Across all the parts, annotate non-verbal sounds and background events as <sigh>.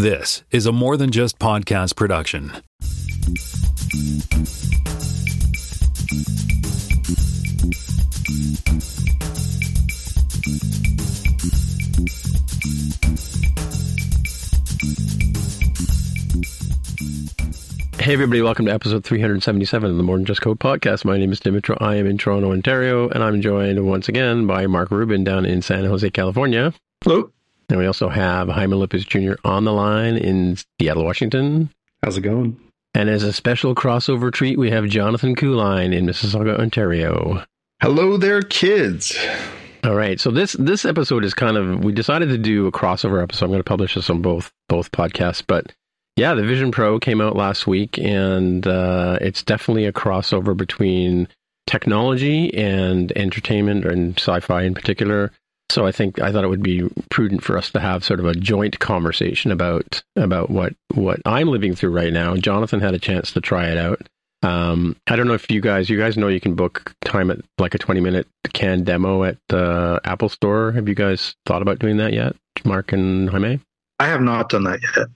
This is a more than just podcast production. Hey, everybody, welcome to episode 377 of the More Than Just Code podcast. My name is Tim Mitra. I am in Toronto, Ontario, and I'm joined once again by Mark Rubin down in San Jose, California. Hello. And we also have Jaime Lopez Jr. on the line in Seattle, Washington. How's it going? And as a special crossover treat, we have Jonathan Kuehlein in Mississauga, Ontario. Hello there, kids. All right. So this this episode is kind of we decided to do a crossover episode. I'm going to publish this on both both podcasts, but yeah, the Vision Pro came out last week, and uh, it's definitely a crossover between technology and entertainment and sci-fi in particular. So I think I thought it would be prudent for us to have sort of a joint conversation about about what what I'm living through right now. Jonathan had a chance to try it out. Um, I don't know if you guys you guys know you can book time at like a 20 minute can demo at the Apple Store. Have you guys thought about doing that yet, Mark and Jaime? I have not done that yet.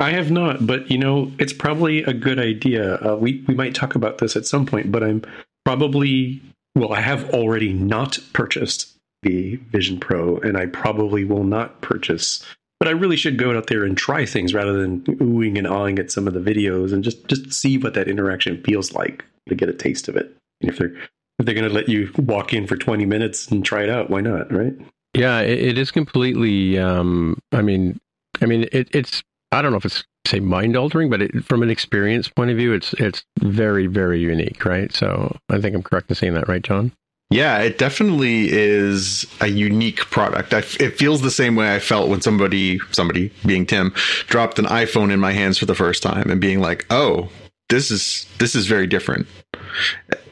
I have not, but you know, it's probably a good idea. Uh, we we might talk about this at some point, but I'm probably well, I have already not purchased the Vision Pro, and I probably will not purchase. But I really should go out there and try things rather than oohing and awing at some of the videos and just just see what that interaction feels like to get a taste of it. And if they're if they're going to let you walk in for 20 minutes and try it out, why not, right? Yeah, it, it is completely. Um, I mean, I mean, it, it's. I don't know if it's say mind altering, but it, from an experience point of view, it's it's very very unique, right? So I think I'm correct in saying that, right, John? Yeah, it definitely is a unique product. I, it feels the same way I felt when somebody, somebody being Tim, dropped an iPhone in my hands for the first time and being like, "Oh, this is this is very different."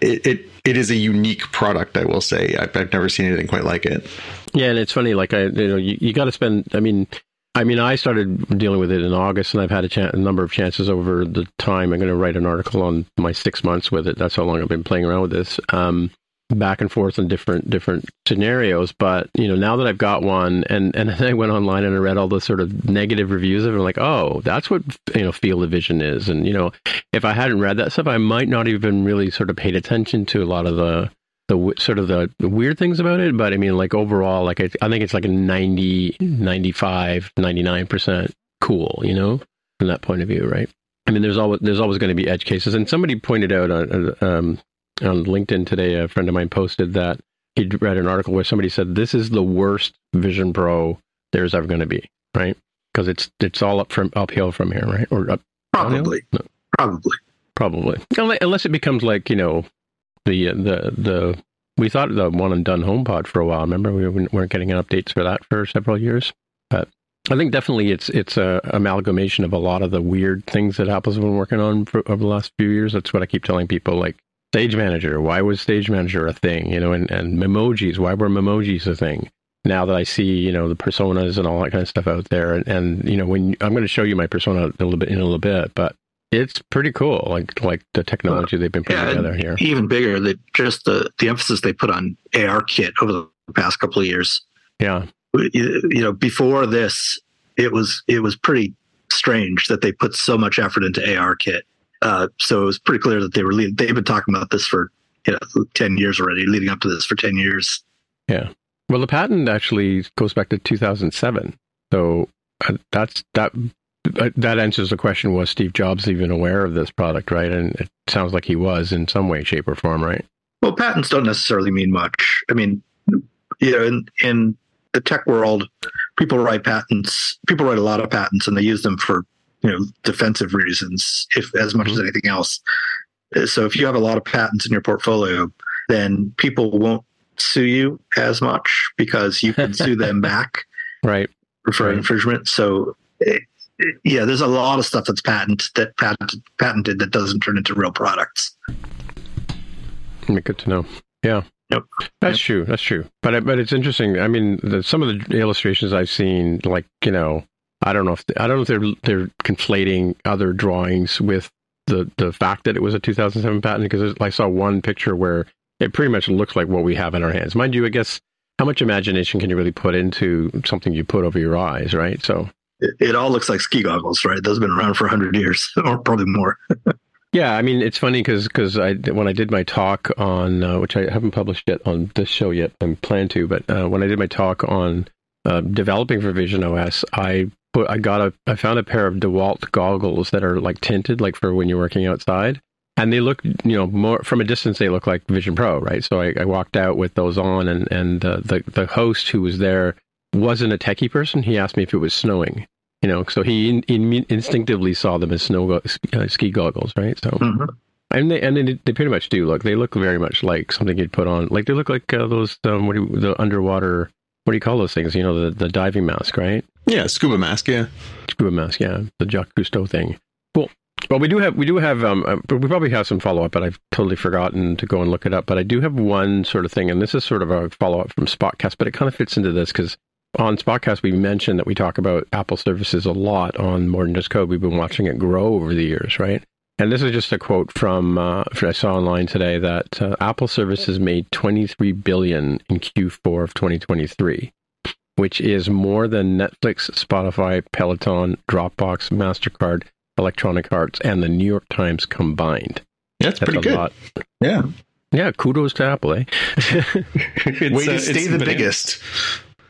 It it, it is a unique product. I will say I've, I've never seen anything quite like it. Yeah, and it's funny. Like I, you know, you, you got to spend. I mean, I mean, I started dealing with it in August, and I've had a, a number of chances over the time. I'm going to write an article on my six months with it. That's how long I've been playing around with this. Um, back and forth in different different scenarios. But you know, now that I've got one, and <laughs> and then I went online and I read all the sort of negative reviews of it. I'm like, oh, that's what you know, field of vision is. And you know, if I hadn't read that stuff, I might not even really sort of paid attention to a lot of the the sort of the, weird things about it. But I mean, like overall, like I, I think it's like a 90, 95, 99 percent cool. You know, from that point of view, right? I mean, there's always there's always going to be edge cases, and somebody pointed out on um, on LinkedIn today, a friend of mine posted that he'd read an article where somebody said this is the worst Vision Pro there's ever going to be, right? Because it's it's all up from uphill from here, right? Or up, Probably. No, Probably. probably unless it becomes like you know the uh, the the we thought the one and done HomePod for a while. Remember we weren't getting updates for that for several years, but I think definitely it's it's a amalgamation of a lot of the weird things that Apple's been working on for, over the last few years. That's what I keep telling people, like Stage Manager. Why was Stage Manager a thing? You know, and, and Memojis. Why were Memojis a thing? Now that I see, you know, the personas and all that kind of stuff out there, and, and you know, when I'm going to show you my persona a little bit in a little bit, but it's pretty cool, like like the technology they've been putting Yeah, together here. even bigger, that just the the emphasis they put on ARKit over the past couple of years. Yeah, You, you know, before this, it was it was pretty strange that they put so much effort into ARKit. Uh, so it was pretty clear that they were lead, they've been talking about this for you know ten years already, leading up to this for ten years. yeah. Well, the patent actually goes back to 2007, so uh, that's that. uh, That answers the question: Was Steve Jobs even aware of this product, right? And it sounds like he was in some way, shape, or form, right? Well, patents don't necessarily mean much. I mean, you know, in in the tech world, people write patents. People write a lot of patents, and they use them for you know defensive reasons, if as much as anything else. Uh, So, if you have a lot of patents in your portfolio, then people won't sue you as much because you can sue them <laughs> back Right. for Right. infringement. So. It, it- yeah, there's a lot of stuff that's patent that patented, patented that doesn't turn into real products. Good to know. Yeah. Yep. That's true. That's true. But but it's interesting. I mean, the, some of the illustrations I've seen, like you know, I don't know if I don't know if they're they're conflating other drawings with the the fact that it was a 2007 patent because I saw one picture where it pretty much looks like what we have in our hands. Mind you, I guess how much imagination can you really put into something you put over your eyes, right? So it, it all looks like ski goggles, right? Those have been around for 100 years <laughs> or probably more. Yeah, I mean it's funny because because I when I did my talk on uh, which I haven't published yet on this show yet, I'm plan to, but uh, when I did my talk on uh, developing for Vision OS, I put I got a I found a pair of DeWalt goggles that are like tinted, like for when you're working outside, and they look you know more from a distance they look like Vision Pro, right? So I, I walked out with those on, and and uh, the the host who was there wasn't a techie person. He asked me if it was snowing, you know, so he in, in, instinctively saw them as snow uh, ski goggles, right? So, mm-hmm. and they and they, they pretty much do look. They look very much like something you'd put on. Like they look like uh, those um, what do you, the underwater. What do you call those things? You know, the, the diving mask, right? Yeah, scuba mask. Yeah, scuba mask. Yeah, the Jacques Cousteau thing. Cool. Well, we do have we do have um, uh, we probably have some follow up, but I've totally forgotten to go and look it up. But I do have one sort of thing, and this is sort of a follow up from Spotcast, but it kind of fits into this because on Spotcast, we mentioned that we talk about Apple services a lot on More Than Just Code. We've been watching it grow over the years, right? And this is just a quote from uh, I saw online today that uh, Apple services made 23 billion in Q4 of 2023, which is more than Netflix, Spotify, Peloton, Dropbox, Mastercard, Electronic Arts, and the New York Times combined. That's, that's pretty good. Lot. Yeah. Yeah, kudos to Apple, eh? <laughs> Way to uh, stay the biggest.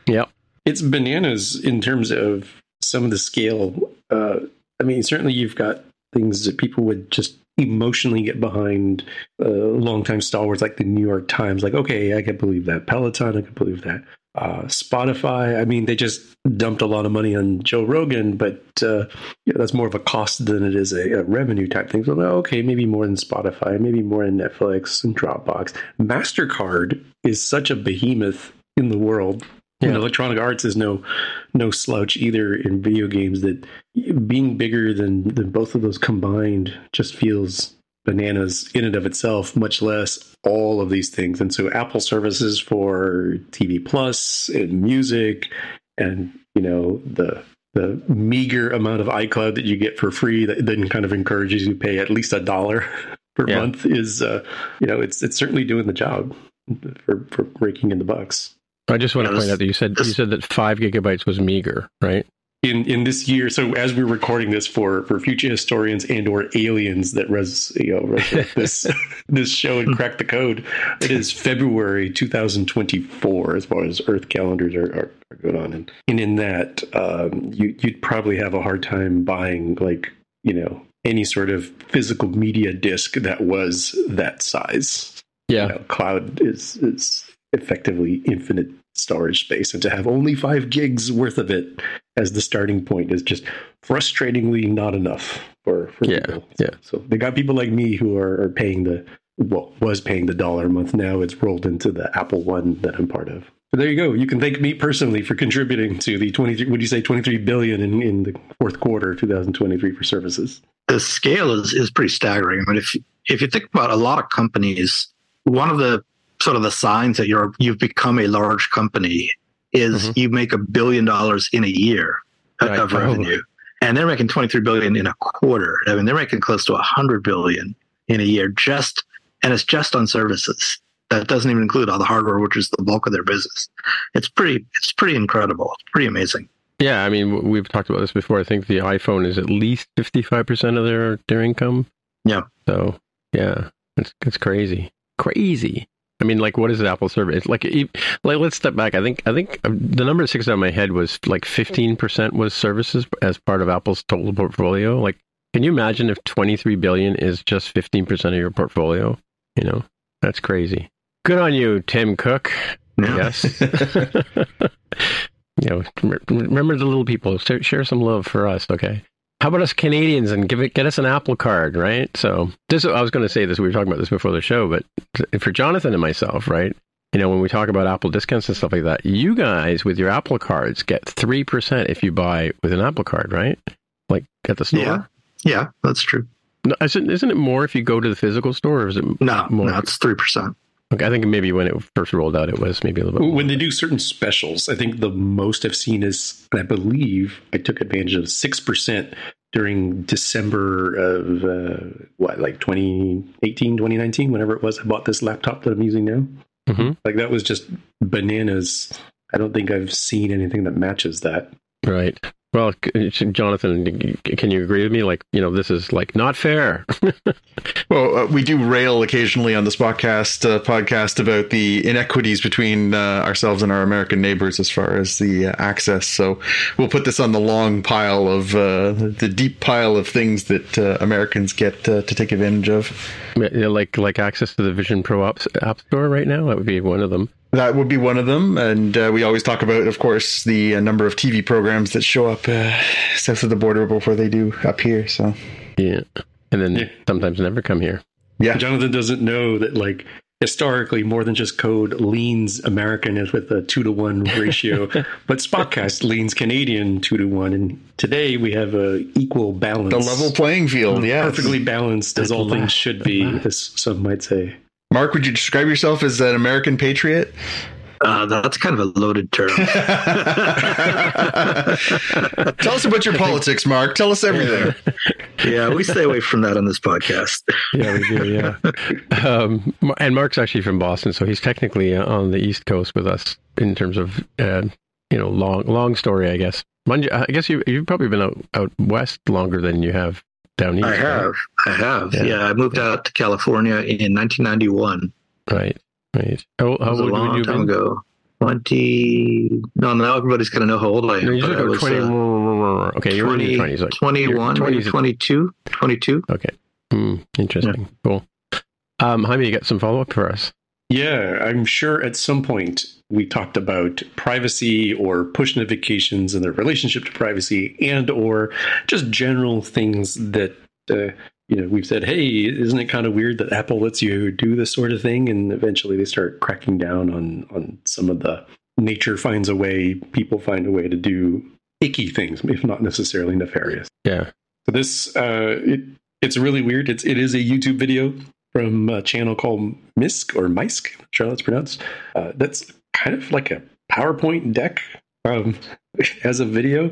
Yep it's bananas in terms of some of the scale. Uh, I mean, certainly you've got things that people would just emotionally get behind. Uh, longtime stalwarts like the New York Times, like, okay, I can believe that. Peloton, I can believe that. Uh, Spotify, I mean, they just dumped a lot of money on Joe Rogan, but uh, yeah, that's more of a cost than it is a, a revenue type thing. So, okay, maybe more than Spotify, maybe more than Netflix and Dropbox. MasterCard is such a behemoth in the world yeah. And Electronic Arts is no no slouch either in video games. That being bigger than than both of those combined just feels bananas in and of itself, much less all of these things. And so Apple services for TV Plus and music, and you know the the meager amount of iCloud that you get for free that then kind of encourages you to pay at least a dollar <laughs> per yeah. month is uh, you know it's it's certainly doing the job for for raking in the bucks. I just want yeah, to point this, out that you said this, you said that five gigabytes was meager, right? In in this year, so as we're recording this for for future historians and or aliens that res you know <laughs> this this show and crack the code, it is February 2024 as far as Earth calendars are, are, are going on, and and in that um, you you'd probably have a hard time buying like you know any sort of physical media disc that was that size. Yeah, you know, cloud is is effectively infinite storage space and to have only five gigs worth of it as the starting point is just frustratingly not enough for, for yeah, people. Yeah. So they got people like me who are, are paying the well was paying the dollar a month. Now it's rolled into the Apple One that I'm part of. But there you go. You can thank me personally for contributing to the 23 would you say 23 billion in, in the fourth quarter 2023 for services. The scale is, is pretty staggering. I mean if if you think about a lot of companies, one of the sort of the signs that you're you've become a large company is mm-hmm. you make a billion dollars in a year right. of revenue. And they're making 23 billion in a quarter. I mean, they're making close to 100 billion in a year just and it's just on services. That doesn't even include all the hardware, which is the bulk of their business. It's pretty it's pretty incredible. It's pretty amazing. Yeah, I mean, we've talked about this before. I think the iPhone is at least 55% of their their income. Yeah. So, yeah, it's it's crazy. Crazy. I mean, like, what is an Apple service? Like, like, let's step back. I think, I think uh, the number six out of my head was like fifteen percent was services as part of Apple's total portfolio. Like, can you imagine if twenty three billion is just fifteen percent of your portfolio? You know, that's crazy. Good on you, Tim Cook. Yes. <laughs> <laughs> you know, remember the little people. Share some love for us, okay? How about us Canadians and give it get us an Apple card, right? So this I was going to say this. We were talking about this before the show, but for Jonathan and myself, right? You know, when we talk about Apple discounts and stuff like that, you guys with your Apple cards get three percent if you buy with an Apple card, right? Like at the store. Yeah, yeah, that's true. No, isn't, isn't it more if you go to the physical store, or is it no? More? No, it's three percent. Okay, I think maybe when it first rolled out, it was maybe a little bit. More. When they do certain specials, I think the most I've seen is, I believe I took advantage of six percent during December of uh, what, like 2018, 2019, whenever it was. I bought this laptop that I'm using now. Mm-hmm. Like that was just bananas. I don't think I've seen anything that matches that. Right. Well, Jonathan, can you agree with me? Like, you know, this is like not fair. <laughs> well, uh, we do rail occasionally on this podcast uh, podcast about the inequities between uh, ourselves and our American neighbors as far as the uh, access. So we'll put this on the long pile of uh, the deep pile of things that uh, Americans get to take advantage of. Like like access to the Vision Pro app, app Store right now. That would be one of them. That would be one of them. And uh, we always talk about, of course, the uh, number of TV programs that show up uh, south of the border before they do up here. So, yeah. And then yeah. sometimes never come here. Yeah. Jonathan doesn't know that, like, historically, more than just code leans American is with a two to one ratio, <laughs> but Spotcast leans Canadian two to one. And today we have a equal balance. The level playing field, yeah. Perfectly balanced, as all things should be, <laughs> as some might say. Mark, would you describe yourself as an American patriot? Uh, that's kind of a loaded term. <laughs> <laughs> Tell us about your politics, Mark. Tell us everything. <laughs> Yeah, we stay away from that on this podcast. Yeah, we do. Yeah, um, and Mark's actually from Boston, so he's technically on the East Coast with us in terms of uh, you know long long story, I guess. I guess you you've probably been out, out west longer than you have down east. I have. Right? I have. Yeah. yeah. I moved out to California in 1991. Right. Right. How, how old a long you time been? ago. 20. No, now everybody's going to know how old I am. No, you I was, 20. Uh, okay, you're 20, in your 20s. Like, 21, 20s. 22. 22. Okay. Mm, interesting. Yeah. Cool. Um, Jaime, you got some follow up for us? Yeah, I'm sure at some point we talked about privacy or push notifications and their relationship to privacy and or just general things that uh, you know we've said hey isn't it kind of weird that apple lets you do this sort of thing? And eventually they start cracking down on on some of the nature finds a way people find a way to do icky things if not necessarily nefarious. Yeah. So this uh it it's really weird. It's it is a youtube video from a channel called Mysk or Mysk, I'm sure that's pronounced. Uh, that's kind of like a PowerPoint deck um, <laughs> as a video.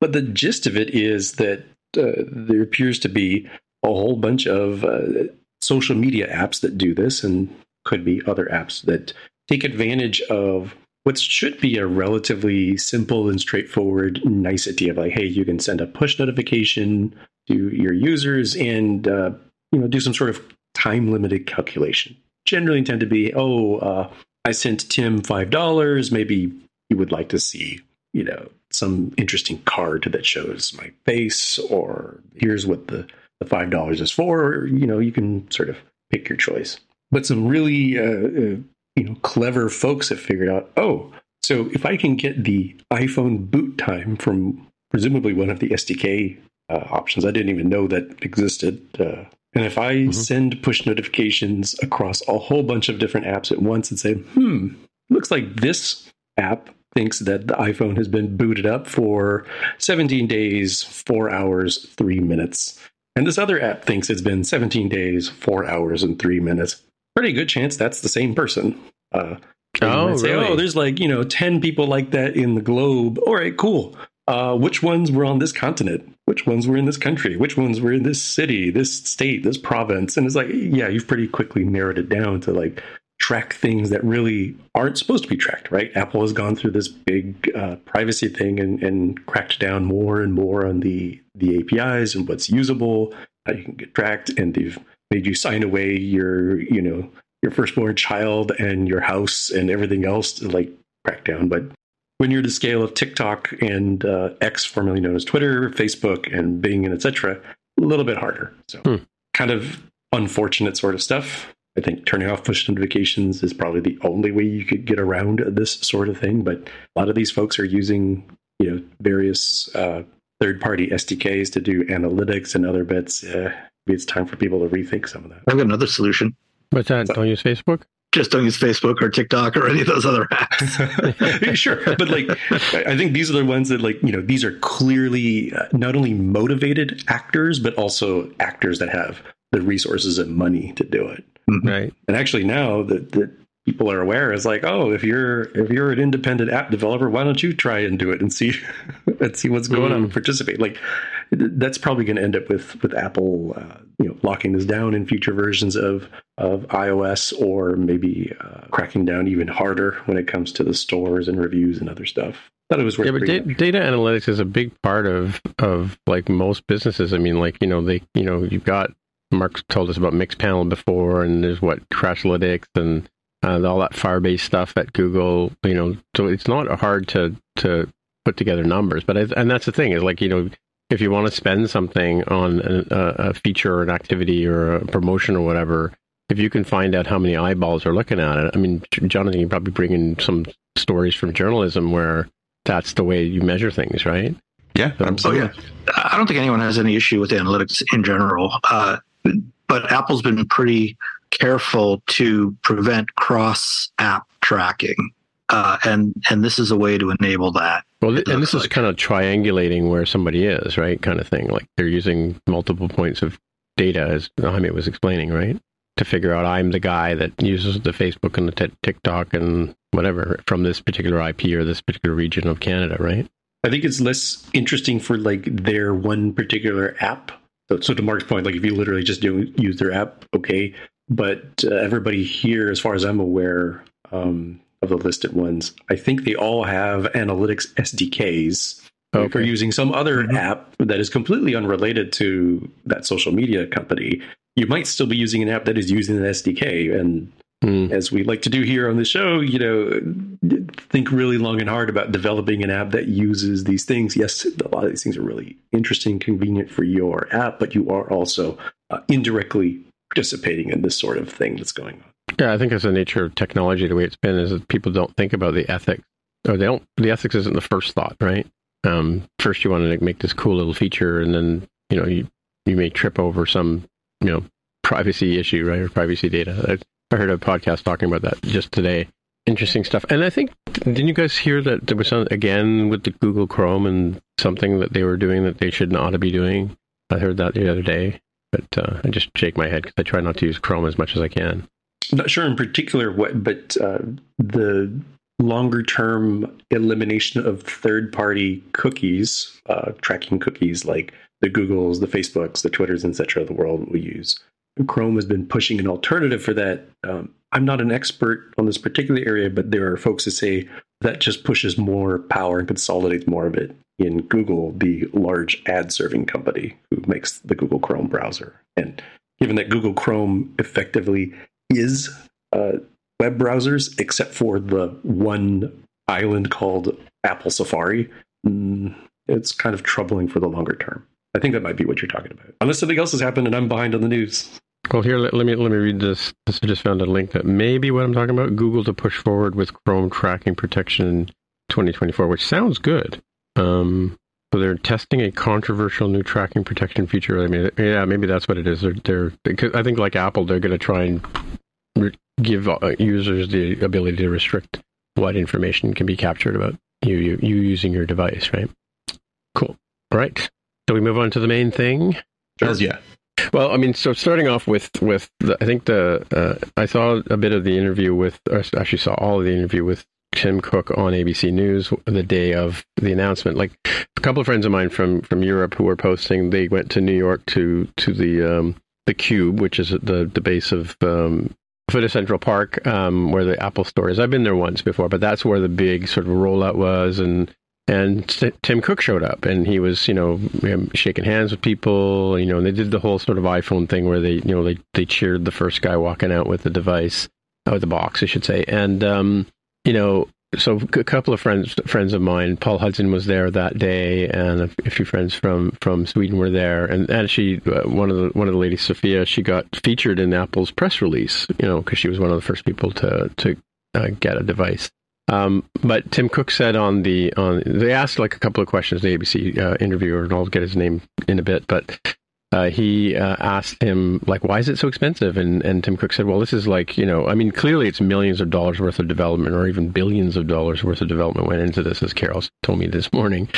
But the gist of it is that uh, there appears to be a whole bunch of uh, social media apps that do this, and could be other apps that take advantage of what should be a relatively simple and straightforward nicety of like, hey, you can send a push notification to your users and uh, you know do some sort of time limited calculation. Generally tend to be, oh, uh, I sent Tim five dollars. Maybe you would like to see, you know, some interesting card that shows my face, or here's what the the five dollars is for. Or, you know, you can sort of pick your choice. But some really, uh, uh, you know, clever folks have figured out, oh, so if I can get the iPhone boot time from presumably one of the SDK uh, options, I didn't even know that existed. Uh, and if I mm-hmm. send push notifications across a whole bunch of different apps at once and say, hmm, looks like this app thinks that the iPhone has been booted up for 17 days, four hours, three minutes. And this other app thinks it's been 17 days, four hours, and three minutes. Pretty good chance that's the same person. Uh, oh, say, really? oh, there's like, you know, 10 people like that in the globe. All right, cool. Uh, which ones were on this continent? Which ones were in this country? Which ones were in this city, this state, this province? And it's like, yeah, you've pretty quickly narrowed it down to like track things that really aren't supposed to be tracked, right? Apple has gone through this big uh, privacy thing and, and, cracked down more and more on the the APIs and what's usable, how you can get tracked, and they've made you sign away your, you know, your firstborn child and your house and everything else to like crack down. But when you're the scale of TikTok and uh, X, formerly known as Twitter, Facebook, and Bing, and etc., a little bit harder. So, hmm. kind of unfortunate sort of stuff. I think turning off push notifications is probably the only way you could get around this sort of thing. But a lot of these folks are using, you know, various uh, third-party SDKs to do analytics and other bits. Uh, maybe it's time for people to rethink some of that. I've got another solution. What's that? So, Don't use Facebook? Just don't use Facebook or TikTok or any of those other apps. <laughs> sure, but like I think these are the ones that like you know these are clearly uh, not only motivated actors but also actors that have the resources and money to do it. Mm-hmm. Right. And actually now that that people are aware is like, oh, if you're if you're an independent app developer, why don't you try and do it and see <laughs> and see what's going mm. on and participate? Like that's probably going to end up with with Apple, uh, you know, locking this down in future versions of of iOS, or maybe uh, cracking down even harder when it comes to the stores and reviews and other stuff. Thought it was worth yeah, but da- data analytics is a big part of of like most businesses. I mean, like you know, they you know you've got Mark told us about Mixpanel before, and there's what Crashlytics and uh, all that Firebase stuff at Google. You know, so it's not hard to to put together numbers. But I, and that's the thing is like you know if you want to spend something on a, a, feature or an activity or a promotion or whatever, if you can find out how many eyeballs are looking at it, I mean, Jonathan, you probably bring in some stories from journalism where that's the way you measure things, right? Yeah, absolutely. Oh, yeah. I don't think anyone has any issue with analytics in general, uh, but Apple's been pretty careful to prevent cross app tracking. Uh, and and this is a way to enable that. Well, th- and this like. is kind of triangulating where somebody is, right? Kind of thing. Like they're using multiple points of data, as Jaime was explaining, right? To figure out I'm the guy that uses the Facebook and the t- TikTok and whatever from this particular IP or this particular region of Canada, right? I think it's less interesting for like their one particular app. So, so to Mark's point, like if you literally just do use their app, okay. But uh, everybody here, as far as I'm aware, um, of the listed ones. I think they all have analytics SDKs okay. for using some other mm-hmm. app that is completely unrelated to that social media company. You might still be using an app that is using an SDK. And mm. as we like to do here on the show, you know, think really long and hard about developing an app that uses these things. Yes, a lot of these things are really interesting, convenient for your app, but you are also uh, indirectly participating in this sort of thing that's going on. Yeah, I think it's the nature of technology. The way it's been is that people don't think about the ethics, or they don't. The ethics isn't the first thought, right? Um, first, you want to make this cool little feature, and then you know you you may trip over some you know privacy issue, right, or privacy data. I, I heard a podcast talking about that just today. Interesting stuff. And I think didn't you guys hear that there was some again with the Google Chrome and something that they were doing that they should not be doing? I heard that the other day, but uh, I just shake my head because I try not to use Chrome as much as I can. Not sure in particular what, but uh, the longer term elimination of third party cookies, uh, tracking cookies like the Googles, the Facebooks, the Twitters, etc. of the world we use. Chrome has been pushing an alternative for that. Um, I'm not an expert on this particular area, but there are folks that say that just pushes more power and consolidates more of it in Google, the large ad serving company who makes the Google Chrome browser. And given that Google Chrome effectively is uh, web browsers, except for the one island called Apple Safari. Mm, it's kind of troubling for the longer term. I think that might be what you're talking about. Unless something else has happened and I'm behind on the news. Well, here let, let me let me read this. I just found a link that may be what I'm talking about. Google to push forward with Chrome tracking protection in 2024, which sounds good. Um, so they're testing a controversial new tracking protection feature. I mean, yeah, maybe that's what it is. They're, they're I think like Apple, they're going to try and give uh, users the ability to restrict what information can be captured about you, you, you using your device, right? Cool. All right. So we move on to the main thing. Sure. Yeah. Well, I mean, so starting off with with the, I think the uh, I saw a bit of the interview with, or actually saw all of the interview with Tim Cook on ABC News the day of the announcement. Like a couple of friends of mine from from Europe who were posting, they went to New York to to the um, the Cube, which is the the base of um, foot of Central Park, um, where the Apple store is. I've been there once before, but that's where the big sort of rollout was, and and Tim Cook showed up, and he was you know shaking hands with people, you know, and they did the whole sort of iPhone thing where they you know they they cheered the first guy walking out with the device, uh, with the box, I should say, and um, you know so a couple of friends friends of mine, Paul Hudson was there that day, and a, few friends from, from Sweden were there. And actually, uh, one of the one of the ladies, Sophia, she got featured in Apple's press release, you know, because she was one of the first people to to uh, get a device. Um, but Tim Cook said on the on they asked like a couple of questions the ABC uh, interviewer, and I'll get his name in a bit, but uh, he uh, asked him like, "Why is it so expensive?" And and Tim Cook said, "Well, this is like you know, I mean, clearly it's millions of dollars worth of development, or even billions of dollars worth of development went into this, as Carol told me this morning.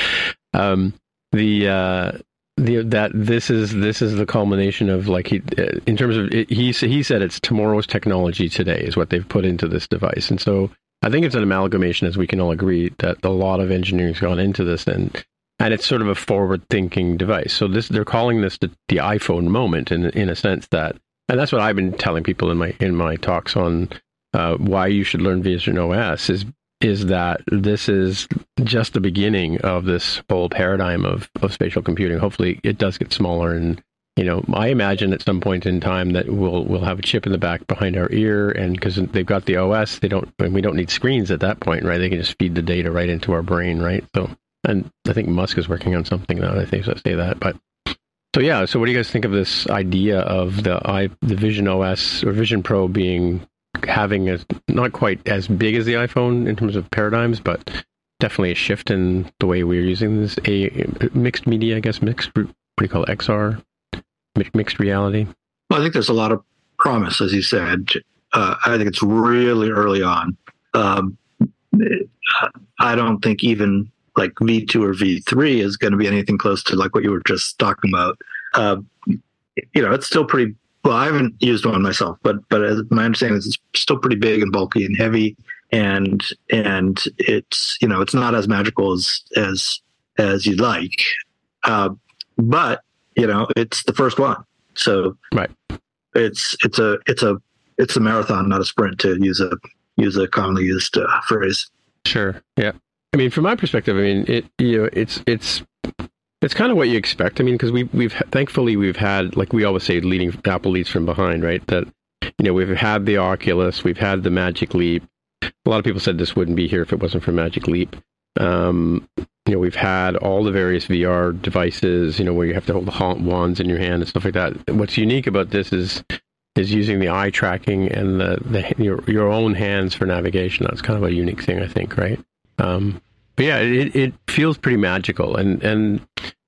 Um, the uh, the that this is this is the culmination of like he uh, in terms of it, he he said it's tomorrow's technology today is what they've put into this device, and so." I think it's an amalgamation, as we can all agree, that a lot of engineering's gone into this, and and it's sort of a forward-thinking device. So this they're calling this the, the iPhone moment in in a sense that and that's what I've been telling people in my in my talks on uh, why you should learn Vision OS is is that this is just the beginning of this whole paradigm of, of spatial computing. Hopefully, it does get smaller, and you know, I imagine at some point in time that we'll we'll have a chip in the back behind our ear, and because they've got the OS, they don't, and we don't need screens at that point, right? They can just feed the data right into our brain, right? So, and I think Musk is working on something now. I think I say that, but so yeah. So what do you guys think of this idea of the i the Vision OS or Vision Pro being having a not quite as big as the iPhone in terms of paradigms, but definitely a shift in the way we're using this a mixed media, I guess mixed what do you call it, XR mixed reality. Well, I think there's a lot of promise, as you said. Uh, I think it's really early on. Um, I don't think even like V2 or V3 is going to be anything close to like what you were just talking about. Uh, you know, it's still pretty well, I haven't used one myself, but but as my understanding is it's still pretty big and bulky and heavy, and and it's you know it's not as magical as as as you'd like, uh, but you know it's the first one, so right. It's it's a it's a it's a marathon, not a sprint, to use a use a commonly used uh, phrase. Sure. Yeah. I mean, from my perspective, I mean, it you know, it's it's it's kind of what you expect. I mean, because we, we've thankfully we've had like we always say, leading Apple leads from behind, right? That you know we've had the Oculus, we've had the Magic Leap. A lot of people said this wouldn't be here if it wasn't for Magic Leap. Um, you know, we've had all the various VR devices, you know, where you have to hold the wands in your hand and stuff like that. What's unique about this is is using the eye tracking and the, the your your own hands for navigation. That's kind of a unique thing, I think, right? Um, but yeah, it, it feels pretty magical, and and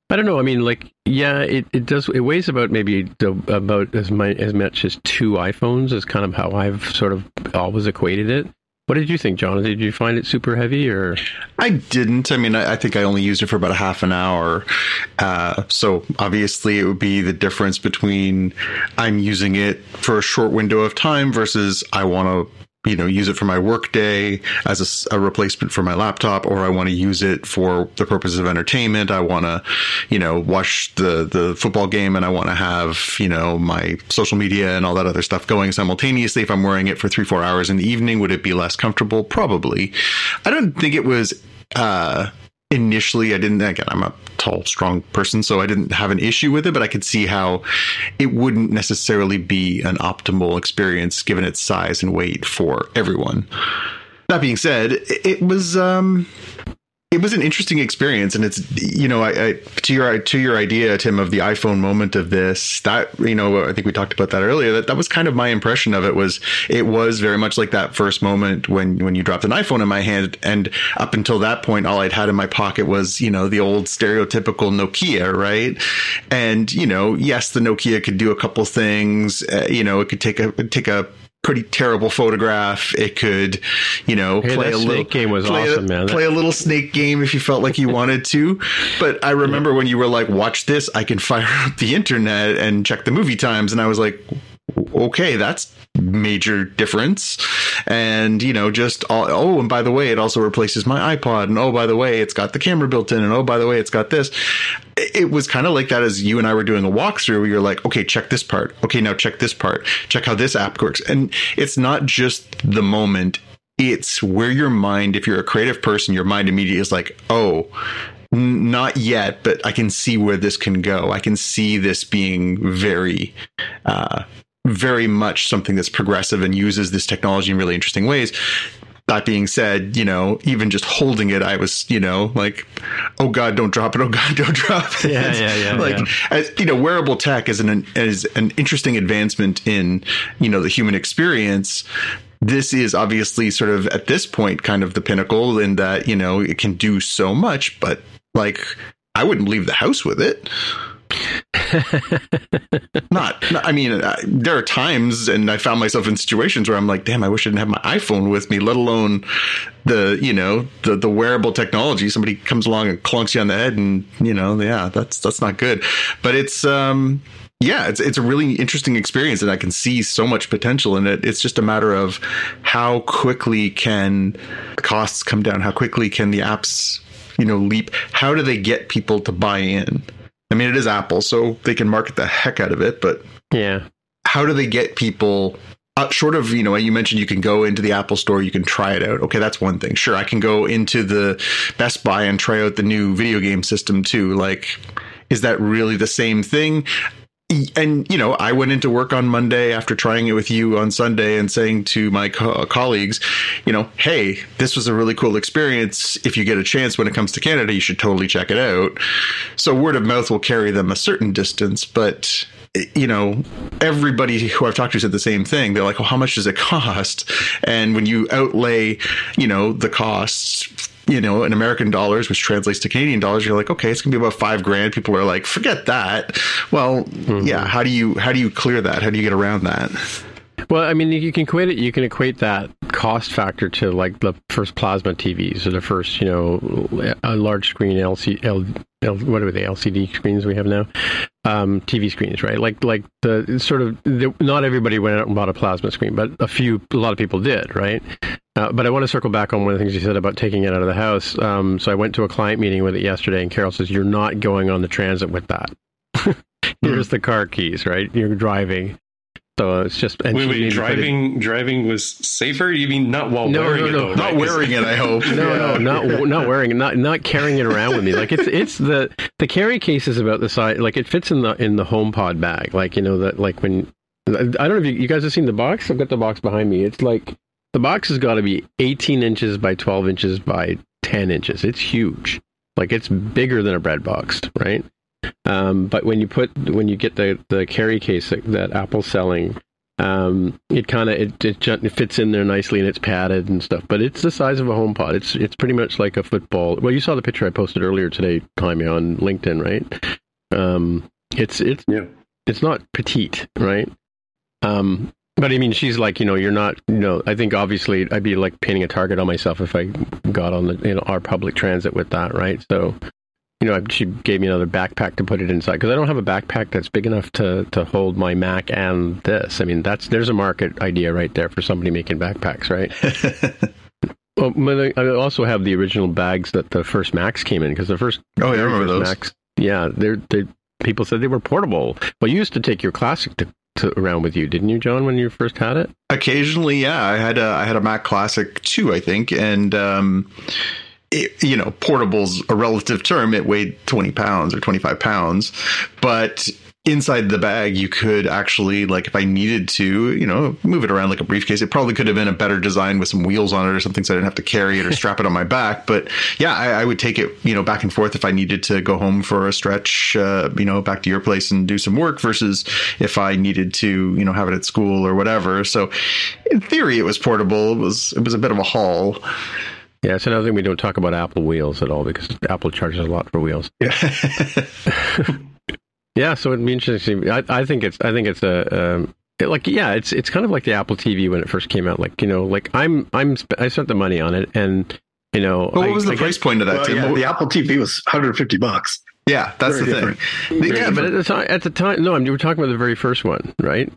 I don't know. I mean, like, yeah, it, it does. It weighs about maybe about as much as much as two iPhones. Is kind of how I've sort of always equated it. What did you think, John? Did you find it super heavy, or I didn't. I mean, I, I think I only used it for about a half an hour. Uh, so obviously, it would be the difference between I'm using it for a short window of time versus I want to you know use it for my workday as a, a, replacement for my laptop or i want to use it for the purposes of entertainment. I want to you know watch the the football game and i want to have you know my social media and all that other stuff going simultaneously. If i'm wearing it for three four hours in the evening would it be less comfortable? Probably. I don't think it was uh initially I didn't again I'm a tall strong person so I didn't have an issue with it but I could see how it wouldn't necessarily be an optimal experience given its size and weight for everyone. That being said, it was um it was an interesting experience and it's you know I, I, to your to your idea tim of the iphone moment of this that you know i think we talked about that earlier that that was kind of my impression of it was it was very much like that first moment when when you dropped an iphone in my hand and up until that point all i'd had in my pocket was you know the old stereotypical nokia right? And you know yes the nokia could do a couple things uh, you know it could take a take a pretty terrible photograph. It could, you know, hey, play a little game was awesome, a, man. Play a little snake game if you felt like you wanted to. But I remember yeah. when you were like, "Watch this! I can fire up the internet and check the movie times," and I was like, "Okay, that's major difference." And you know, just all, oh, and by the way, it also replaces my iPod, and oh, by the way, it's got the camera built in, and oh, by the way, it's got this it was kind of like that as you and I were doing a walkthrough you're like, okay, check this part. Okay, now check this part. Check how this app works. And it's not just the moment, it's where your mind, if you're a creative person, your mind immediately is like, oh, not yet, but I can see where this can go. I can see this being very, uh, very much something that's progressive and uses this technology in really interesting ways that being said, you know, even just holding it, I was, you know, like, oh God, don't drop it. Oh God, <laughs> don't drop it. Yeah, yeah, yeah. <laughs> like, yeah. As, you know, wearable tech is an, is an interesting advancement in, you know, the human experience. This is obviously sort of at this point kind of the pinnacle in that, you know, it can do so much, but like, I wouldn't leave the house with it. <laughs> not, not, I mean, I, there are times, and I found myself in situations where I'm like, damn, I wish I didn't have my iPhone with me, let alone the, you know, the, the wearable technology. Somebody comes along and clunks you on the head, and, you know, yeah, that's, that's not good. But it's, um, yeah, it's it's a really interesting experience, and I can see so much potential in it. It's just a matter of how quickly can costs come down, how quickly can the apps, you know, leap. How do they get people to buy in? I mean, it is Apple, so they can market the heck out of it, but yeah. how do they get people uh, short of you know you mentioned you can go into the apple store you can try it out. Okay that's one thing. Sure i can go into the best buy and try out the new video game system too. Like is that really the same thing and you know i went into work on monday after trying it with you on sunday and saying to my co- colleagues you know hey this was a really cool experience if you get a chance when it comes to canada you should totally check it out so word of mouth will carry them a certain distance but you know, everybody who I've talked to said the same thing. They're like, well, how much does it <laughs> cost? And when you outlay, you know, the costs, you know, in American dollars, which translates to Canadian dollars, you're like, okay, it's gonna be about five grand. People are like, forget that. Well, mm-hmm. yeah. How do you how do you clear that? How do you get around that? Well, I mean, you can equate it. You can equate that cost factor to like the first plasma TVs or the first, you know, a large screen LC, L, L, what are they LCD screens we have now, um, TV screens, right? Like like the sort of the, not everybody went out and bought a plasma screen, but a few, a lot of people did, right? Uh, but I want to circle back on one of the things you said about taking it out of the house. Um, so I went to a client meeting with it yesterday, and Carol says, "You're not going on the transit with that." <laughs> Here's the car keys, right? You're driving. So it's just wait, wait, driving driving was safer. You mean not while no, wearing no, no, it? Though, not right? wearing it. I hope. <laughs> no, no, not not <laughs> wearing it. Not not carrying it around with me. Like it's it's the the carry case is about the size. Like it fits in the in the HomePod bag. Like you know that like when I don't know if you, you guys have seen the box. I've got the box behind me. It's like the box has got to be 18 inches by 12 inches by 10 inches. It's huge. Like it's bigger than a bread box, right? Um, but when you put when you get the the carry case that, that Apple's selling um, it kind of it, it, it fits in there nicely and it's padded and stuff. But it's the size of a home pod. It's it's pretty much like a football. Well, you saw the picture I posted earlier today, Jaime, on LinkedIn, right? Um, it's it's yeah. it's not petite, right? Um, but I mean, she's like, you know, you're not, you know, I think obviously I'd be like painting a target on myself if I got on the, you know, our public transit with that, right? So you know, she gave me another backpack to put it inside because I don't have a backpack that's big enough to to hold my Mac and this. I mean, that's there's a market idea right there for somebody making backpacks, right? <laughs> well, I also have the original bags that the first Macs came in because the first oh yeah, I remember those Macs. Yeah, they're they people said they were portable. Well, you used to take your classic to, to, around with you, didn't you, John, when you first had it? Occasionally, yeah. I had a I had a Mac Classic too, I think, and um, it, you know, portable's a relative term. It weighed 20 pounds or 25 pounds, but inside the bag, you could actually, like, if I needed to, you know, move it around like a briefcase. It probably could have been a better design with some wheels on it or something, so I didn't have to carry it or <laughs> strap it on my back. But yeah, I, I, would take it, you know, back and forth if I needed to go home for a stretch, uh, you know, back to your place and do some work versus if I needed to, you know, have it at school or whatever. So in theory, it was portable. It was it was a bit of a haul. Yeah, it's another thing we don't talk about Apple wheels at all because Apple charges a lot for wheels. Yeah. <laughs> <laughs> yeah, so it'd be interesting. I, I think it's I think it's a um, like yeah, it's it's kind of like the Apple TV when it first came out. Like you know, like I'm I'm I spent the money on it, and you know, but what was the I price point of that? Well, yeah, the Apple TV was 150 bucks. Yeah, that's Very the different. thing. Very yeah, different. but at the time, at the time, no, I mean, you were talking about the very first one, right?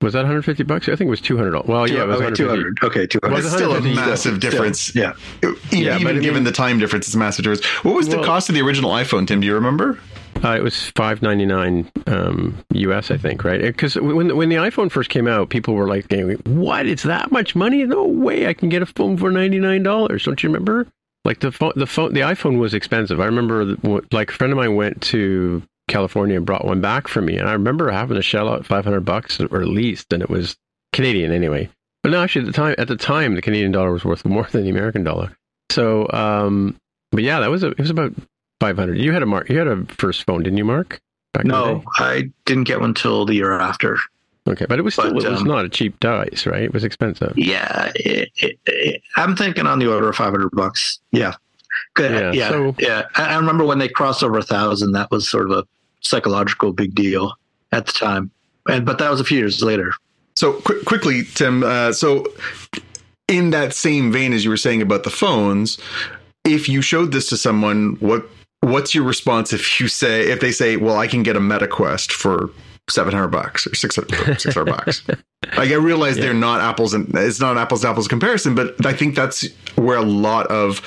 Was that 150 bucks? I think it was 200. Well, yeah, it was okay, 200. Okay, 200. It's still a massive difference. Still, yeah. Even, yeah, even given mean, the time difference, it's massive difference. What was well, the cost of the original iPhone, Tim? Do you remember? Uh, it was five ninety nine um, US, I think, right? Because when when the iPhone first came out, people were like, "What? It's that much money? No way! I can get a phone for ninety nine dollars." Don't you remember? Like the phone, the phone, the iPhone was expensive. I remember, like a friend of mine went to California and brought one back for me. And I remember having to shell out 500 bucks or at least, and it was Canadian anyway. But no, actually, at the time, at the time, the Canadian dollar was worth more than the American dollar. So, um, but yeah, that was a, it was about 500. You had a mark, you had a first phone, didn't you, Mark? Back no, I didn't get one till the year after. Okay, but it was still but, it was um, not a cheap dice, right? It was expensive. Yeah, it, it, it, I'm thinking on the order of 500 bucks. Yeah, yeah, yeah. So, yeah. I remember when they crossed over a thousand. That was sort of a psychological big deal at the time, and but that was a few years later. So qu- quickly, Tim. Uh, so in that same vein as you were saying about the phones, if you showed this to someone, what what's your response if you say if they say, "Well, I can get a meta quest for seven hundred bucks or six hundred bucks. <laughs> Like I realize yeah. they're not apples and it's not an apples to apples comparison, but I think that's where a lot of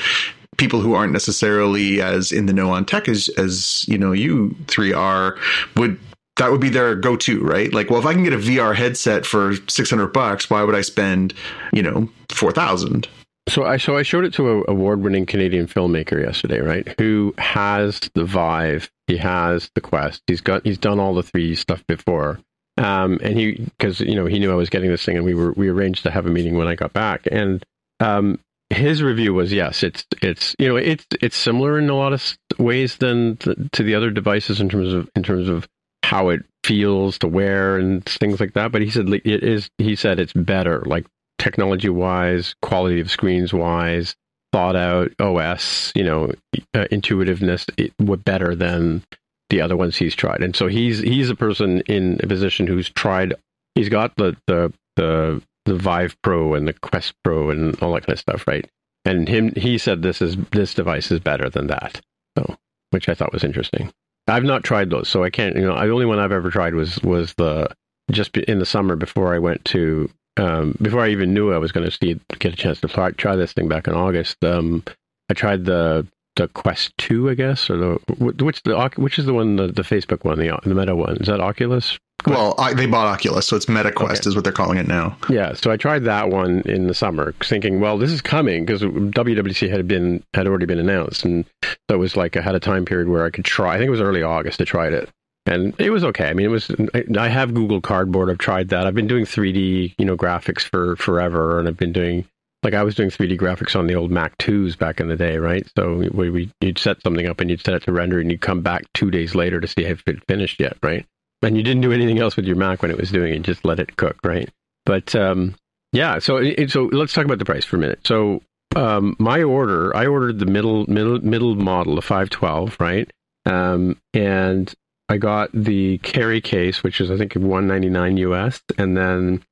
people who aren't necessarily as in the know on tech as as you know you three are would that would be their go-to, right? Like, well, if I can get a VR headset for 600 bucks, why would I spend, you know, 4,000? So I so I showed it to a award-winning Canadian filmmaker yesterday, right? Who has the Vive, he has the Quest, he's got he's done all the 3D stuff before, um, and he because you know he knew I was getting this thing, and we were we arranged to have a meeting when I got back, and um, his review was yes, it's it's you know it's it's similar in a lot of ways than the, to the other devices in terms of in terms of how it feels to wear and things like that. But he said it is. He said it's better, like technology wise, quality of screens wise, thought out OS, you know, uh, intuitiveness, it, better than the other ones he's tried. And so he's he's a person in a position who's tried. He's got the the the the Vive Pro and the Quest Pro and all that kind of stuff, right? And him he said this is this device is better than that. So, which I thought was interesting. I've not tried those, so I can't. You know, the only one I've ever tried was was the just in the summer before I went to um, before I even knew I was going to see get a chance to try, try this thing back in August. Um, I tried the the Quest Two, I guess, or the which the which is the one the, the Facebook one, the the Meta one. Is that Oculus? Quest? Well, I, they bought Oculus, so it's MetaQuest okay. is what they're calling it now. Yeah, so I tried that one in the summer, thinking, well, this is coming because WWDC had been had already been announced, and so it was like I had a time period where I could try. I think it was early August. I tried it, and it was okay. I mean, it was. I, have Google Cardboard. I've tried that. I've been doing 3D, you know, graphics for forever, and I've been doing like I was doing 3D graphics on the old Mac 2s back in the day, right? So we, we you'd set something up and you'd set it to render, and you'd come back two days later to see if it finished yet, right? and you didn't do anything else with your Mac when it was doing it; just let it cook, right? But um, yeah, so so let's talk about the price for a minute. So um, my order, I ordered the middle middle middle model, the 512, right? Um, and I got the carry case, which is I think 199 US, and then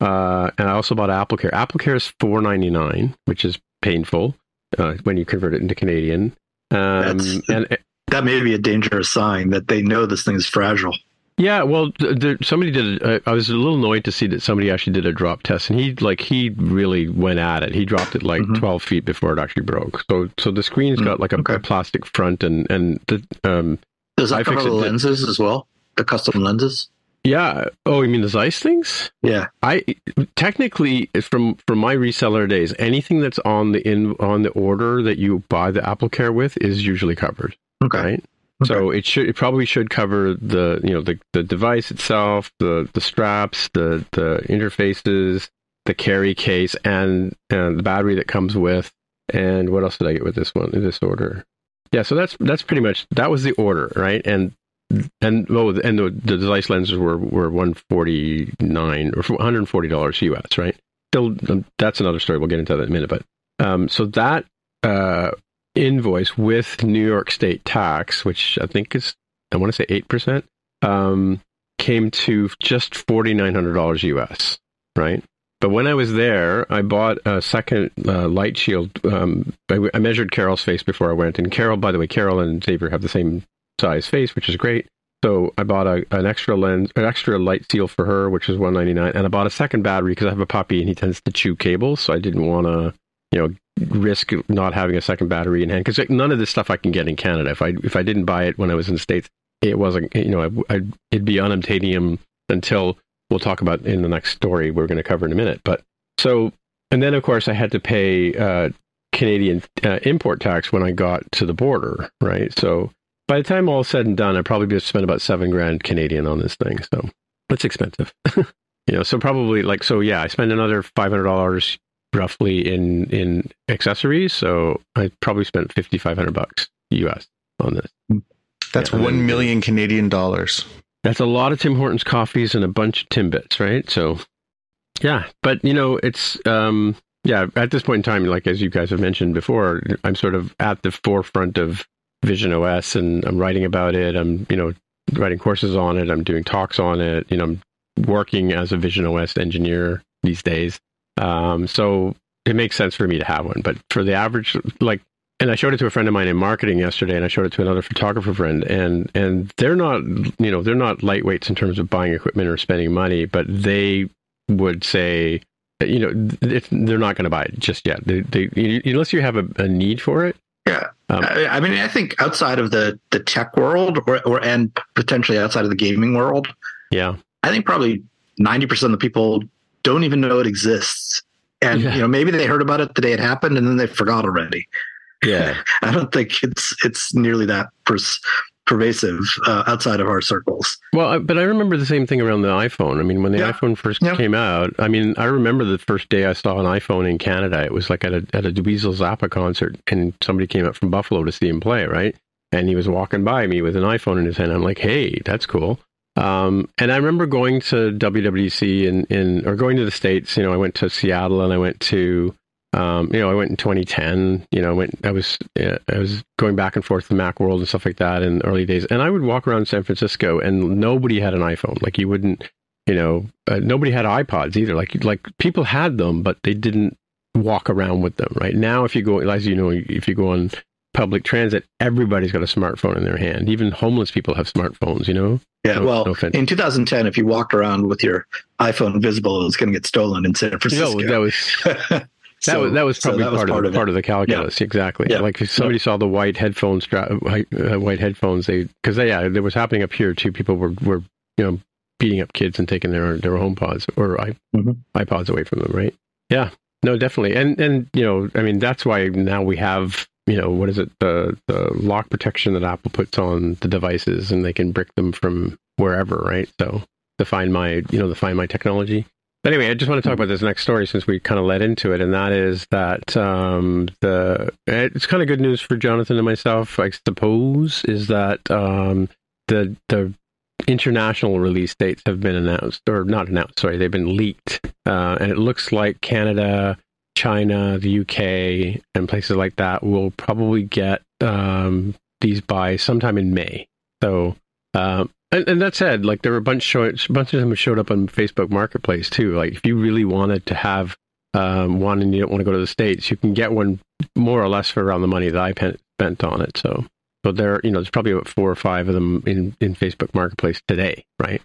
uh, and I also bought AppleCare. AppleCare is 499, which is painful uh, when you convert it into Canadian. Um, and <laughs> that may be a dangerous sign that they know this thing is fragile. Yeah, well, there, somebody did. A, I was a little annoyed to see that somebody actually did a drop test, and he like he really went at it. He dropped it like mm-hmm. twelve feet before it actually broke. So, so the screen's got like a, okay. a plastic front, and and the um. Does that I cover the lenses as well? The custom lenses. Yeah. Oh, you mean the Zeiss things? Yeah. I technically from from my reseller days, anything that's on the in on the order that you buy the Apple Care with is usually covered. Okay. Right. Okay. So it should it probably should cover the you know the, the device itself, the the straps, the the interfaces, the carry case, and and the battery that comes with. And what else did I get with this one? In this order, yeah. So that's that's pretty much that was the order, right? And and oh, and the, the lenses were were one forty nine or one hundred forty dollars US, right? Still, um, that's another story. We'll get into that in a minute. But um, so that uh, invoice with New York State tax, which I think is, I want to say 8%, um, came to just $4,900 US, right? But when I was there, I bought a second uh, light shield. Um, I, measured Carol's face before I went. And Carol, by the way, Carol and Xavier have the same size face, which is great. So I bought a, an extra lens, an extra light seal for her, which was one ninety nine, and I bought a second battery because I have a puppy and he tends to chew cables, so I didn't want to, you know, risk not having a second battery in hand because none of this stuff I can get in Canada. If I if I didn't buy it when I was in the states, it wasn't you know I, I, it'd be unobtainium until we'll talk about in the next story we're going to cover in a minute. But so and then of course I had to pay uh, Canadian uh, import tax when I got to the border, right? So by the time all said and done, I probably just spent about seven grand Canadian on this thing. So it's expensive. <laughs> you know, so probably like so yeah, I spent another five hundred dollars roughly in in accessories. So I probably spent fifty five hundred bucks US on this. That's yeah, one million Canadian dollars. That's a lot of Tim Hortons coffees and a bunch of Timbits, right? So yeah, but you know, it's um yeah, at this point in time, like as you guys have mentioned before, I'm sort of at the forefront of Vision OS and I'm writing about it. I'm, you know, writing courses on it. I'm doing talks on it. You know, I'm working as a Vision OS engineer these days. Um, so it makes sense for me to have one. But for the average, like, and I showed it to a friend of mine in marketing yesterday, and I showed it to another photographer friend, and and they're not, you know, they're not lightweights in terms of buying equipment or spending money, but they would say, you know, they're not going to buy it just yet. They, they, unless you have a, a need for it, Yeah, Um, I, I mean, I think outside of the the tech world, or, or and potentially outside of the gaming world, Yeah. I think probably ninety percent of the people don't even know it exists. And Yeah. you know, maybe they heard about it the day it happened, and then they forgot already. Yeah. <laughs> I don't think it's it's nearly that pers- pervasive uh, outside of our circles. Well, but I remember the same thing around the iPhone. I mean, when the Yeah. iPhone first Yeah. came out, I mean, I remember the first day I saw an iPhone in Canada. It was like at a at a Dweezil Zappa concert, and somebody came up from Buffalo to see him play, right? And he was walking by me with an iPhone in his hand. I'm like, hey, that's cool. Um, and I remember going to WWDC in, in or going to the states. You know, I went to Seattle and I went to um, you know, I went in 2010. You know, I went. I was uh, I was going back and forth to the Mac world and stuff like that in the early days. And I would walk around San Francisco, and nobody had an iPhone. Like you wouldn't, you know, uh, nobody had iPods either. Like like people had them, but they didn't walk around with them. Right now, if you go, as you know, if you go on public transit, everybody's got a smartphone in their hand. Even homeless people have smartphones. You know. Yeah, No- well, no in 2010, if you walked around with your iPhone visible, it was going to get stolen in San Francisco. No, that was <laughs> That So- was that was so probably that was part, of, it. part of the calculus. Exactly. Yeah. Like if somebody saw the white headphones, white, uh, white headphones, they because they, yeah, there was happening up here too. People were were you know beating up kids and taking their their home pods or i Mhm. iPods away from them. Right. Yeah. No, definitely. And and you know, I mean, that's why now we have you know what is it the the lock protection that Apple puts on the devices, and they can brick them from wherever. Right. So to find my you know the find my technology. But anyway, I just want to talk about this next story since we kind of led into it, and that is that um, the it's kind of good news for Jonathan and myself, I suppose, is that um, the the international release dates have been announced, or not announced. Sorry, they've been leaked, uh, and it looks like Canada, China, the UK, and places like that will probably get um, these by sometime in May. So. Um, and, and that said, like there were a bunch a bunch of them showed up on Facebook Marketplace too. Like if you really wanted to have um, one and you don't want to go to the states, you can get one more or less for around the money that I spent on it. So, so there, you know, there's probably about four or five of them in in Facebook Marketplace today, right?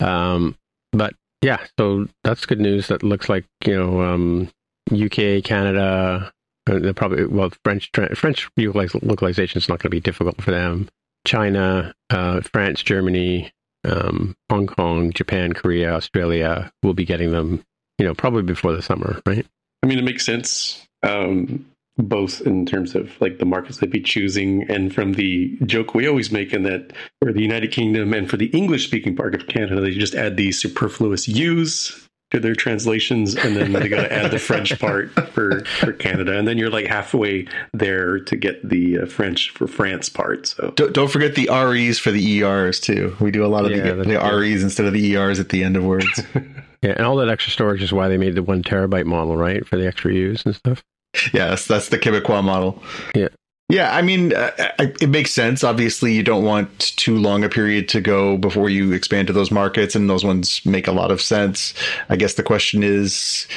Um, but yeah, so that's good news. That looks like you know, um, UK, Canada, uh, they're probably well, French French localization is not going to be difficult for them. China, uh, France, Germany, um, Hong Kong, Japan, Korea, Australia will be getting them, you know, probably before the summer, right? I mean, it makes sense, um, both in terms of like the markets they'd be choosing, and from the joke we always make in that for the United Kingdom and for the English-speaking part of Canada, they just add these superfluous U's to their translations, and then they got to add the French <laughs> part for for Canada, and then you're like halfway there to get the uh, French for France part. So Don't, don't forget the REs for the ERs too. We do a lot of Yeah, the, the true. REs instead of the ERs at the end of words. <laughs> Yeah, and all that extra storage is why they made the one terabyte model, right, for the extra use and stuff. yes, that's the Quebecois model. Yeah. Yeah, I mean, uh, it makes sense. Obviously, you don't want too long a period to go before you expand to those markets, and those ones make a lot of sense. I guess the question is,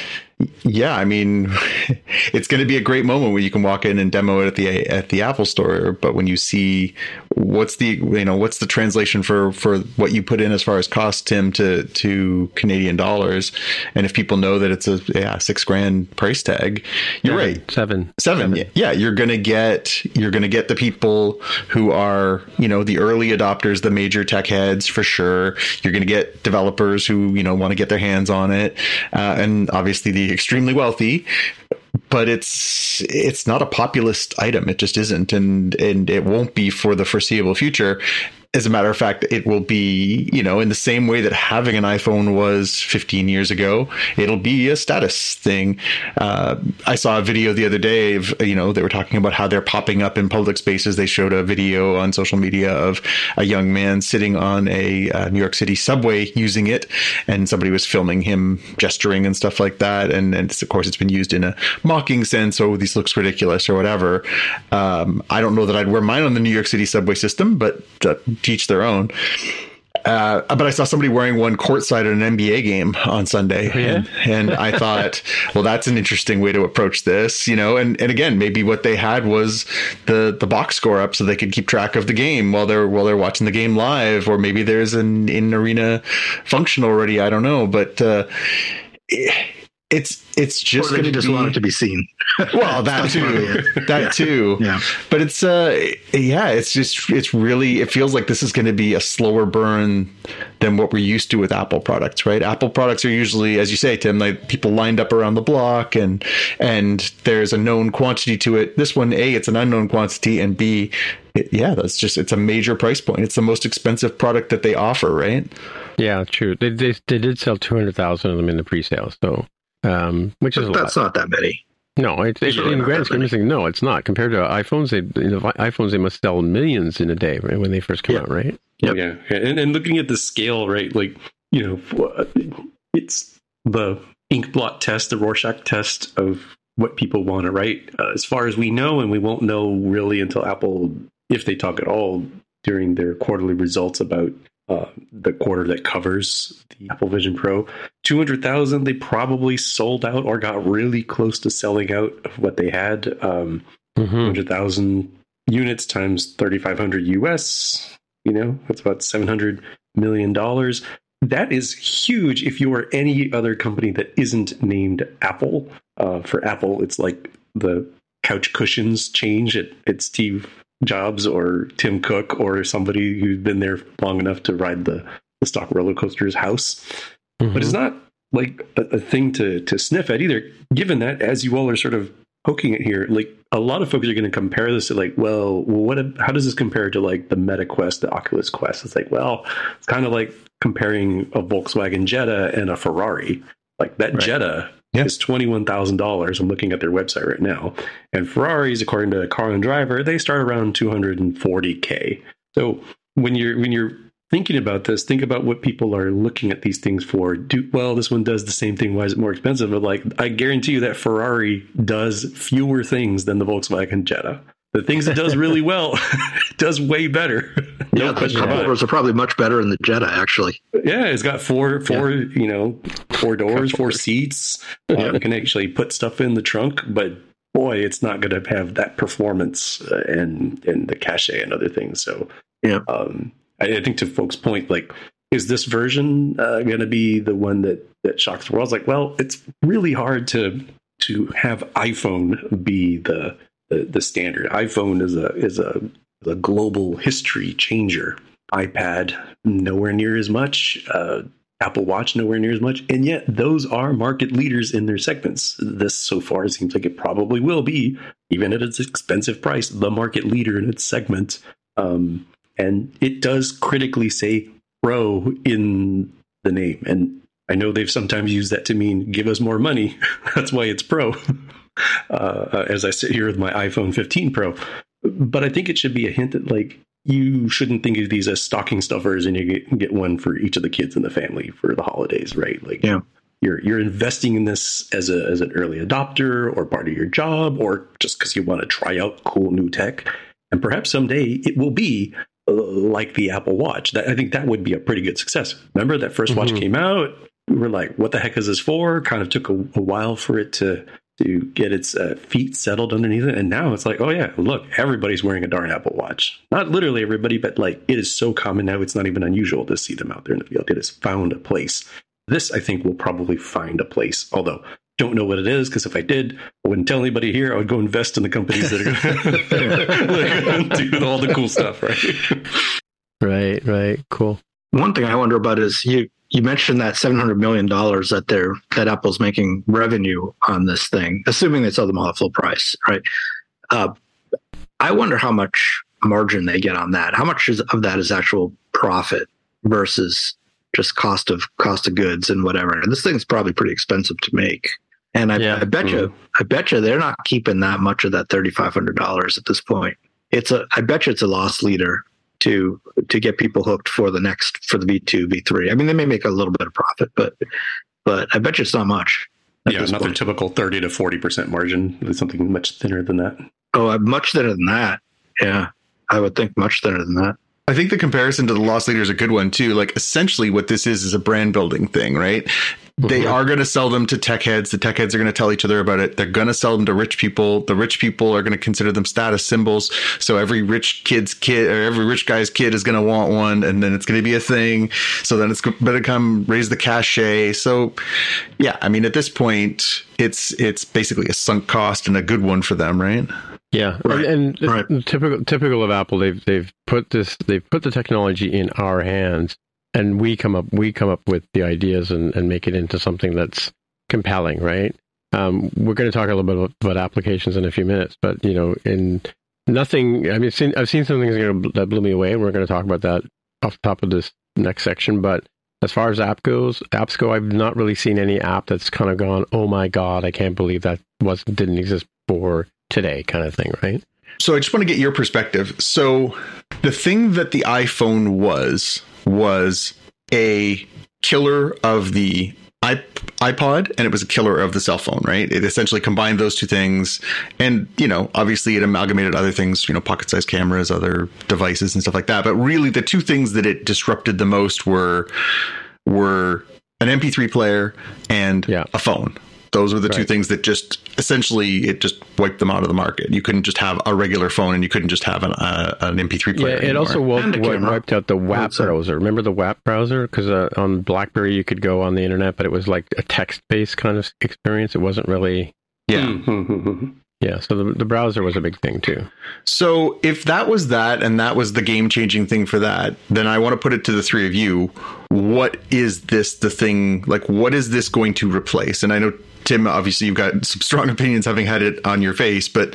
yeah, I mean, <laughs> it's going to be a great moment when you can walk in and demo it at the at the Apple Store. But when you see what's the you know what's the translation for for what you put in as far as cost, Tim, to to Canadian dollars, and if people know that it's a yeah six grand price tag, you're Seven. right. Seven. Seven. Yeah. yeah, you're gonna get you're gonna get the people who are you know the early adopters, the major tech heads for sure. You're gonna get developers who you know want to get their hands on it, uh, and obviously the extremely wealthy. But it's it's not a populist item. It just isn't, and and it won't be for the foreseeable future. As a matter of fact, it will be, you know, in the same way that having an iPhone was 15 years ago, it'll be a status thing. Uh, I saw a video the other day of, you know, they were talking about how they're popping up in public spaces. They showed a video on social media of a young man sitting on a uh, New York City subway using it, and somebody was filming him gesturing and stuff like that. And, and of course, it's been used in a mocking sense. Oh, this looks ridiculous or whatever. Um, I don't know that I'd wear mine on the New York City subway system, but uh, teach their own. Uh, but I saw somebody wearing one courtside at an NBA game on Sunday, and, and I <laughs> thought, well, that's an interesting way to approach this, you know. And and again, maybe what they had was the the box score up so they could keep track of the game while they're while they're watching the game live, or maybe there's an in arena function already. I don't know, but uh, it's it's just or going to just be want it to be seen. <laughs> well that That's too <laughs> that Yeah. too Yeah. but it's uh yeah it's just it's really it feels like this is going to be a slower burn than what we're used to with apple products right apple products are usually as you say tim like people lined up around the block and and there's a known quantity to it this one a it's an unknown quantity and b it, yeah that's just it's a major price point it's the most expensive product that they offer right Yeah, true. They they, they did sell two hundred thousand of them in the pre-sale, so um, which is a But lot. that's not that many. No, it's, it's It's really in the not grand scheme of things, no, it's not. Compared to iPhones, they you know, iPhones they must sell millions in a day right, when they first come Yeah. out, right? Yep. Yeah, yeah. And, and looking at the scale, right? Like, you know, it's the ink blot test, the Rorschach test of what people want to write. Uh, as far as we know, and we won't know really until Apple, if they talk at all during their quarterly results about uh, the quarter that covers the Apple Vision Pro. 200,000, they probably sold out or got really close to selling out of what they had. Um, Mm-hmm. 100,000 units times 3,500 US, you know, that's about $700 million. That is huge if you are any other company that isn't named Apple. Uh, for Apple, it's like the couch cushions change at, at Steve Jobs or Tim Cook or somebody who's been there long enough to ride the, the stock roller coaster's house. Mm-hmm. But it's not like a, a thing to, to sniff at either, given that, as you all are sort of poking it here, like a lot of folks are going to compare this to like, well, what? How does this compare to like the Meta Quest, the Oculus Quest? It's like, well, it's kind of like comparing a Volkswagen Jetta and a Ferrari. Like that Right. Jetta Yeah. is twenty one thousand dollars. I'm looking at their website right now, and Ferraris, according to Car and Driver, they start around two hundred and forty k. So when you're when you're thinking about this, think about what people are looking at these things for. Do well, this one does the same thing. Why is it more expensive? But like, I guarantee you that Ferrari does fewer things than the Volkswagen Jetta. The things it does really well, <laughs> it does way better. <laughs> Yeah, no the question about it. holders are probably much better in the Jetta, actually. Yeah, it's got four, four, you know, four doors, four seats. You can actually put stuff in the trunk, but boy, it's not going to have that performance uh, and and the cachet and other things. So, Yeah. um, I, I think to folks' point, like, is this version uh, going to be the one that that shocks the world? It's like, well, it's really hard to to have iPhone be the the, the standard. iPhone is a is a the global history changer. iPad nowhere near as much. Uh, Apple Watch nowhere near as much, and yet those are market leaders in their segments. This so far seems like it probably will be, even at its expensive price, the market leader in its segment. Um, and it does critically say "pro" in the name, and I know they've sometimes used that to mean "give us more money." <laughs> That's why it's Pro. <laughs> uh, as I sit here with my iPhone 15 Pro, but I think it should be a hint that like you shouldn't think of these as stocking stuffers and you get, get one for each of the kids in the family for the holidays, right? Like Yeah. you're you're investing in this as a as an early adopter or part of your job or just because you want to try out cool new tech, and perhaps someday it will be uh, like the Apple Watch. That I think that would be a pretty good success. Remember that 1st watch Mhm. came out, we were like, "What the heck is this for?" Kind of took a, a while for it to to get its uh, feet settled underneath it, and now it's like, "Oh yeah, look, everybody's wearing a darn Apple Watch." Not literally everybody, but like it is so common now, it's not even unusual to see them out there in the field. It has found a place. This, I think, will probably find a place. Although don't know what it is because if I did, I wouldn't tell anybody here. I would go invest in the companies that are going <laughs> to <laughs> do all the cool stuff, right? Right, right, cool. One thing I wonder about is you you mentioned that seven hundred million dollars that they're that Apple's making revenue on this thing, assuming they sell them all at full price, right? Uh, I wonder how much margin they get on that. How much is, of that is actual profit versus just cost of cost of goods and whatever. And this thing's probably pretty expensive to make, and I, Yeah. I bet you, I bet you they're not keeping that much of that thirty five hundred dollars at this point. It's a, I bet you it's a loss leader to to get people hooked for the next for the V2, V3. I mean, they may make a little bit of profit, but but I bet you it's not much. yeah, not point. typical thirty to forty percent margin. It's something much thinner than that. Oh, uh, much thinner than that. Yeah, I would think much thinner than that. I think the comparison to the loss leader is a good one too. Like essentially what this is is a brand building thing, right? they Mhm. are going to sell them to tech heads. The tech heads are going to tell each other about it. They're going to sell them to rich people. The rich people are going to consider them status symbols. So every rich kid's kid or every rich guy's kid is going to want one, and then it's going to be a thing. So then it's going to come raise the cachet. So yeah, I mean, at this point, it's it's basically a sunk cost and a good one for them, right? Yeah, Right, and, and right. typical typical of Apple, they've they've put this they've put the technology in our hands, and we come up we come up with the ideas and, and make it into something that's compelling, right? Um, we're going to talk a little bit about, about applications in a few minutes, but you know, in nothing. I mean, seen, I've seen some things that blew me away, and we're going to talk about that off the top of this next section. But as far as app goes, apps go, I've not really seen any app that's kind of gone, "Oh my god, I can't believe that was didn't exist for today," kind of thing, right? So I just want to get your perspective. So the thing that the iPhone was was a killer of the iPod and it was a killer of the cell phone, right? It essentially combined those two things and, you know, obviously it amalgamated other things, you know, pocket-sized cameras, other devices and stuff like that. But really the two things that it disrupted the most were were an MP3 player and Yeah. a phone. Those were the two things that just essentially it just wiped them out of the market. You couldn't just have a regular phone and you couldn't just have an, uh, an MP3 player. Yeah, player. it anymore. also And wiped, wiped out the WAP Outside. browser. Remember the WAP browser? Because uh, on BlackBerry you could go on the internet, but it was like a text-based kind of experience. It wasn't really. yeah. Mhm. Yeah, so the, the browser was a big thing too. So if that was that and that was the game changing thing for that, then I want to put it to the three of you. What is this the thing like what is this going to replace? And I know Tim, obviously you've got some strong opinions having had it on your face, but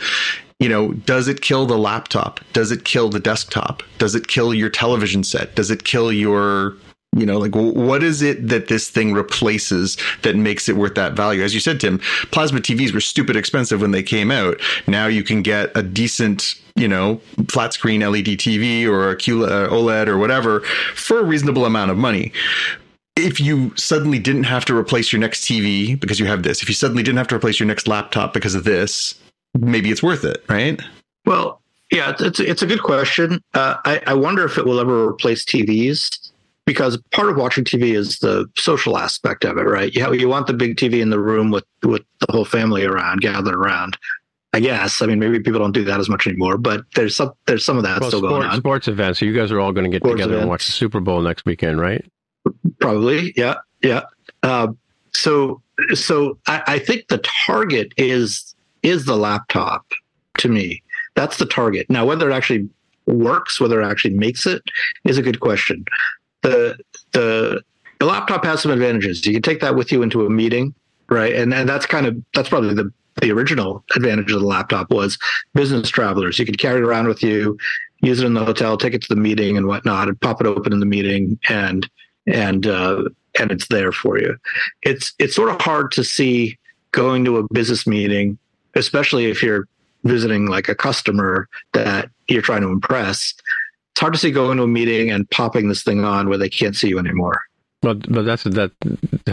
you know, does it kill the laptop? Does it kill the desktop? Does it kill your television set? Does it kill your you know, like what is it that this thing replaces that makes it worth that value? As you said, Tim, plasma TVs were stupid expensive when they came out. Now you can get a decent, you know, flat screen LED TV or a uh, OLED or whatever for a reasonable amount of money. If you suddenly didn't have to replace your next TV because you have this, if you suddenly didn't have to replace your next laptop because of this, maybe it's worth it, right? Well, yeah, it's it's, it's a good question. Uh, I, I wonder if it will ever replace TVs because part of watching TV is the social aspect of it, right? You have, you want the big TV in the room with with the whole family around, gathered around. I guess. I mean, maybe people don't do that as much anymore, but there's some there's some of that well, still going on. sports events. So you guys are all going to get Sports together and watch the Super Bowl next weekend, right? Probably, yeah, yeah. Uh, so, so I, I think the target is is the laptop. To me, that's the target. Now, whether it actually works, whether it actually makes it, is a good question. the the The laptop has some advantages. You can take that with you into a meeting, right? And and that's kind of that's probably the the original advantage of the laptop was business travelers. You could carry it around with you, use it in the hotel, take it to the meeting and whatnot, and pop it open in the meeting and and uh, and it's there for you. It's it's sort of hard to see going to a business meeting, especially if you're visiting like a customer that you're trying to impress. It's hard to see going to a meeting and popping this thing on where they can't see you anymore. But but that's that.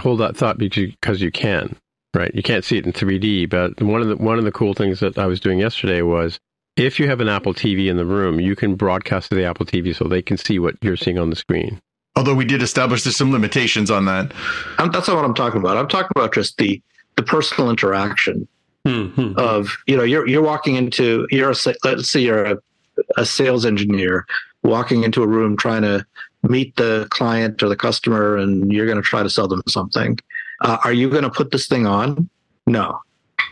Hold that thought because you can, right? You can't see it in 3D. But one of the one of the cool things that I was doing yesterday was if you have an Apple TV in the room, you can broadcast to the Apple TV so they can see what you're seeing on the screen. Although we did establish there's some limitations on that. I'm, that's not what I'm talking about. I'm talking about just the the personal interaction Mhm. of you know you're you're walking into you're a let's say you're a, a sales engineer walking into a room trying to meet the client or the customer and you're going to try to sell them something. Uh, are you going to put this thing on? No,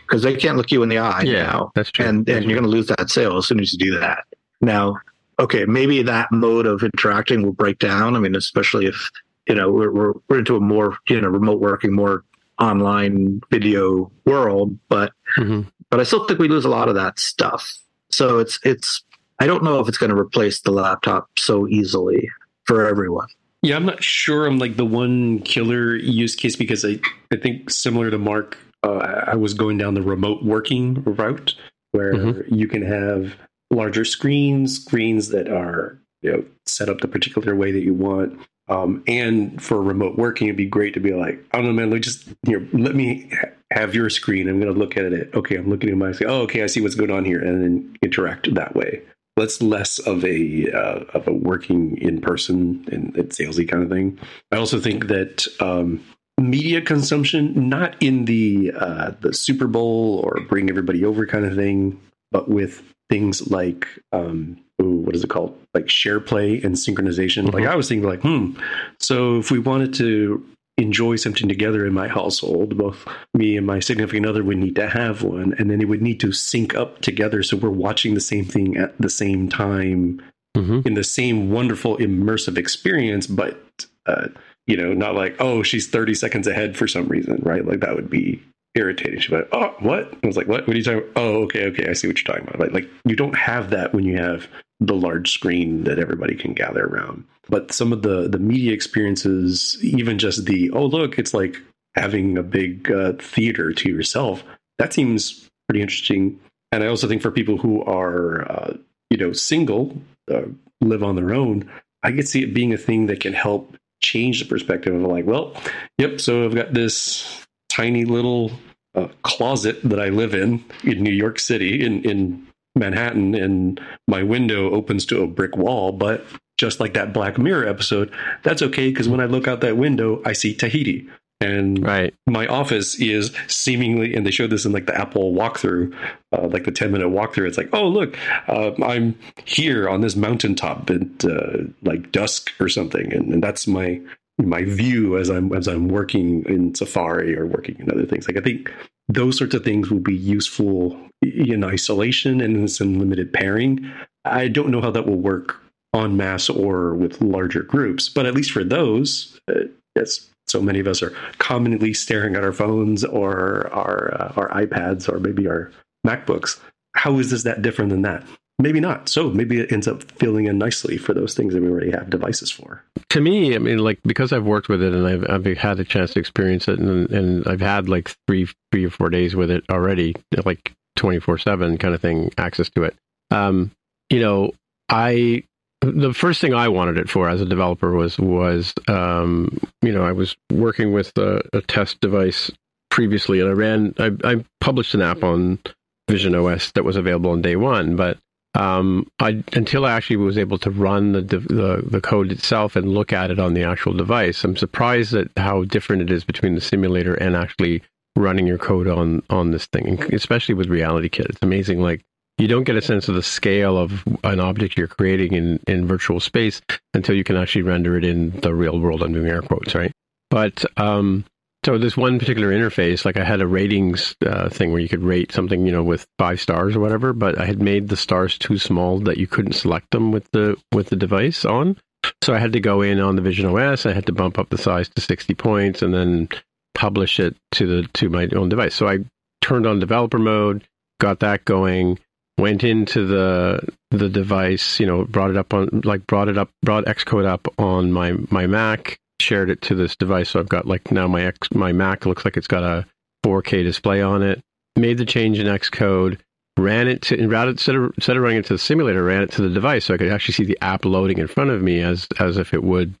because they can't look you in the eye now, that's true. and That's and you're going to lose that sale as soon as you do that. Now, okay, maybe that mode of interacting will break down. I mean, especially if you know we're we're, we're into a more you know remote working, more online video world, but Mhm. but I still think we lose a lot of that stuff. So it's it's I don't know if it's going to replace the laptop so easily for everyone. Yeah, I'm not sure I'm like the one killer use case because I, I think similar to Mark, uh, I was going down the remote working route where Mhm. you can have larger screens, screens that are you know set up the particular way that you want. Um, and for remote working, it'd be great to be like, I don't know, man, let me just here, let me ha- have your screen. I'm going to look at it. Okay, I'm looking at my screen. Oh, okay, I see what's going on here, and then interact that way. That's less of a uh, of a working in person and, and salesy kind of thing. I also think that um, media consumption, not in the uh, the Super Bowl or bring everybody over kind of thing, but with things like um, ooh, what is it called? Like share play and synchronization. Mm-hmm. Like I was thinking, like, hmm. So if we wanted to enjoy something together in my household, both me and my significant other would need to have one, and then it would need to sync up together so we're watching the same thing at the same time mm-hmm. in the same wonderful immersive experience, but uh, you know, not like, oh, she's 30 seconds ahead for some reason, right? Like that would be irritating. She's like, oh, what? I was like, what? What are you talking about? Oh, okay, okay, I see what you're talking about. Like, like you don't have that when you have the large screen that everybody can gather around. But some of the the media experiences, even just the oh look, it's like having a big uh, theater to yourself. That seems pretty interesting. And I also think for people who are uh, you know single, uh, live on their own, I could see it being a thing that can help change the perspective of like, well, yep, so I've got this tiny little uh, closet that I live in in New York City in in Manhattan, and my window opens to a brick wall, but just like that Black Mirror episode, that's okay because when I look out that window, I see Tahiti. And right. my office is seemingly, and they showed this in like the Apple walkthrough, uh, like the 10 minute walkthrough. It's like, oh, look, uh, I'm here on this mountaintop at uh, like dusk or something. And, and that's my my view as I'm as I'm working in Safari or working in other things. Like I think those sorts of things will be useful in isolation and in some limited pairing. I don't know how that will work on mass or with larger groups, but at least for those, uh, yes, so many of us are commonly staring at our phones or our uh, our iPads or maybe our MacBooks. How is this that different than that? Maybe not. So maybe it ends up filling in nicely for those things that we already have devices for. To me, I mean, like because I've worked with it and I've, I've had a chance to experience it, and, and I've had like three three or four days with it already, like twenty four seven kind of thing, access to it. Um, you know, I the first thing I wanted it for as a developer was was um, you know I was working with a, a, test device previously, and I ran I, I, published an app on Vision OS that was available on day one, but um, I until I actually was able to run the, the the code itself and look at it on the actual device, I'm surprised at how different it is between the simulator and actually running your code on on this thing, especially with RealityKit. It's amazing, like you don't get a sense of the scale of an object you're creating in, in virtual space until you can actually render it in the real world. I'm doing air quotes, right? But um, so this one particular interface, like I had a ratings uh, thing where you could rate something, you know, with five stars or whatever, but I had made the stars too small that you couldn't select them with the with the device on. So I had to go in on the Vision OS. I had to bump up the size to 60 points and then publish it to the to my own device. So I turned on developer mode, got that going, went into the the device, you know, brought it up on like brought it up, brought Xcode up on my my Mac, shared it to this device. So I've got like now my X my Mac looks like it's got a 4K display on it. Made the change in Xcode, ran it to routed instead of, instead of running it to the simulator, ran it to the device so I could actually see the app loading in front of me as as if it would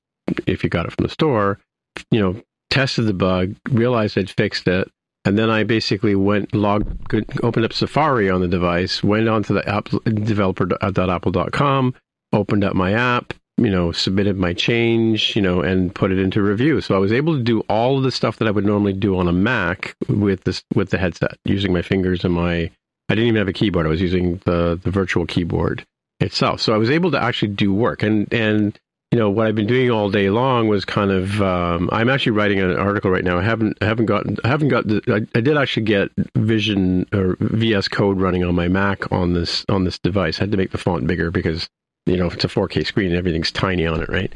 if you got it from the store. You know, tested the bug, realized I'd fixed it, and then I basically went logged, opened up Safari on the device, went onto the app developer.apple.com, opened up my app, you know, submitted my change, you know, and put it into review. So I was able to do all of the stuff that I would normally do on a Mac with this with the headset, using my fingers and my. I didn't even have a keyboard. I was using the the virtual keyboard itself. So I was able to actually do work, and and you know what I've been doing all day long was kind of um, I'm actually writing an article right now. I haven't I haven't gotten I haven't got the, I, I, did actually get Vision or VS Code running on my Mac on this on this device. I had to make the font bigger because you know if it's a 4K screen everything's tiny on it, right?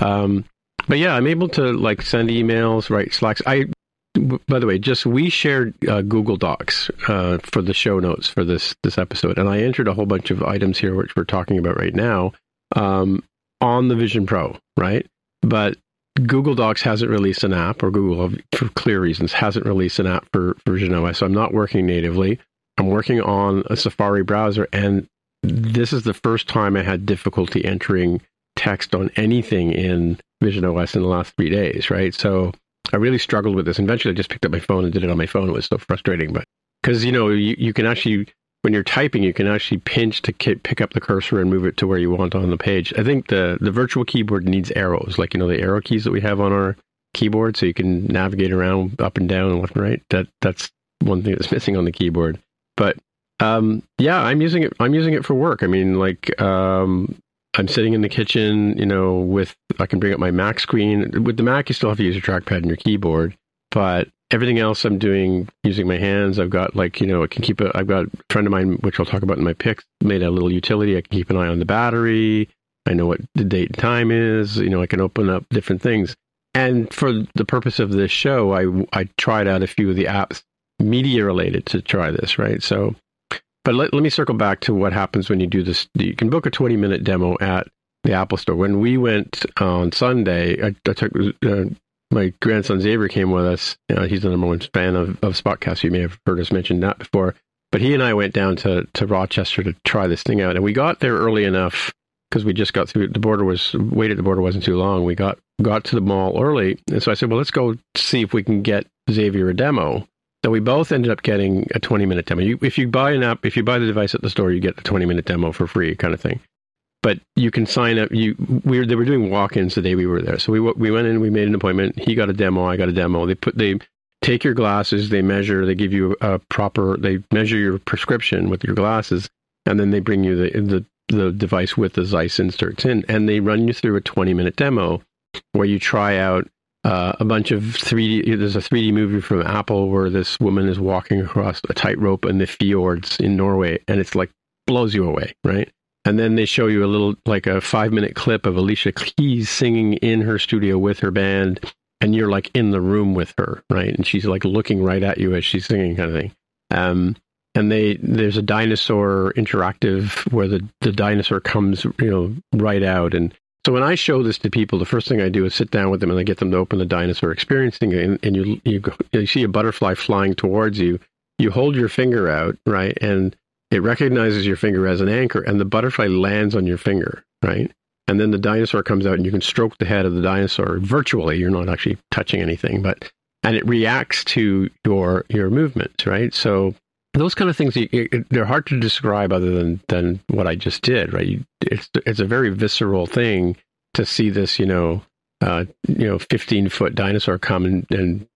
Um, but yeah, I'm able to like send emails, write Slacks. I by the way, just we shared uh, Google Docs uh, for the show notes for this this episode, and I entered a whole bunch of items here which we're talking about right now. Um, on the Vision Pro, right? But Google Docs hasn't released an app, or Google, for clear reasons, hasn't released an app for, for Vision OS. So I'm not working natively. I'm working on a Safari browser, and this is the first time I had difficulty entering text on anything in Vision OS in the last three days, right? So I really struggled with this. Eventually, I just picked up my phone and did it on my phone. It was so frustrating, but because you know you, you can actually when you're typing, you can actually pinch to pick up the cursor and move it to where you want on the page. I think the the virtual keyboard needs arrows, like you know the arrow keys that we have on our keyboard so you can navigate around up and down and left and right. That that's one thing that's <laughs> missing on the keyboard. But um, yeah, I'm using it. I'm using it for work. I mean, like um, I'm sitting in the kitchen, you know, with I can bring up my Mac screen. With the Mac, you still have to use your trackpad and your keyboard, but everything else I'm doing using my hands. I've got like you know, I can keep a. I've got a friend of mine, which I'll talk about in my picks, made a little utility. I can keep an eye on the battery. I know what the date and time is. You know, I can open up different things. And for the purpose of this show, I I tried out a few of the apps media related to try this, right? So but let, let me circle back to what happens when you do this. You can book a 20 minute demo at the Apple Store. When we went on Sunday, I, I took uh, my grandson Xavier came with us. Uh, he's the number one fan of, of Spotcast. You may have heard us mention that before. But he and I went down to, to Rochester to try this thing out. And we got there early enough because we just got through the border was wait at the border wasn't too long. We got got to the mall early. And so I said, well, let's go see if we can get Xavier a demo. So we both ended up getting a 20 minute demo. You, if you buy an app, if you buy the device at the store, you get the 20 minute demo for free, kind of thing. But you can sign up. You we were, they were doing walk-ins the day we were there, so we we went in, we made an appointment. He got a demo, I got a demo. They put they take your glasses, they measure, they give you a proper, they measure your prescription with your glasses, and then they bring you the the the device with the Zeiss inserts in, and they run you through a 20 minute demo where you try out uh, a bunch of 3D. There's a 3D movie from Apple where this woman is walking across a tightrope in the fjords in Norway, and it's like blows you away, right? And then they show you a little, like a five minute clip of Alicia Keys singing in her studio with her band, and you're like in the room with her, right? And she's like looking right at you as she's singing, kind of thing. Um, and they there's a dinosaur interactive where the the dinosaur comes, you know, right out, and so when I show this to people, the first thing I do is sit down with them and I get them to open the dinosaur experiencing it. And, and you, you, you see a butterfly flying towards you. You hold your finger out, right? And it recognizes your finger as an anchor and the butterfly lands on your finger, right? And then the dinosaur comes out and you can stroke the head of the dinosaur virtually. You're not actually touching anything, but, and it reacts to your, your movements, right? So those kind of things they're hard to describe other than than what I just did, right? it's it's a very visceral thing to see this, you know, uh, you know, fifteen foot dinosaur come and, and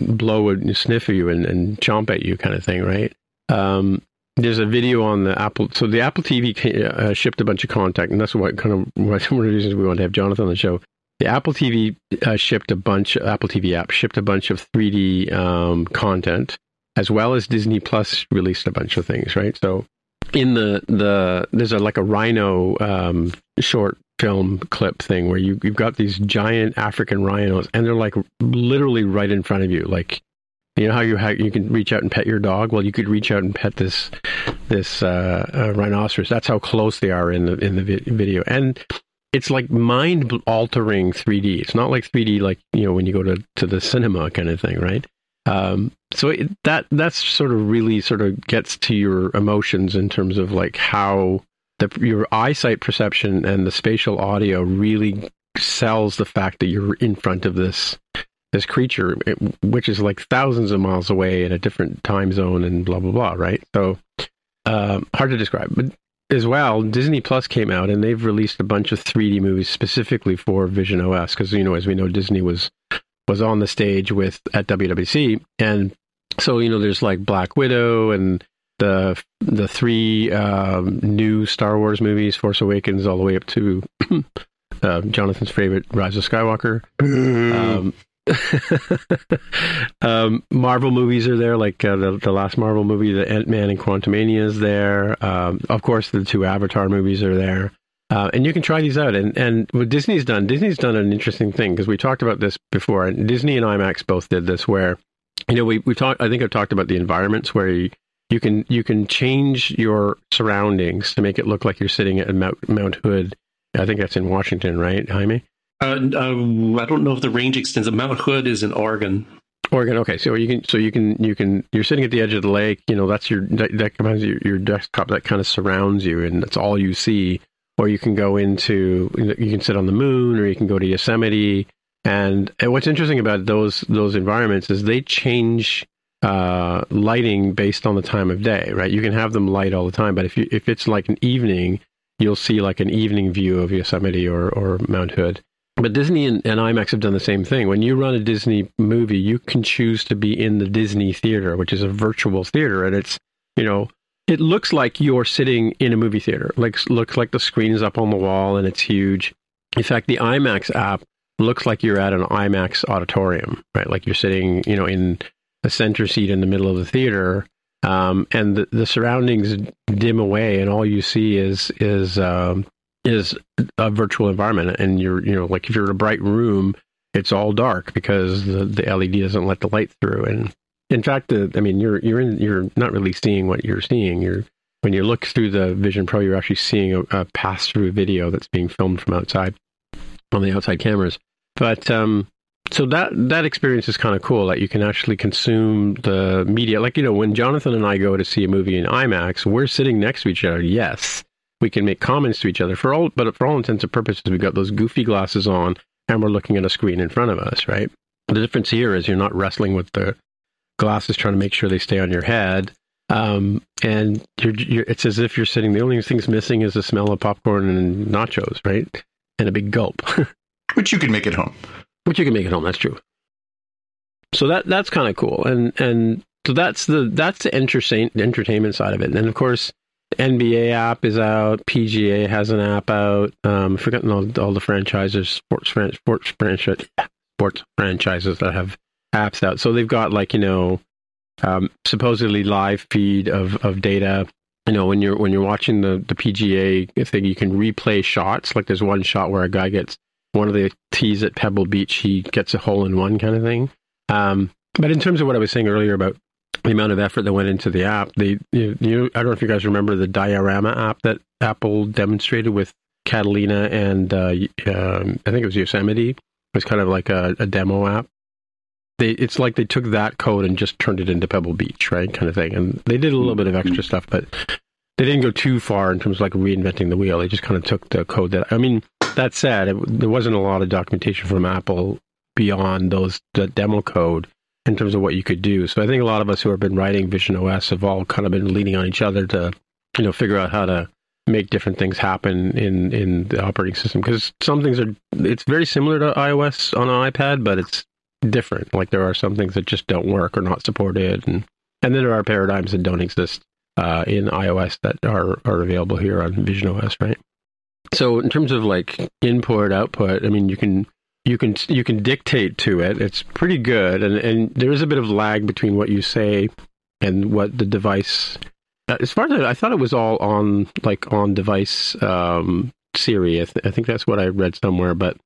blow and sniff at you and, and chomp at you, kind of thing, right? Um, there's a video on the Apple. So the Apple TV uh, shipped a bunch of content, and that's what kind of <laughs> one of the reasons we want to have Jonathan on the show. The Apple TV uh, shipped a bunch. Apple TV app shipped a bunch of 3D um, content as well as Disney Plus released a bunch of things, right? So in the the there's a like a rhino um, short film clip thing where you you've got these giant African rhinos and they're like literally right in front of you, like you know how you you can reach out and pet your dog. Well, you could reach out and pet this this uh, uh, rhinoceros. That's how close they are in the in the vi- video, and it's like mind altering 3D. It's not like 3D like you know when you go to to the cinema kind of thing, right? Um, so it, that that's sort of really sort of gets to your emotions in terms of like how the, your eyesight perception and the spatial audio really sells the fact that you're in front of this this creature, which is like thousands of miles away in a different time zone and blah blah blah, right? So um, hard to describe, but as well, Disney Plus came out and they've released a bunch of 3D movies specifically for Vision OS because you know as we know Disney was was on the stage with at WWDC, and so you know there's like Black Widow and the the three um, new Star Wars movies, Force Awakens, all the way up to <clears throat> uh, Jonathan's favorite, Rise of Skywalker. um, <laughs> um, Marvel movies are there, like uh, the, the last Marvel movie, the Ant Man and Quantumania is there. Um, of course, the two Avatar movies are there. Uh, and you can try these out. And and what Disney's done, Disney's done an interesting thing because we talked about this before. And Disney and IMAX both did this, where you know we we talked. I think I've talked about the environments where you, you can you can change your surroundings to make it look like you're sitting at Mount Mount Hood. I think that's in Washington, right, Jaime? Uh, uh, I don't know if the range extends. Mount Hood is in Oregon. Oregon. Okay, so you can so you can you can you're sitting at the edge of the lake. You know that's your that, that your, your desktop that kind of surrounds you, and that's all you see or you can go into you can sit on the moon or you can go to Yosemite. And, and what's interesting about those those environments is they change uh, lighting based on the time of day, right? You can have them light all the time, but if you if it's like an evening, you'll see like an evening view of Yosemite or or Mount Hood. but Disney and, and, IMAX have done the same thing. When you run a Disney movie, you can choose to be in the Disney theater, which is a virtual theater, and it's you know it looks like you're sitting in a movie theater. Like looks like the screen is up on the wall and it's huge. In fact, the IMAX app looks like you're at an IMAX auditorium, right? Like you're sitting, you know, in a center seat in the middle of the theater, um, and the, the, surroundings dim away, and all you see is is um, is a virtual environment. And you're, you know, like if you're in a bright room, it's all dark because the, the LED doesn't let the light through. And in fact, the, I mean, you're you're in, you're not really seeing what you're seeing. You're when you look through the Vision Pro, you're actually seeing a, a pass through video that's being filmed from outside on the outside cameras. But um, so that that experience is kind of cool. Like you can actually consume the media. Like you know, when Jonathan and I go to see a movie in IMAX, we're sitting next to each other. Yes, we can make comments to each other for all, but for all intents and purposes, we've got those goofy glasses on, and we're looking at a screen in front of us. Right. The difference here is you're not wrestling with the glasses, trying to make sure they stay on your head. Um, and you're, you're, it's as if you're sitting. The only thing's missing is the smell of popcorn and nachos, right? And a big gulp. <laughs> Which you can make at home. Which you can make at home. That's true. So that that's kind of cool, and and so that's the that's the entertain, entertainment side of it. And of course, NBA app is out. PGA has an app out. Um, I've forgotten all, all the franchises, sports sports franchise, sports franchises that have apps out. So they've got like you know, um, supposedly live feed of of data. You know, when you're when you're watching the the PGA thing, you can replay shots. Like there's one shot where a guy gets one of the tees at Pebble Beach, he gets a hole in one kind of thing. Um, but in terms of what I was saying earlier about the amount of effort that went into the app, they you, you I don't know if you guys remember the diorama app that Apple demonstrated with Catalina and uh, um, I think it was Yosemite. It was kind of like a, a demo app. They, it's like they took that code and just turned it into Pebble Beach, right, kind of thing. And they did a little bit of extra stuff, but they didn't go too far in terms of like reinventing the wheel. They just kind of took the code that I mean that said, it, there wasn't a lot of documentation from Apple beyond those the demo code in terms of what you could do. So I think a lot of us who have been writing Vision OS have all kind of been leaning on each other to, you know, figure out how to make different things happen in in the operating system because some things are it's very similar to iOS on an iPad, but it's different. Like there are some things that just don't work or not supported, and and then there are paradigms that don't exist uh, in iOS that are are available here on Vision OS, right? So in terms of like input output, I mean you can you can you can dictate to it. It's pretty good, and and there is a bit of lag between what you say and what the device. Uh, as far as I, I thought, it was all on like on device um, Siri. I, th- I think that's what I read somewhere, but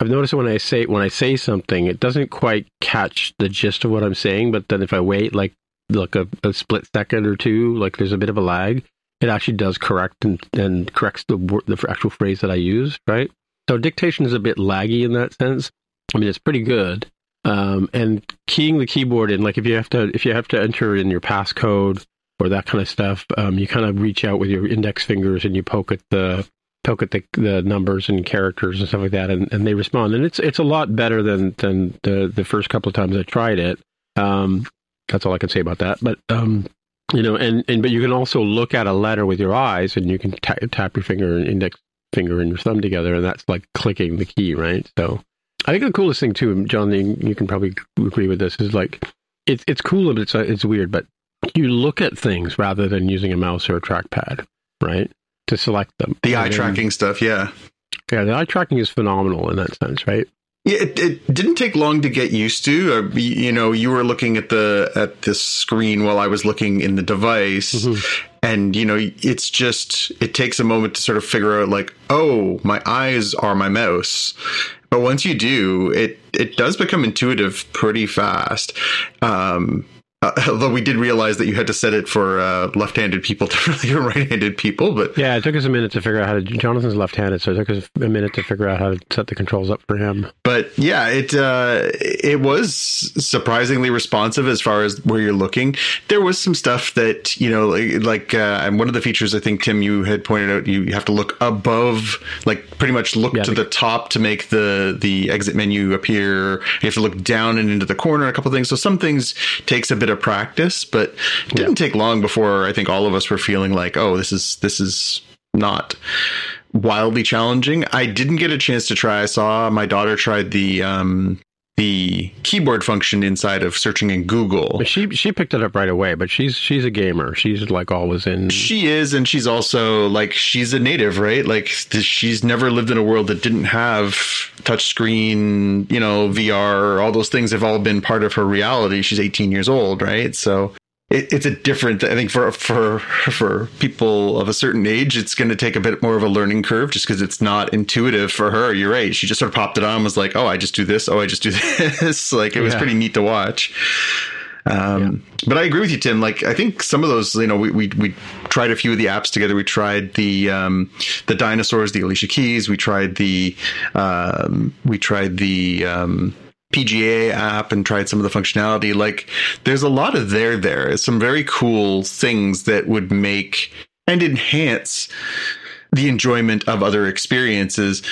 I've noticed when I say when I say something, it doesn't quite catch the gist of what I'm saying. But then if I wait like like a, a split second or two, like there's a bit of a lag it actually does correct and, and corrects the the actual phrase that I use, right? So dictation is a bit laggy in that sense. I mean, it's pretty good. Um, and keying the keyboard in, like if you have to if you have to enter in your passcode or that kind of stuff, um, you kind of reach out with your index fingers and you poke at the poke at the, the numbers and characters and stuff like that, and, and they respond. And it's it's a lot better than than the the first couple of times I tried it. Um, that's all I can say about that. But um, you know, and, and but you can also look at a letter with your eyes, and you can t- tap your finger and index finger and your thumb together, and that's like clicking the key, right? So, I think the coolest thing too, John, you can probably agree with this, is like it's it's cool, but it's it's weird, but you look at things rather than using a mouse or a trackpad, right, to select them. The eye tracking stuff, yeah, yeah, the eye tracking is phenomenal in that sense, right? Yeah, it, it didn't take long to get used to. Uh, you know, you were looking at the at the screen while I was looking in the device, mm-hmm. and you know, it's just it takes a moment to sort of figure out like, oh, my eyes are my mouse. But once you do, it it does become intuitive pretty fast. Um, uh, <laughs> although we did realize that you had to set it for uh, left-handed people <laughs> to <laughs> right-handed people, but yeah, it took us a minute to figure out how to. Jonathan's left-handed, so it took us a minute to figure out how to set the controls up for him. But yeah, it uh, it was surprisingly responsive as far as where you're looking. There was some stuff that you know, like, like uh, and one of the features I think Tim you had pointed out, you have to look above, like pretty much look yeah, to the, the top to make the the exit menu appear. You have to look down and into the corner. A couple things. So some things takes a bit of practice, but it didn't yeah. take long before I think all of us were feeling like, oh, this is this is not wildly challenging. I didn't get a chance to try. I saw my daughter tried the um, the keyboard function inside of searching in Google. She she picked it up right away, but she's she's a gamer. She's like always in. She is, and she's also like she's a native, right? Like she's never lived in a world that didn't have touchscreen, you know, VR. All those things have all been part of her reality. She's 18 years old, right? So it, it's a different. I think for for for people of a certain age, it's going to take a bit more of a learning curve, just because it's not intuitive for her. You're right. She just sort of popped it on, and was like, "Oh, I just do this. Oh, I just do <laughs> this." like it was Yeah. pretty neat to watch. Um, But I agree with you, Tim. Like I think some of those, you know, we, we we tried a few of the apps together. We tried the um, the dinosaurs, the Alicia Keys. We tried the um, we tried the um, PGA app and tried some of the functionality. Like there's a lot of there there. Some very cool things that would make and enhance the enjoyment of other experiences.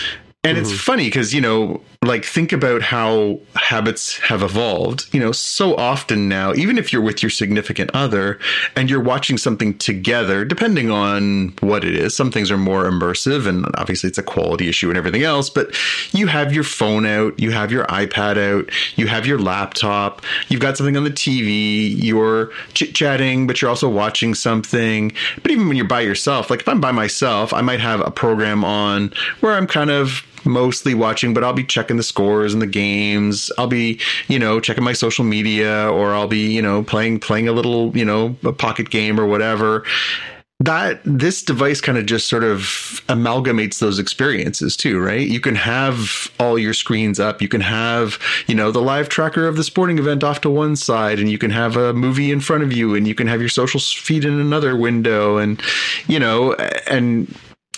And it's mm-hmm. funny because, you know, like think about how habits have evolved. You know, so often now, even if you're with your significant other and you're watching something together, depending on what it is, some things are more immersive and obviously it's a quality issue and everything else, but you have your phone out, you have your iPad out, you have your laptop, you've got something on the TV, you're chit chatting, but you're also watching something. But even when you're by yourself, like if I'm by myself, I might have a program on where I'm kind of mostly watching, but I'll be checking the scores and the games. I'll be, you know, checking my social media or I'll be, you know, playing playing a little, you know, a pocket game or whatever. That this device kind of just sort of amalgamates those experiences too, right? You can have all your screens up. You can have, you know, the live tracker of the sporting event off to one side and you can have a movie in front of you and you can have your social feed in another window and, you know, and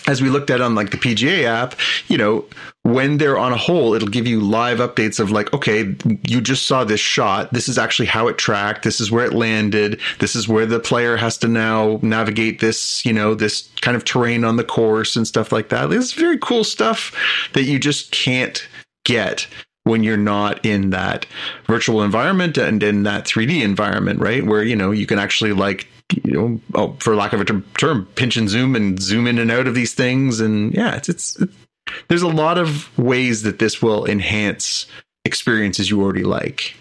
as we looked at on like the PGA app, you know, when they're on a hole, it'll give you live updates of like, okay, you just saw this shot. This is actually how it tracked. This is where it landed. This is where the player has to now navigate this, you know, this kind of terrain on the course and stuff like that. Is very cool stuff that you just can't get when you're not in that virtual environment and in that 3D environment, right? Where, you know, you can actually like you know, oh, for lack of a ter- term, pinch and zoom and zoom in and out of these things. And yeah, it's, it's, it's, there's a lot of ways that this will enhance experiences you already like.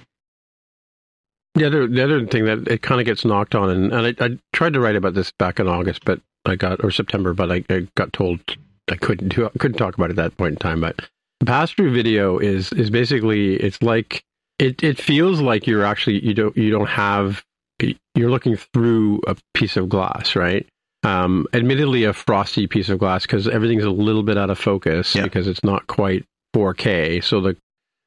The other the other thing that it kind of gets knocked on, and, and I, I tried to write about this back in August, but I got or September, but I, I got told I couldn't do I couldn't talk about it at that point in time. But pass through video is is basically it's like it it feels like you're actually you don't you don't have you're looking through a piece of glass, right? Um, admittedly, a frosty piece of glass because everything's a little bit out of focus Yeah. because it's not quite 4K. So the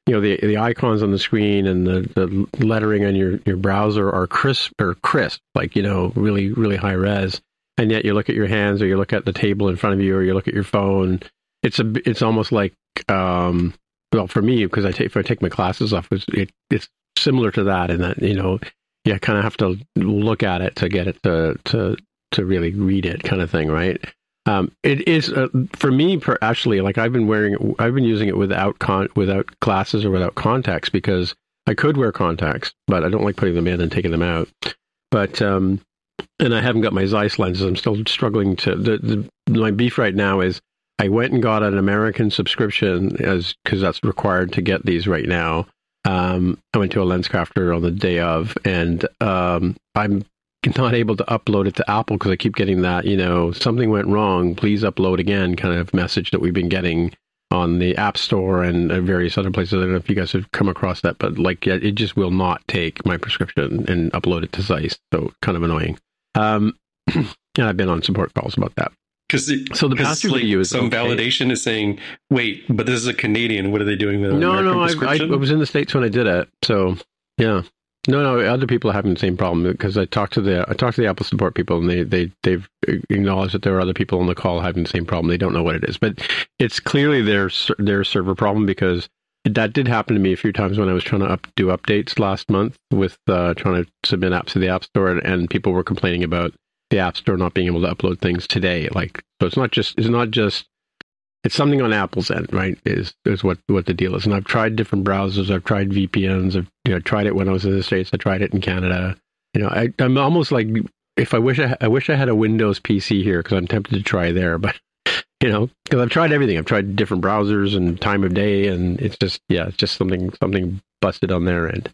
you know the the icons on the screen and the, the lettering on your, your browser are crisp or crisp, like you know really really high res. And yet you look at your hands or you look at the table in front of you or you look at your phone. It's a it's almost like um, well for me because I take if I take my glasses off, it's, it, it's similar to that in that you know you kind of have to look at it to get it to to to really read it kind of thing, right? Um, it is uh, for me per, actually like I've been wearing I've been using it without con without glasses or without contacts because I could wear contacts, but I don't like putting them in and taking them out. But um, and I haven't got my Zeiss lenses. I'm still struggling to. The, the my beef right now is I went and got an American subscription as because that's required to get these right now. Um, I went to a lens crafter on the day of, and um, I'm not able to upload it to Apple because I keep getting that, you know, something went wrong. Please upload again kind of message that we've been getting on the App Store and uh, various other places. I don't know if you guys have come across that, but like it just will not take my prescription and upload it to Zeiss. So kind of annoying. Um, <clears throat> and I've been on support calls about that. Because So the pass-through like video is some okay. validation is saying, wait, but this is a Canadian. What are they doing with No, American no, I, I. I was in the states when I did it. So yeah, no, no, other people are having the same problem because I talked to the I talked to the Apple support people and they they they've acknowledged that there are other people on the call having the same problem. They don't know what it is, but it's clearly their their server problem because that did happen to me a few times when I was trying to up, do updates last month with uh, trying to submit apps to the App Store and, and people were complaining about the App Store not being able to upload things today. Like so, it's not just it's not just it's something on Apple's end, right? Is is what what the deal is. And I've tried different browsers. I've tried VPNs. I've you know tried it when I was in the states. I tried it in Canada. You know, I, I'm almost like if I wish I, I wish I had a Windows PC here because I'm tempted to try there, but <laughs> you know, because I've tried everything. I've tried different browsers and time of day, and it's just yeah, it's just something something busted on their end.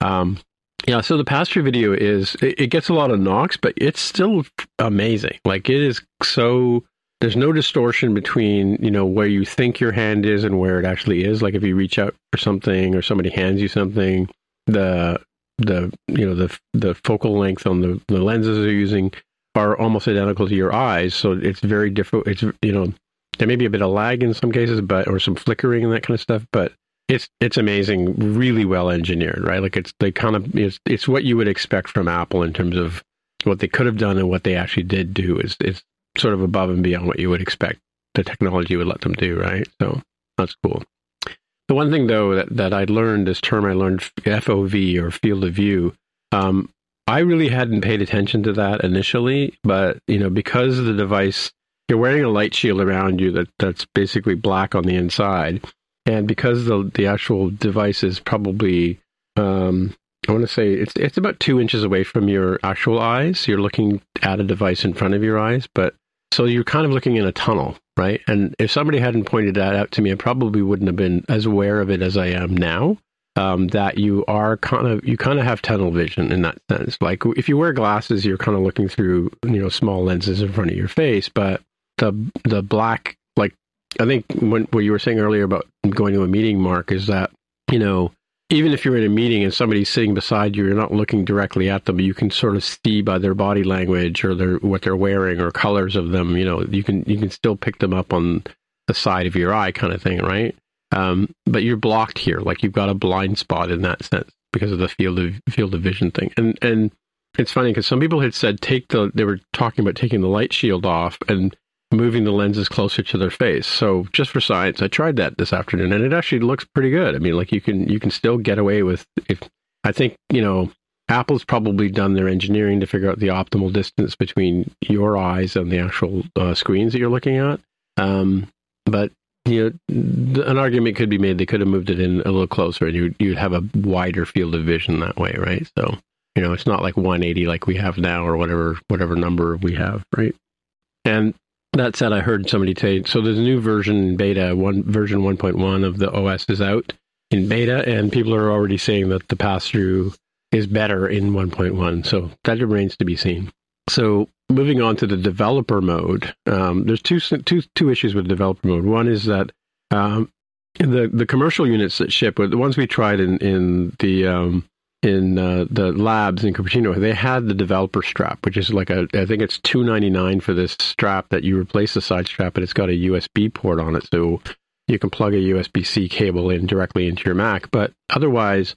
Um, yeah, so the pass-through video is it, it gets a lot of knocks, but it's still amazing. Like it is so there's no distortion between you know where you think your hand is and where it actually is. Like if you reach out for something or somebody hands you something, the the you know the the focal length on the, the lenses they're using are almost identical to your eyes. So it's very difficult. It's you know there may be a bit of lag in some cases, but or some flickering and that kind of stuff, but it's it's amazing, really well engineered, right? Like it's they kind of it's it's what you would expect from Apple in terms of what they could have done and what they actually did do is is sort of above and beyond what you would expect the technology would let them do, right? So that's cool. The one thing though that, that I learned, this term I learned FOV or field of view, um, I really hadn't paid attention to that initially, but you know, because the device you're wearing a light shield around you that, that's basically black on the inside, and because the the actual device is probably um, I want to say it's it's about two inches away from your actual eyes. You're looking at a device in front of your eyes, but so you're kind of looking in a tunnel, right? And if somebody hadn't pointed that out to me, I probably wouldn't have been as aware of it as I am now. Um, that you are kind of you kind of have tunnel vision in that sense. Like if you wear glasses, you're kind of looking through you know small lenses in front of your face, but the the black like I think when, what you were saying earlier about going to a meeting, Mark, is that you know even if you're in a meeting and somebody's sitting beside you, you're not looking directly at them. You can sort of see by their body language or their what they're wearing or colors of them. You know, you can you can still pick them up on the side of your eye, kind of thing, right? Um, but you're blocked here, like you've got a blind spot in that sense because of the field of field of vision thing. And and it's funny because some people had said take the they were talking about taking the light shield off and moving the lenses closer to their face. So just for science, I tried that this afternoon, and it actually looks pretty good. I mean, like you can you can still get away with if I think you know Apple's probably done their engineering to figure out the optimal distance between your eyes and the actual uh, screens that you're looking at. Um, but you know, an argument could be made they could have moved it in a little closer, and you'd you'd have a wider field of vision that way, right? So you know, it's not like 180 like we have now, or whatever whatever number we have, right? And that said, I heard somebody say so. There's a new version in beta, one version 1.1 of the OS is out in beta, and people are already saying that the pass through is better in 1.1. So that remains to be seen. So moving on to the developer mode, um, there's two, two, two issues with developer mode. One is that um, the the commercial units that ship, the ones we tried in in the um, in uh, the labs in Cupertino, they had the developer strap, which is like a, I think it's two ninety nine for this strap that you replace the side strap, but it's got a USB port on it, so you can plug a USB C cable in directly into your Mac. But otherwise,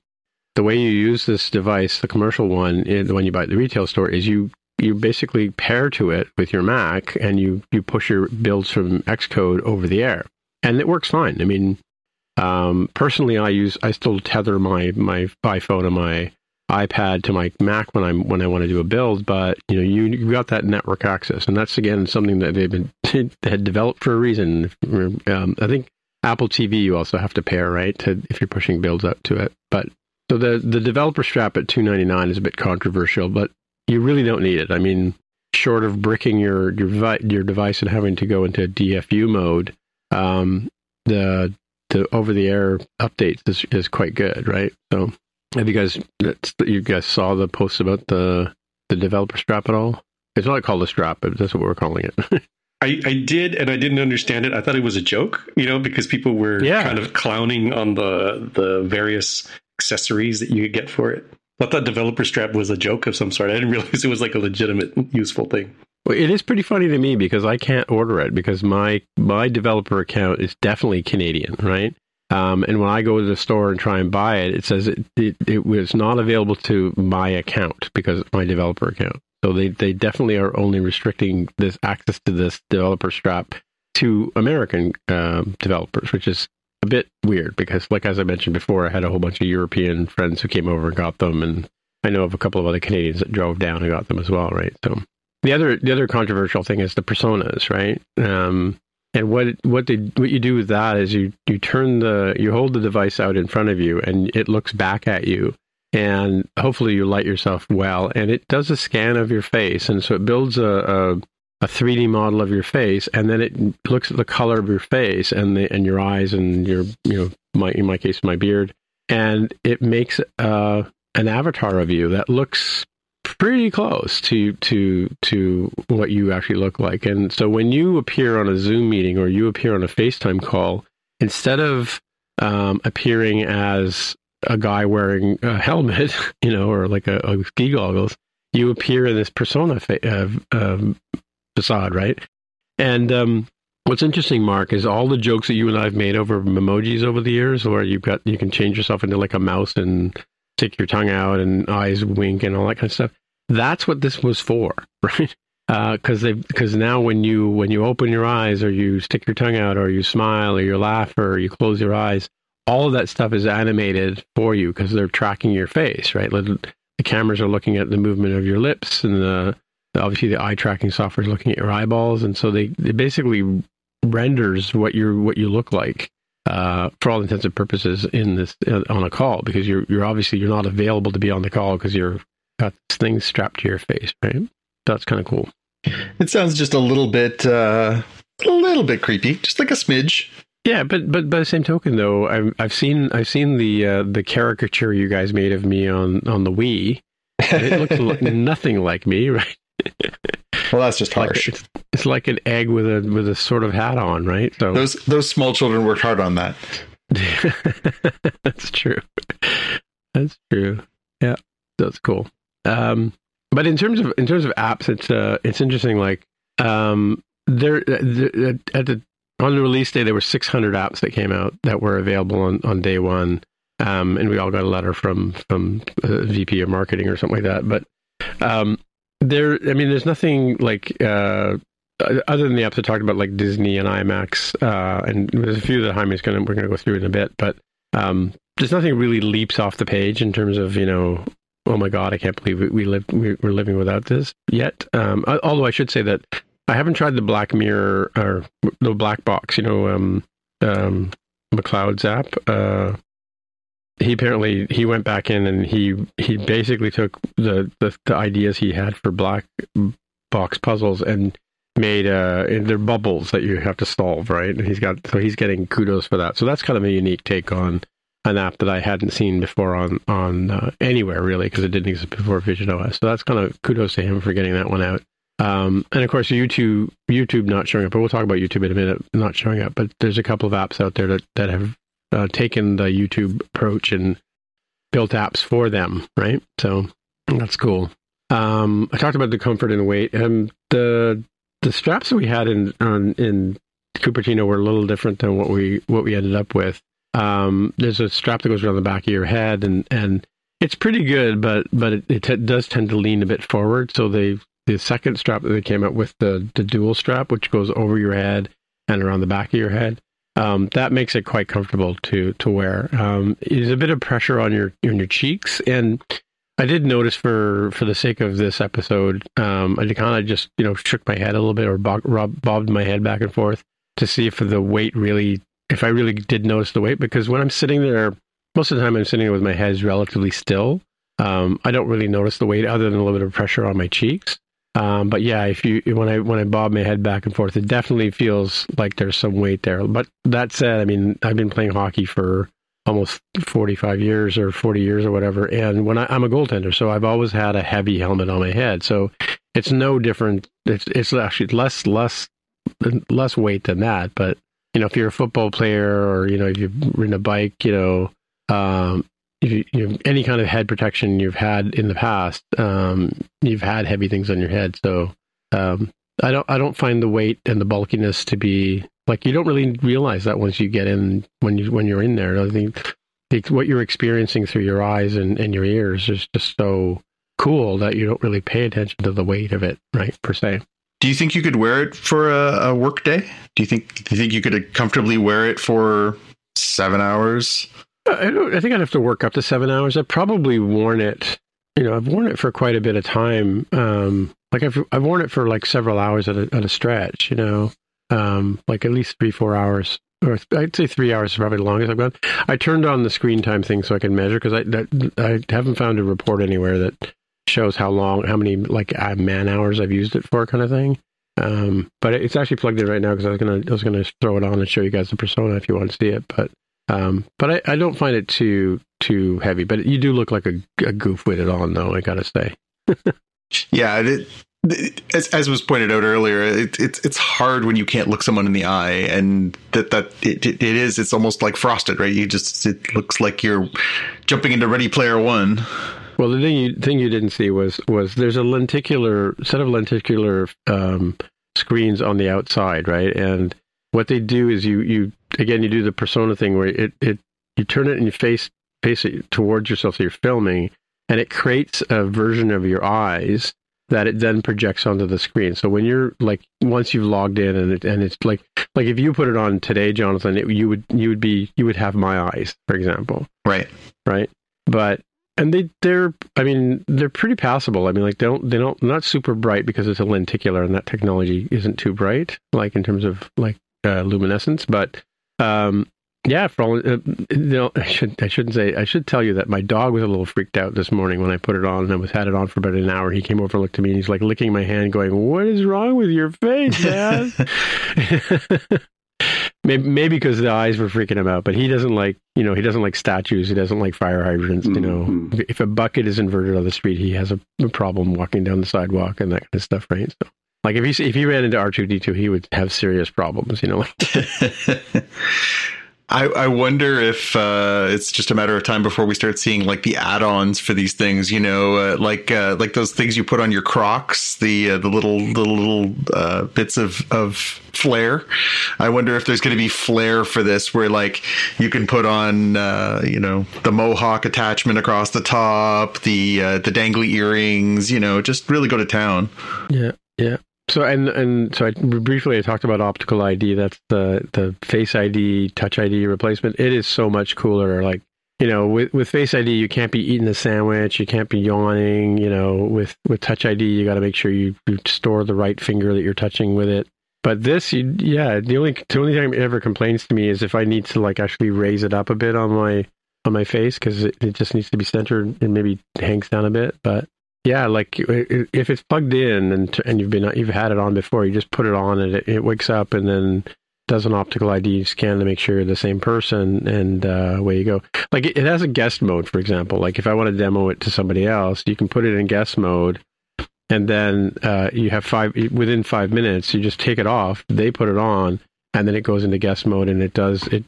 the way you use this device, the commercial one, the one you buy at the retail store, is you you basically pair to it with your Mac, and you you push your builds from Xcode over the air, and it works fine. I mean, um, personally, I use I still tether my my iPhone and my iPad to my Mac when I'm when I want to do a build, but you know you you got that network access, and that's again something that they've been <laughs> had developed for a reason. Um, I think Apple TV you also have to pair right to if you're pushing builds up to it, but so the the developer strap at two ninety nine is a bit controversial, but you really don't need it. I mean, short of bricking your your your device and having to go into DFU mode, um, the the over the air updates is, is quite good, right? So have you guys you guys saw the post about the the developer strap at all? It's not called a strap, but that's what we're calling it. <laughs> I, I did, and I didn't understand it. I thought it was a joke, you know, because people were yeah. kind of clowning on the the various accessories that you could get for it. I thought developer strap was a joke of some sort. I didn't <laughs> realize it was like a legitimate, useful thing. Well, it is pretty funny to me because I can't order it because my my developer account is definitely Canadian, right? Um, and when I go to the store and try and buy it, it says it, it, it was not available to my account because it's my developer account. So they, they definitely are only restricting this access to this developer strap to American uh, developers, which is a bit weird because, like as I mentioned before, I had a whole bunch of European friends who came over and got them, and I know of a couple of other Canadians that drove down and got them as well, right? So the other the other controversial thing is the personas, right? Um, and what what they what you do with that is you you turn the you hold the device out in front of you and it looks back at you and hopefully you light yourself well and it does a scan of your face and so it builds a, a a 3D model of your face, and then it looks at the color of your face and the and your eyes and your you know my in my case my beard, and it makes uh, an avatar of you that looks pretty close to to to what you actually look like. And so when you appear on a Zoom meeting or you appear on a FaceTime call, instead of um, appearing as a guy wearing a helmet, <laughs> you know, or like a, a ski goggles, you appear in this persona fa- uh, facade, right? And um, what's interesting, Mark, is all the jokes that you and I have made over emojis over the years, where you've got you can change yourself into like a mouse and stick your tongue out and eyes wink and all that kind of stuff. That's what this was for, <laughs> right? Because uh, because now when you when you open your eyes or you stick your tongue out or you smile or you laugh or you close your eyes, all of that stuff is animated for you because they're tracking your face, right? The cameras are looking at the movement of your lips and the obviously the eye tracking software is looking at your eyeballs, and so they it basically renders what you what you look like uh, for all intents and purposes in this uh, on a call because you're you're obviously you're not available to be on the call because you're got this thing strapped to your face, right? That's kind of cool. It sounds just a little bit uh, a little bit creepy, just like a smidge. Yeah, but but by the same token, though, I've I've seen I've seen the uh, the caricature you guys made of me on on the Wii. it looks <laughs> nothing like me, right? well, that's just harsh. Like, it's, it's, like an egg with a with a sort of hat on, right? So those those small children worked hard on that. <laughs> that's true. That's true. Yeah, that's cool. Um, but in terms of in terms of apps, it's uh, it's interesting. Like um, there at the on the release day, there were 600 apps that came out that were available on on day one. Um, and we all got a letter from from VP of marketing or something like that. But um, there, I mean, there's nothing like uh, other than the apps I talked about, like Disney and IMAX, uh, and there's a few that Jaime's gonna we're gonna go through in a bit. But um, there's nothing really leaps off the page in terms of you know oh my god, I can't believe we, we live we, are living without this yet. Um, although I should say that I haven't tried the Black Mirror or the Black Box, you know, um, um, McLeod's app. Uh, he apparently he went back in and he he basically took the the, the ideas he had for black box puzzles and made uh they're bubbles that you have to solve right and he's got so he's getting kudos for that so that's kind of a unique take on an app that I hadn't seen before on on uh, anywhere really because it didn't exist before Vision OS. So that's kind of kudos to him for getting that one out. Um, and of course, YouTube YouTube not showing up, but we'll talk about YouTube in a minute. Not showing up, but there's a couple of apps out there that that have uh, taken the YouTube approach and built apps for them, right? So that's cool. Um, I talked about the comfort and weight, and the the straps that we had in on, in Cupertino were a little different than what we what we ended up with. Um, there's a strap that goes around the back of your head, and and it's pretty good, but but it, it t- does tend to lean a bit forward. So they the second strap that they came out with the the dual strap, which goes over your head and around the back of your head, um, that makes it quite comfortable to to wear. Um, there's a bit of pressure on your on your cheeks, and I did notice for for the sake of this episode, um, I kind of just you know shook my head a little bit or bobbed my head back and forth to see if the weight really if I really did notice the weight because when I'm sitting there, most of the time I'm sitting there with my head relatively still. Um, I don't really notice the weight other than a little bit of pressure on my cheeks. Um, but yeah, if you when I when I bob my head back and forth, it definitely feels like there's some weight there. But that said, I mean, I've been playing hockey for almost 45 years or 40 years or whatever, and when I, I'm a goaltender, so I've always had a heavy helmet on my head. So it's no different. It's it's actually less less less weight than that, but you know, if you're a football player or, you know, if you've ridden a bike, you know, um, if you, you know, any kind of head protection you've had in the past, um, you've had heavy things on your head. So, um, I don't, I don't find the weight and the bulkiness to be like, you don't really realize that once you get in, when you, when you're in there, I think what you're experiencing through your eyes and, and your ears is just so cool that you don't really pay attention to the weight of it, right? Per se. Do you think you could wear it for a, a work day? Do you think do you think you could comfortably wear it for seven hours? I, don't, I think I'd have to work up to seven hours. I've probably worn it. You know, I've worn it for quite a bit of time. Um, like I've I've worn it for like several hours at a, at a stretch. You know, um, like at least three four hours or I'd say three hours is probably the longest I've gone. I turned on the screen time thing so I can measure because I I haven't found a report anywhere that shows how long, how many like uh, man hours I've used it for, kind of thing. Um, but it's actually plugged in right now because I was gonna I was gonna throw it on and show you guys the persona if you want to see it. But um, but I, I don't find it too too heavy. But you do look like a, a goof with it on, though. I gotta say. <laughs> yeah, it, it, as, as was pointed out earlier, it, it's it's hard when you can't look someone in the eye, and that that it, it is. It's almost like frosted, right? You just it looks like you're jumping into Ready Player One. Well, the thing you thing you didn't see was was there's a lenticular set of lenticular um, screens on the outside, right? And what they do is you you again you do the persona thing where it it you turn it and you face face it towards yourself, so you're filming, and it creates a version of your eyes that it then projects onto the screen. So when you're like once you've logged in and it, and it's like like if you put it on today, Jonathan, it, you would you would be you would have my eyes, for example. Right. Right. But and they they're I mean they're pretty passable. I mean like they don't they don't not super bright because it's a lenticular and that technology isn't too bright like in terms of like uh, luminescence, but um yeah, for all uh, you know, <laughs> I should I shouldn't say I should tell you that my dog was a little freaked out this morning when I put it on and I was had it on for about an hour. He came over and looked at me and he's like licking my hand, going, "What is wrong with your face, man?" <laughs> <laughs> maybe maybe because the eyes were freaking him out, but he doesn't like you know he doesn't like statues. He doesn't like fire hydrants. You know, mm-hmm. if a bucket is inverted on the street, he has a, a, problem walking down the sidewalk and that kind of stuff, right? So. Like if he if he ran into R two D two, he would have serious problems, you know. <laughs> <laughs> I, I wonder if uh, it's just a matter of time before we start seeing like the add-ons for these things. You know, uh, like uh, like those things you put on your Crocs, the uh, the little the little uh, bits of of flare. I wonder if there's going to be flair for this, where like you can put on uh, you know the mohawk attachment across the top, the the dangly earrings. You know, just really go to town. Yeah, yeah. So and and so I briefly I talked about optical ID. That's the the Face ID, Touch ID replacement. It is so much cooler. Like you know, with with Face ID, you can't be eating a sandwich, you can't be yawning. You know, with with Touch ID, you got to make sure you, you store the right finger that you're touching with it. But this, you, yeah, the only the only time it ever complains to me is if I need to like actually raise it up a bit on my on my face because it, it just needs to be centered and maybe hangs down a bit. But yeah, like if it's plugged in and and you've been you've had it on before, you just put it on and it, it wakes up and then does an optical ID scan to make sure you're the same person, and uh, away you go. Like it, it has a guest mode, for example. Like if I want to demo it to somebody else, you can put it in guest mode, and then uh, you have five within five minutes. You just take it off, they put it on, and then it goes into guest mode, and it does it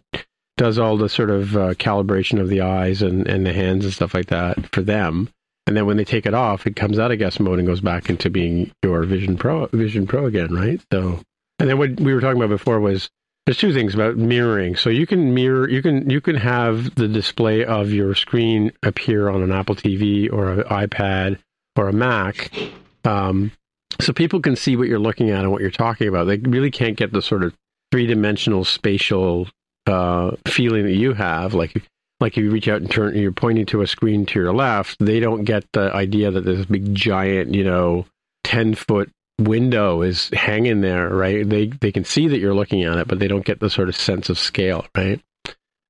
does all the sort of uh, calibration of the eyes and, and the hands and stuff like that for them and then when they take it off, it comes out of guest mode and goes back into being your Vision Pro, Vision Pro again, right? So, and then what we were talking about before was there's two things about mirroring. So you can mirror, you can you can have the display of your screen appear on an Apple TV or an iPad or a Mac, um, so people can see what you're looking at and what you're talking about. They really can't get the sort of three dimensional spatial uh, feeling that you have. Like like if you reach out and turn, you're pointing to a screen to your left, they don't get the idea that this big giant, you know, 10 foot window is hanging there, right? They, they can see that you're looking at it, but they don't get the sort of sense of scale, right?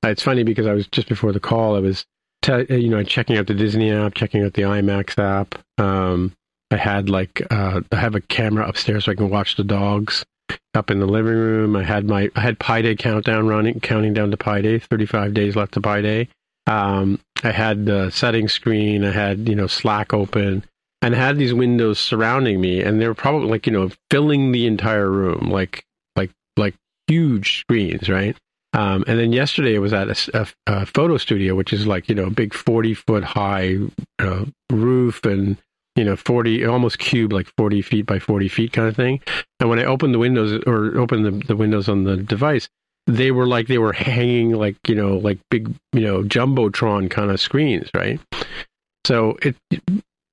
It's funny because I was just before the call, I was, te- you know, checking out the Disney app, checking out the IMAX app. Um, I had like, uh, I have a camera upstairs so I can watch the dogs up in the living room. I had my I had Pi Day countdown running, counting down to Pi Day. Thirty five days left to Pi Day. Um, I had the setting screen. I had you know Slack open, and I had these windows surrounding me, and they were probably like you know filling the entire room, like like like huge screens, right? Um, and then yesterday I was at a, a, a, photo studio, which is like you know a big forty foot high uh, roof and you know, 40, almost cube, like 40 feet by 40 feet kind of thing. And when I opened the windows or opened the, the windows on the device, they were like, they were hanging like, you know, like big, you know, Jumbotron kind of screens, right? So it,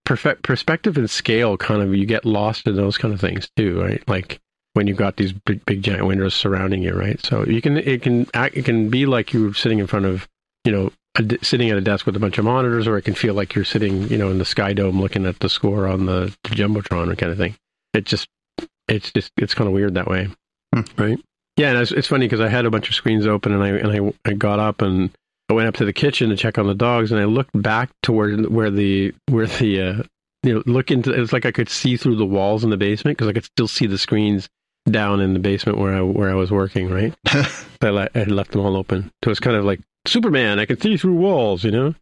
perfect perspective and scale kind of, you get lost in those kind of things too, right? Like when you've got these big, big giant windows surrounding you, right? So you can, it can, it can be like you're sitting in front of, you know, a, sitting at a desk with a bunch of monitors, or it can feel like you're sitting, you know, in the Sky Dome looking at the score on the, the jumbotron kind of thing. It just, it's just, it's kind of weird that way, hmm. right? Yeah, and it's, it's funny because I had a bunch of screens open, and I and I, I got up and I went up to the kitchen to check on the dogs, and I looked back toward where the where the uh, you know look into. It was like I could see through the walls in the basement because I could still see the screens down in the basement where I where I was working. Right, <laughs> I, le- I had left them all open, so it's kind of like Superman. I can see through walls, you know.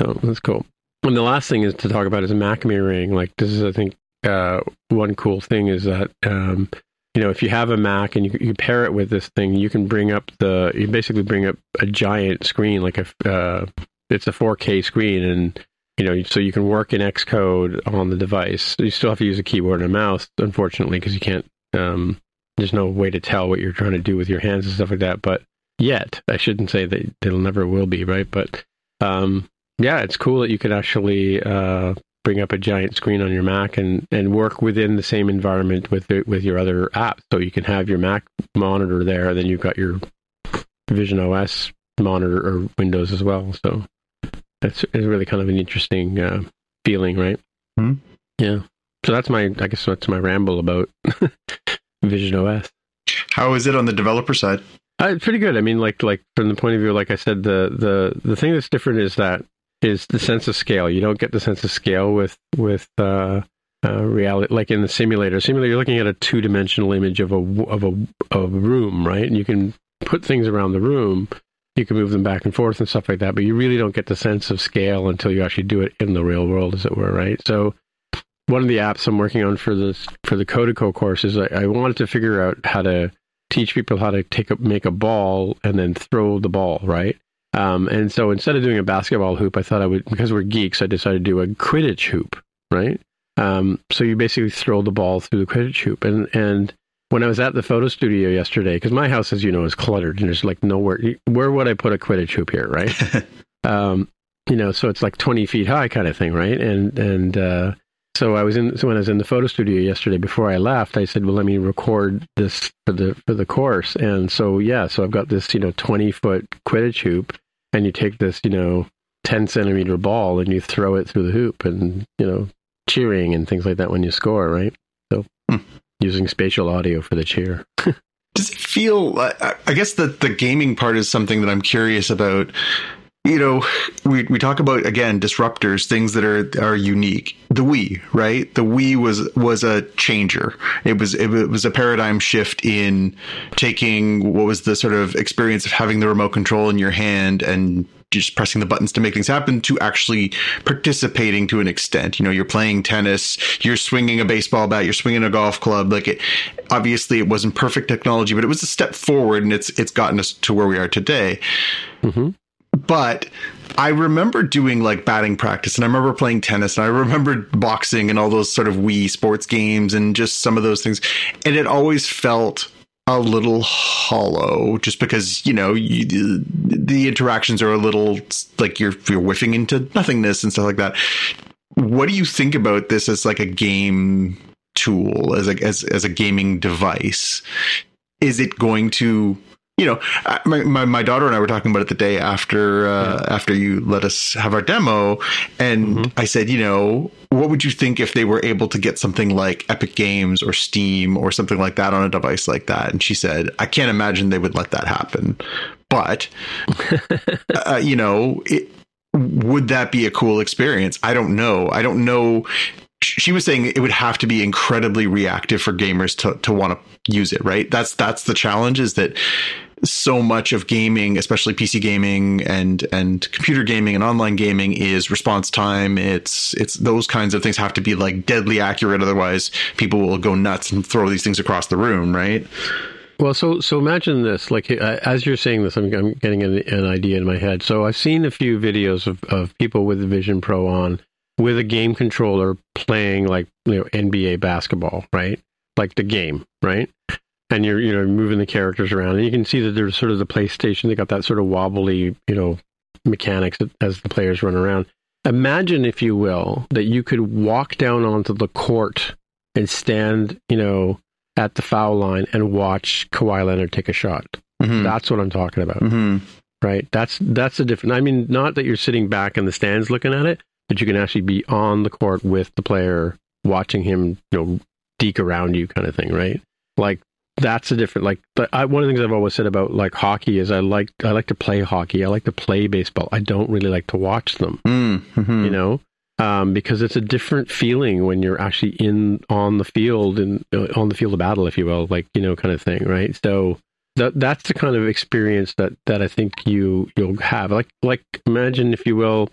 So that's cool. And the last thing is to talk about is Mac mirroring. Like this is, I think, uh, one cool thing is that um, you know if you have a Mac and you, you pair it with this thing, you can bring up the you basically bring up a giant screen like a uh, it's a 4K screen and you know so you can work in Xcode on the device. You still have to use a keyboard and a mouse, unfortunately, because you can't. Um, there's no way to tell what you're trying to do with your hands and stuff like that. But yet, I shouldn't say that it'll never will be right, but um, yeah, it's cool that you could actually uh, bring up a giant screen on your Mac and, and work within the same environment with the, with your other apps. So you can have your Mac monitor there, and then you've got your Vision OS monitor or Windows as well. So that's it's really kind of an interesting uh, feeling, right? Hmm. Yeah. So that's my I guess that's my ramble about <laughs> Vision OS. How is it on the developer side? Uh, it's pretty good. I mean, like like from the point of view, like I said, the the the thing that's different is that is the sense of scale. You don't get the sense of scale with with uh, uh, reality, like in the simulator. Simulator, you're looking at a two dimensional image of a of a of a room, right? And you can put things around the room. You can move them back and forth and stuff like that, but you really don't get the sense of scale until you actually do it in the real world, as it were, right? So, one of the apps I'm working on for this for the Kodeco course is I, I wanted to figure out how to teach people how to take a, make a ball and then throw the ball, right? Um, and so instead of doing a basketball hoop, I thought I would because we're geeks. I decided to do a Quidditch hoop, right? Um, so you basically throw the ball through the Quidditch hoop, and and when I was at the photo studio yesterday, because my house, as you know, is cluttered and there's like nowhere. Where would I put a Quidditch hoop here, right? <laughs> um, you know, so it's like 20 feet high kind of thing, right? And and uh, so I was in. So when I was in the photo studio yesterday, before I left, I said, "Well, let me record this for the for the course." And so yeah, so I've got this you know 20 foot Quidditch hoop, and you take this you know 10 centimeter ball and you throw it through the hoop, and you know cheering and things like that when you score, right? So Hmm. using spatial audio for the cheer. <laughs> Does it feel? I guess that the gaming part is something that I'm curious about. You know, we we talk about again disruptors, things that are are unique. The Wii, right? The Wii was was a changer. It was it was a paradigm shift in taking what was the sort of experience of having the remote control in your hand and just pressing the buttons to make things happen to actually participating to an extent. You know, you're playing tennis, you're swinging a baseball bat, you're swinging a golf club. Like it, obviously it wasn't perfect technology, but it was a step forward and it's, it's gotten us to where we are today. hmm But I remember doing like batting practice and I remember playing tennis and I remember boxing and all those sort of Wii sports games and just some of those things. And it always felt a little hollow just because, you know, you, the interactions are a little like you're, you're whiffing into nothingness and stuff like that. What do you think about this as like a game tool, as a, as, as a gaming device? Is it going to you know, my, my, my daughter and I were talking about it the day after uh, after you let us have our demo, and Mhm. I said, you know, what would you think if they were able to get something like Epic Games or Steam or something like that on a device like that? And she said, I can't imagine they would let that happen, but <laughs> uh, you know, it, would that be a cool experience? I don't know. I don't know. She was saying it would have to be incredibly reactive for gamers to, to want to use it, right? That's that's the challenge is that so much of gaming, especially PC gaming and and computer gaming and online gaming is response time. It's it's those kinds of things have to be like deadly accurate otherwise people will go nuts and throw these things across the room, right? Well, so so imagine this. Like as you're saying this, I'm, I'm getting an, an idea in my head. So I've seen a few videos of, of people with the Vision Pro on with a game controller playing like you know NBA basketball, right? Like the game, right? And you're you know moving the characters around, and you can see that there's sort of the PlayStation. They got that sort of wobbly you know mechanics as the players run around. Imagine, if you will, that you could walk down onto the court and stand, you know, at the foul line and watch Kawhi Leonard take a shot. Mm-hmm. That's what I'm talking about, mm-hmm. right? That's that's a different. I mean, not that you're sitting back in the stands looking at it, but you can actually be on the court with the player, watching him, you know, deke around you, kind of thing, right? Like that's a different. Like I, one of the things I've always said about like hockey is I like I like to play hockey. I like to play baseball. I don't really like to watch them Mm-hmm. you know um, because it's a different feeling when you're actually in on the field and uh, on the field of battle, if you will, like you know, kind of thing, right? So that that's the kind of experience that that I think you you'll have. Like like imagine, if you will,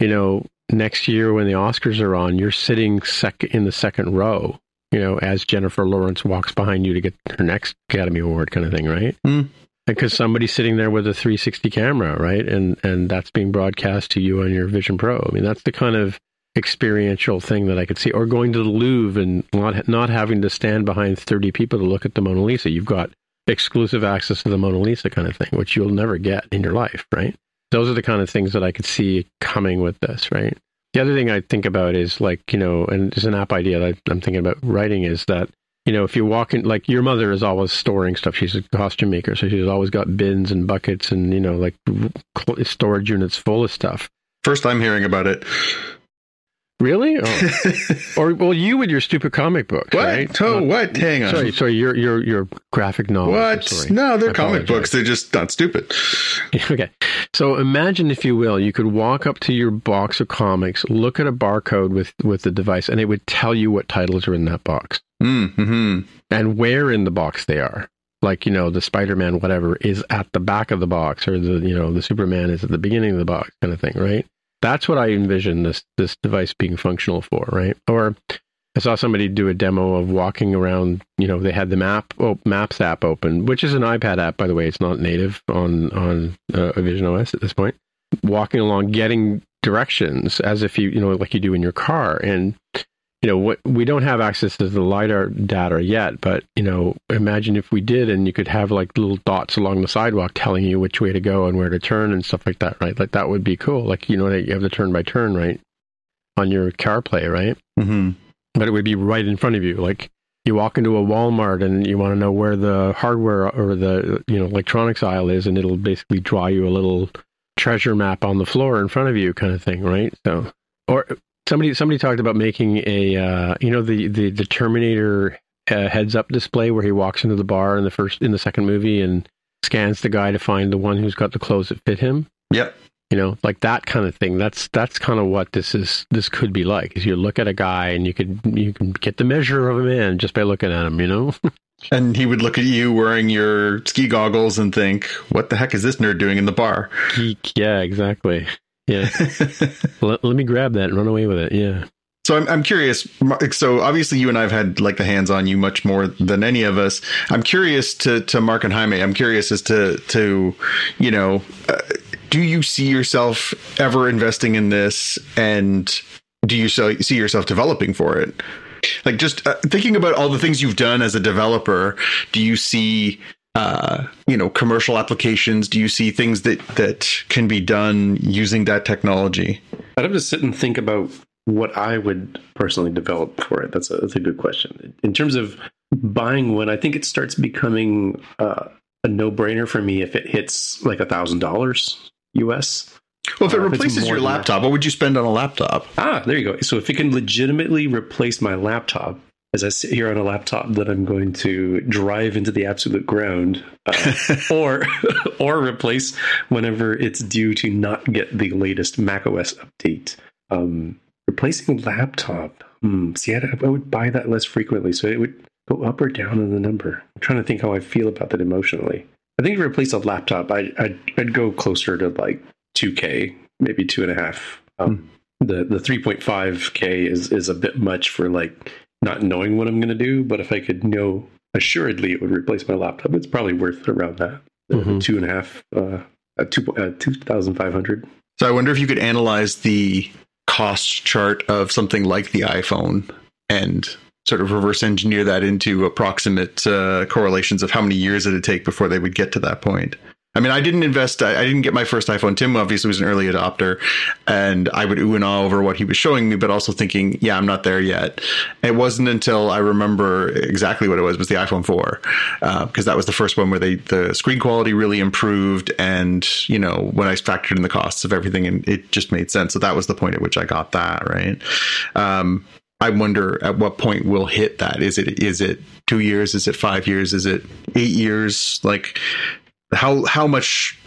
you know, next year when the Oscars are on, you're sitting sec in the second row, you know, as Jennifer Lawrence walks behind you to get her next Academy Award, kind of thing, right? Mm. Because somebody's sitting there with a 360 camera, right, and and that's being broadcast to you on your Vision Pro. I mean, that's the kind of experiential thing that I could see, or going to the Louvre and not not having to stand behind 30 people to look at the Mona Lisa. You've got exclusive access to the Mona Lisa kind of thing, which you'll never get in your life, right? Those are the kind of things that I could see coming with this, right? The other thing I think about is like, you know, and it's an app idea that I'm thinking about writing is that, you know, if you walk in, like your mother is always storing stuff. She's a costume maker. So she's always got bins and buckets and, you know, like storage units full of stuff. First time hearing about it. Really? Oh. <laughs> or well, you with your stupid comic books, what? right? Oh, what? Hang on. Sorry, sorry. Your your your graphic novel. What? No, they're I comic apologize. books. They're just not stupid. <laughs> okay. So imagine, if you will, you could walk up to your box of comics, look at a barcode with with the device, and it would tell you what titles are in that box mm-hmm. and where in the box they are. Like you know, the Spider-Man whatever is at the back of the box, or the you know the Superman is at the beginning of the box, kind of thing, right? That's what I envision this this device being functional for, right? Or I saw somebody do a demo of walking around. You know, they had the map oh, Maps app open, which is an iPad app, by the way. It's not native on on uh, Vision OS at this point. Walking along, getting directions as if you you know like you do in your car, and you know what we don't have access to the lidar data yet but you know imagine if we did and you could have like little dots along the sidewalk telling you which way to go and where to turn and stuff like that right? Like that would be cool. Like you know you have the turn by turn right on your CarPlay right? Mm-hmm. but it would be right in front of you. Like you walk into a Walmart and you want to know where the hardware or the you know electronics aisle is and it'll basically draw you a little treasure map on the floor in front of you kind of thing right? So or Somebody somebody talked about making a uh, you know the the, the Terminator uh, heads up display where he walks into the bar in the first in the second movie and scans the guy to find the one who's got the clothes that fit him. Yep. You know, like that kind of thing. That's that's kind of what this is. This could be like. Is you look at a guy and you could you can get the measure of a man just by looking at him. You know. <laughs> and he would look at you wearing your ski goggles and think, "What the heck is this nerd doing in the bar?" Geek. Yeah, exactly. Yeah. <laughs> let, let me grab that and run away with it. Yeah. So I'm I'm curious. So obviously you and I've had like the hands on you much more than any of us. I'm curious to to Mark and Jaime. I'm curious as to to you know, uh, do you see yourself ever investing in this, and do you see yourself developing for it? Like just uh, thinking about all the things you've done as a developer, do you see uh, you know commercial applications? Do you see things that that can be done using that technology? I'd have to sit and think about what I would personally develop for it. That's a that's a good question. In terms of buying one, I think it starts becoming uh, a no brainer for me if it hits like a thousand dollars US. Well, if it uh, replaces if your laptop, what would you spend on a laptop? Ah, there you go. So if it can legitimately replace my laptop, as I sit here on a laptop that I'm going to drive into the absolute ground, uh, <laughs> or <laughs> or replace whenever it's due to not get the latest macOS update. Um, replacing laptop. Hmm, see, I, I would buy that less frequently, so it would go up or down in the number. I'm trying to think how I feel about that emotionally. I think you replace a laptop, I, I'd, I'd go closer to like 2K, maybe two and a half. Um, hmm. The the 3.5K is is a bit much for like not knowing what I'm going to do. But if I could know assuredly it would replace my laptop, it's probably worth around that mm-hmm. two and a half, uh, uh, two uh, two thousand five hundred. So I wonder if you could analyze the cost chart of something like the iPhone and sort of reverse engineer that into approximate uh, correlations of how many years it'd take before they would get to that point. I mean, I didn't invest. I, I, didn't get my first iPhone. Tim obviously was an early adopter, and I would ooh and ah over what he was showing me, but also thinking, yeah, I'm not there yet. It wasn't until I remember exactly what it was was the iPhone 4, because uh, that was the first one where they the screen quality really improved, and you know when I factored in the costs of everything, and it just made sense. So that was the point at which I got that right. Um, I wonder at what point we'll hit that. Is it is it two years? Is it five years? Is it eight years? Like how how much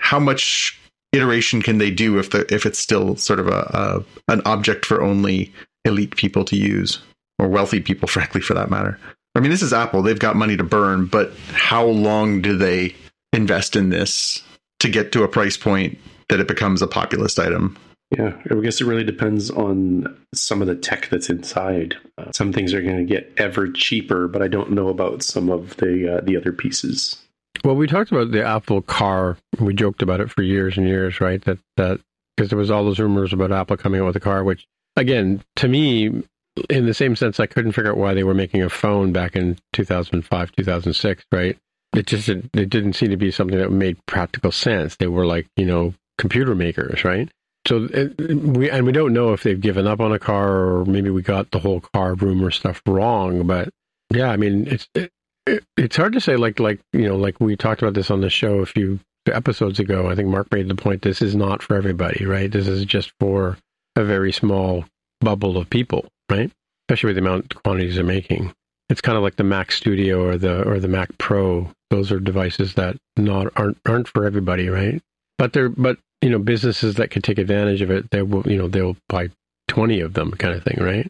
how much iteration can they do if the if it's still sort of a, a an object for only elite people to use or wealthy people, <laughs> frankly, for that matter. I mean, this is Apple; they've got money to burn, but how long do they invest in this to get to a price point that it becomes a populist item? Yeah, I guess it really depends on some of the tech that's inside. Uh, some things are going to get ever cheaper, but I don't know about some of the uh, the other pieces. Well, we talked about the Apple car. We joked about it for years and years, right? That that because there was all those rumors about Apple coming out with a car, which again, to me, in the same sense, I couldn't figure out why they were making a phone back in 2005, 2006, right? It just it, it didn't seem to be something that made practical sense. They were like you know computer makers, right? So it, we and we don't know if they've given up on a car or maybe we got the whole car rumor stuff wrong. But yeah, I mean it's it, it, it's hard to say. Like like you know like we talked about this on the show a few episodes ago. I think Mark made the point. This is not for everybody, right? This is just for a very small bubble of people, right? Especially with the amount of quantities they're making. It's kind of like the Mac Studio or the or the Mac Pro. Those are devices that not aren't aren't for everybody, right? But they're but you know businesses that could take advantage of it they will you know they'll buy 20 of them kind of thing right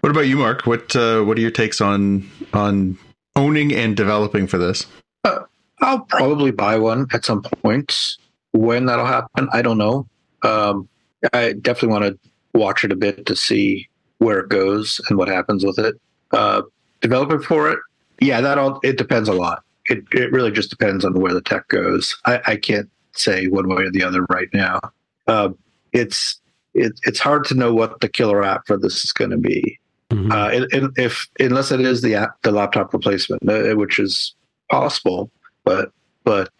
what about you mark what uh, what are your takes on on owning and developing for this? Uh, i'll probably buy one at some point. When that'll happen i don't know. Um, i definitely want to watch it a bit to see where it goes and what happens with it. Uh, developing for it? Yeah that all it depends a lot. It, it really just depends on where the tech goes. I, I can't say one way or the other right now. Uh, it's it, it's hard to know what the killer app for this is going to be. Mm-hmm. Uh, and, and if unless it is the app, the laptop replacement, uh, which is possible, but but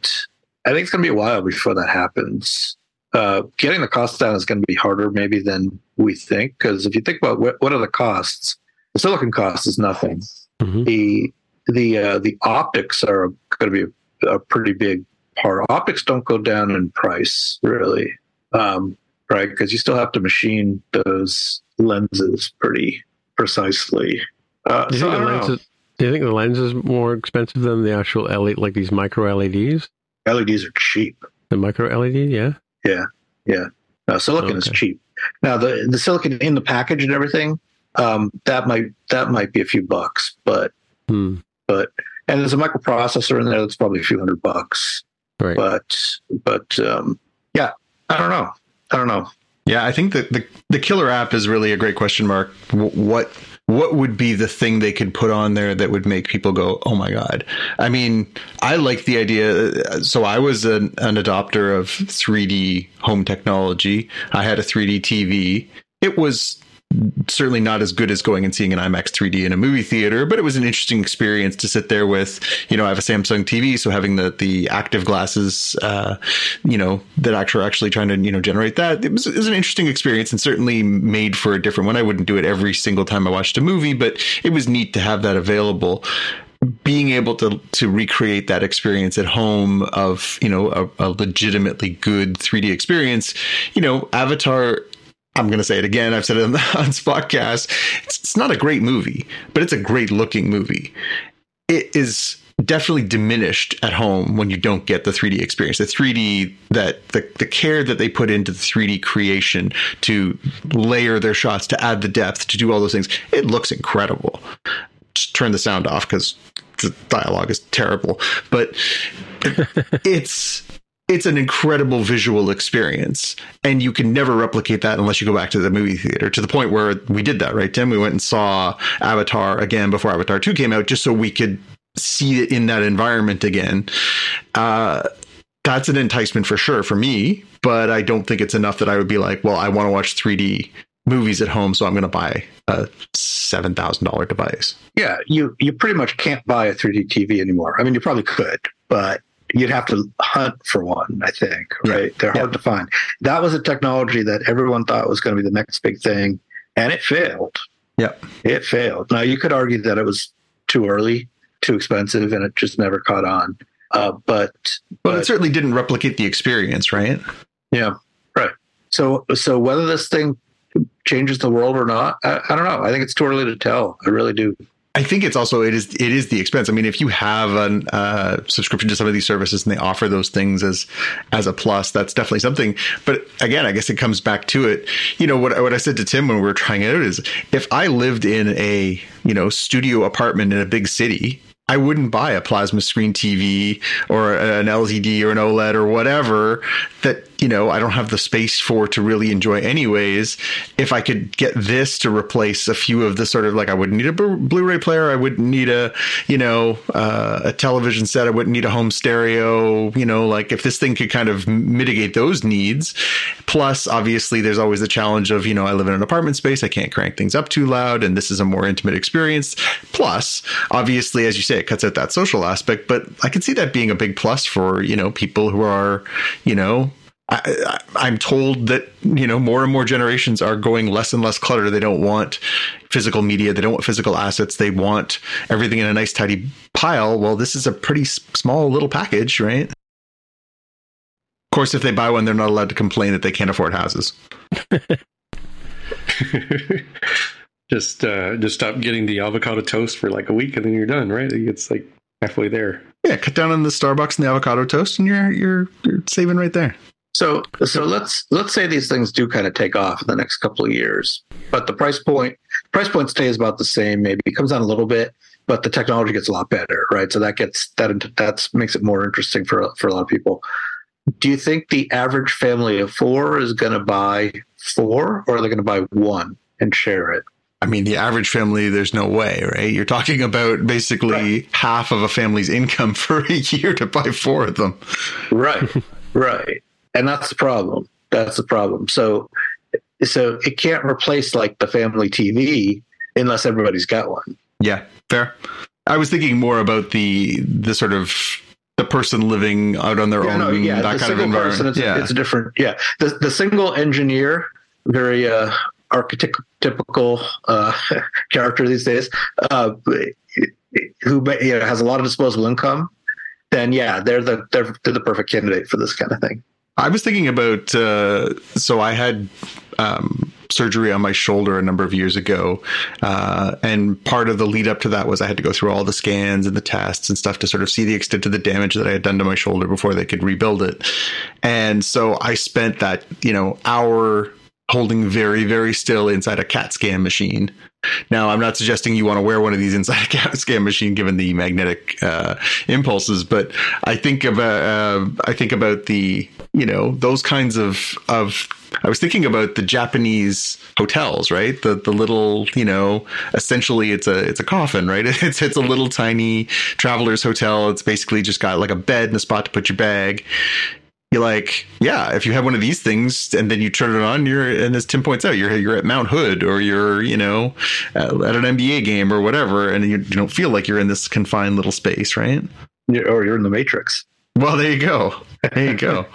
I think it's going to be a while before that happens. Uh, getting the cost down is going to be harder maybe than we think because if you think about what, what are the costs, the silicon cost is nothing. Mm-hmm. The the uh, the optics are going to be a, a pretty big part. Optics don't go down in price really, um, right? Because you still have to machine those lenses pretty precisely. Uh, do, you so lenses, do you think the lens is more expensive than the actual LED, like these micro LEDs? LEDs are cheap. The micro LED, yeah, yeah, yeah. No, silicon okay. is cheap. Now the the silicon in the package and everything, um, that might that might be a few bucks, but hmm. but and there's a microprocessor in there that's probably a few hundred bucks. Right. But but um, yeah, I don't know. I don't know. Yeah, I think that the the killer app is really a great question mark. What what would be the thing they could put on there that would make people go, "Oh my god"? I mean, I like the idea. Uh, so I was an, an adopter of 3D home technology. I had a 3D TV. It was certainly not as good as going and seeing an IMAX 3D in a movie theater, but it was an interesting experience to sit there with, you know, I have a Samsung TV, so having the, the active glasses, uh, you know, that actually actually trying to, you know, generate that, it was, it was an interesting experience and certainly made for a different one. I wouldn't do it every single time I watched a movie, but it was neat to have that available being able to to recreate that experience at home of you know a, a, legitimately good 3D experience, you know, Avatar I'm going to say it again. I've said it <laughs> on, the, on Spotcast. It's, it's not a great movie, but it's a great looking movie. It is definitely diminished at home when you don't get the 3D experience. The 3D that the, the care that they put into the 3D creation to layer their shots, to add the depth, to do all those things, it looks incredible. Just turn the sound off because the dialogue is terrible. But <laughs> it's it's an incredible visual experience. And you can never replicate that unless you go back to the movie theater to the point where we did that right tim? We went and saw avatar again before avatar 2 came out just so we could see it in that environment again. Uh, that's an enticement for sure for me but i don't think it's enough that i would be like well i want to watch 3d movies at home so i'm going to buy a $7000 device. Yeah you you pretty much can't buy a 3d tv anymore. I mean you probably could but you'd have to hunt for one, I think, right? Yeah. They're hard yeah. to find. That was a technology that everyone thought was going to be the next big thing, and it failed. Yeah. It failed. Now, you could argue that it was too early, too expensive, and it just never caught on. Uh, but, but well, it certainly didn't replicate the experience, right? Yeah, right. So, so whether this thing changes the world or not, I, I don't know. I think it's too early to tell. I really do. I think it's also it is it is the expense. I mean, if you have a uh, subscription to some of these services and they offer those things as as a plus, that's definitely something. But again, I guess it comes back to it. You know what what I said to Tim when we were trying it out is if I lived in a you know studio apartment in a big city I wouldn't buy a plasma screen TV or an LCD or an OLED or whatever that, you know, I don't have the space for to really enjoy anyways. If I could get this to replace a few of the sort of like, I wouldn't need a Blu-ray player. I wouldn't need a, you know, uh, a television set. I wouldn't need a home stereo, you know, like if this thing could kind of mitigate those needs. Plus, obviously there's always the challenge of, you know, I live in an apartment space. I can't crank things up too loud and this is a more intimate experience. Plus, obviously, as you say, it cuts out that social aspect, but I can see that being a big plus for, you know, people who are, you know, I, am told that you know more and more generations are going less and less clutter. They don't want physical media. They don't want physical assets. They want everything in a nice tidy pile. Well, this is a pretty small little package, right? Of course, if they buy one, they're not allowed to complain that they can't afford houses. <laughs> just uh, just stop getting the avocado toast for like a week and then you're done, right? It's like halfway there. Yeah, cut down on the Starbucks and the avocado toast, and you're you're you're saving right there. So so let's let's say these things do kind of take off in the next couple of years, but the price point price point stays about the same. Maybe it comes down a little bit, but the technology gets a lot better, right? So that gets that that makes it more interesting for for a lot of people. Do you think the average family of four is going to buy four, or are they going to buy one and share it? I mean, the average family, there's no way, right? You're talking about basically right. half of a family's income <laughs> for a year to buy four of them. Right, right. And that's the problem. That's the problem. So, so it can't replace like the family TV unless everybody's got one. Yeah, fair. I was thinking more about the the sort of the person living out on their yeah, own, no, yeah, that kind of environment. Person, it's, yeah, it's different. Yeah, the the single engineer, very uh, archetypical uh, <laughs> character these days, uh, who you know, has a lot of disposable income, then yeah, they're the they're, they're the perfect candidate for this kind of thing. I was thinking about uh, so I had um, surgery on my shoulder a number of years ago, uh, and part of the lead up to that was I had to go through all the scans and the tests and stuff to sort of see the extent of the damage that I had done to my shoulder before they could rebuild it. And so I spent that you know hour holding very, very still inside a CAT scan machine. Now, I'm not suggesting you want to wear one of these inside a <laughs> CAT scan machine, given the magnetic uh, impulses, but I think about uh, I think about the you know those kinds of of I was thinking about the Japanese hotels, right? The the little, you know, essentially it's a it's a coffin, right? <laughs> It's it's a little tiny traveler's hotel. It's basically just got like a bed and a spot to put your bag you're like, yeah, if you have one of these things and then you turn it on, you're and as Tim points out, you're you're at Mount Hood or you're you know at, an NBA game or whatever, and you, you, don't feel like you're in this confined little space, right? Yeah, or you're in the Matrix. Well, there you go. There you go.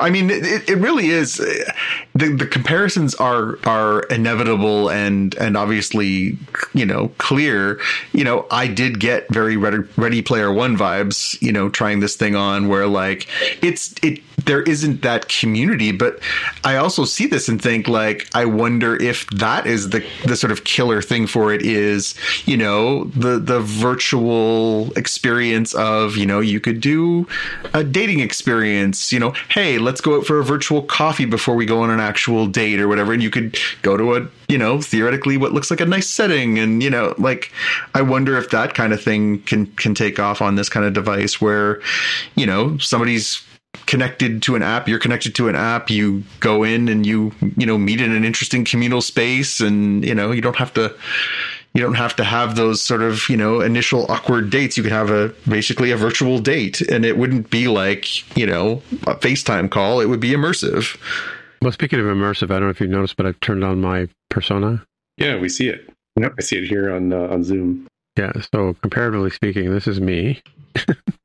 I mean, it, it really is. Uh, the, the comparisons are are inevitable and and obviously, you know, clear. You know, I did get very Ready, Ready Player One vibes. You know, trying this thing on where like it's it there isn't that community, but I also see this and think like I wonder if that is the the sort of killer thing for it is you know the the virtual experience of you know you could do a dating experience. You know, hey, let's go out for a virtual coffee before we go on an actual date or whatever. And you could go to a, you know, theoretically what looks like a nice setting. And, you know, like I wonder if that kind of thing can can take off on this kind of device where, you know, somebody's connected to an app you're connected to an app you go in and you you know meet in an interesting communal space and you know you don't have to you don't have to have those sort of you know initial awkward dates. You can have a basically a virtual date and it wouldn't be like you know a facetime call. It would be immersive. Well speaking of immersive i don't know if you've noticed but i've turned on my persona. Yeah we see it. Yep i see it here on uh, on zoom. Yeah so comparatively speaking this is me <laughs>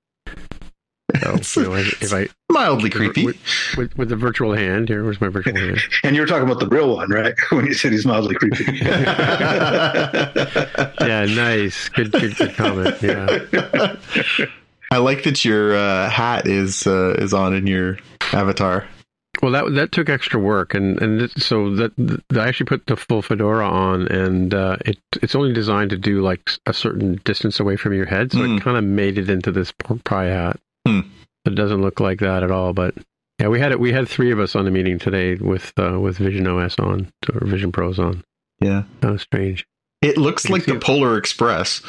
So you know, if I mildly creepy with, with, with, the virtual hand, here was my virtual hand. <laughs> and you were talking about the real one, right? <laughs> When you said he's mildly creepy. <laughs> yeah, nice. Good, good, good comment. Yeah. I like that your uh, hat is uh, is on in your avatar. Well, that that took extra work, and and so that, th- I actually put the full fedora on, and uh, it it's only designed to do like a certain distance away from your head, so Mm. it kind of made it into this pie hat. Hmm. It doesn't look like that at all, but yeah, we had it. We had three of us on the meeting today with uh, with Vision OS on or Vision Pros on. Yeah. That was strange. It looks like the it. Polar Express.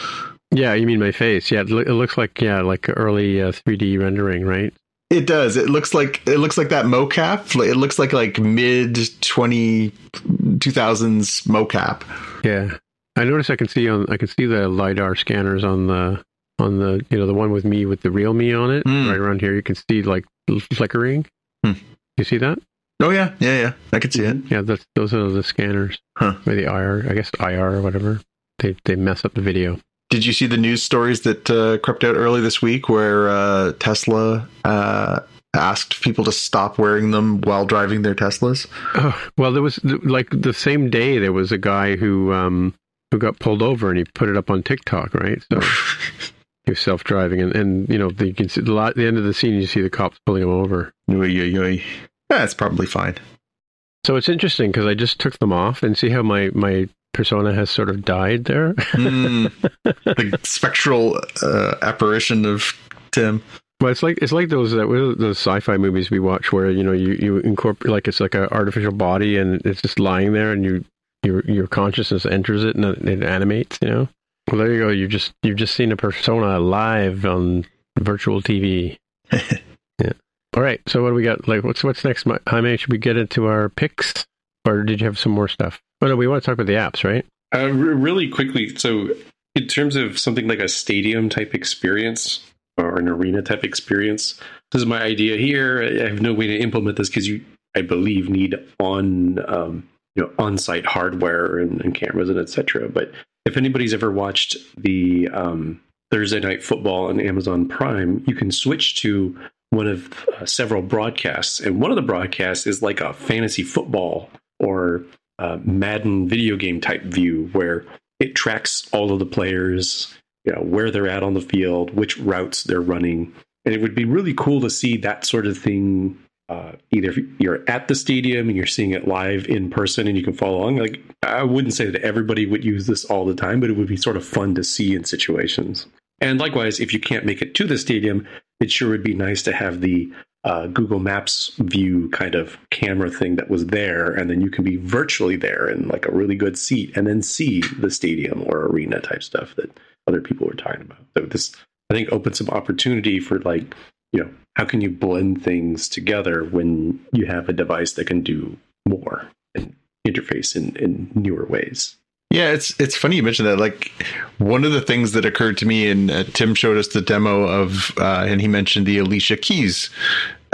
Yeah, you mean my face? Yeah, it, loo- it looks like yeah, like early uh, 3D rendering, right? It does. It looks like it looks like that mocap. It looks like like mid 20 2000s mocap. Yeah, I notice I can see on I can see the lidar scanners on the on the you know the one with me with the real me on it Hmm. right around here. You can see like flickering. Hmm. You see that? Oh yeah, yeah, yeah. I can see it. Yeah, that's those are the scanners. Huh. Or the IR, I guess IR or whatever. They they mess up the video. Did you see the news stories that uh, crept out early this week where uh, Tesla uh, asked people to stop wearing them while driving their Teslas? Oh, well, there was like the same day there was a guy who um who got pulled over and he put it up on TikTok, right? So <laughs> was self driving and and you know the, you can see the, lot, the end of the scene you see the cops pulling him over. Oy, oy, oy. That's probably fine. So it's interesting because I just took them off and see how my my persona has sort of died there. Mm, <laughs> the spectral uh, apparition of Tim. Well, it's like it's like those that those sci-fi movies we watch where you know you you incorporate like it's like an artificial body and it's just lying there and you your your consciousness enters it and it animates. You know. Well, there you go. You just you've just seen a persona live on virtual TV. <laughs> yeah. All right. So what do we got? Like, what's what's next? Jaime, should we get into our picks, or did you have some more stuff? Oh no, we want to talk about the apps, right? Uh, re- really quickly, so in terms of something like a stadium type experience or an arena type experience, this is my idea here. I have no way to implement this because you, I believe, need on um, you know on-site hardware and, and cameras and etc. But if anybody's ever watched the um, Thursday Night Football on Amazon Prime, you can switch to one of uh, several broadcasts, and one of the broadcasts is like a fantasy football or uh, Madden video game type view where it tracks all of the players, you know, where they're at on the field, which routes they're running. And it would be really cool to see that sort of thing. Uh, either you're at the stadium and you're seeing it live in person and you can follow along. Like I wouldn't say that everybody would use this all the time, but it would be sort of fun to see in situations. And likewise, if you can't make it to the stadium, it sure would be nice to have the uh, Google Maps view kind of camera thing that was there, and then you can be virtually there in like a really good seat, and then see the stadium or arena type stuff that other people were talking about. So this, I think, opens some opportunity for like, you know, how can you blend things together when you have a device that can do more and interface in, in newer ways. Yeah, it's it's funny you mentioned that. Like one of the things that occurred to me, and uh, Tim showed us the demo of, uh, and he mentioned the Alicia Keys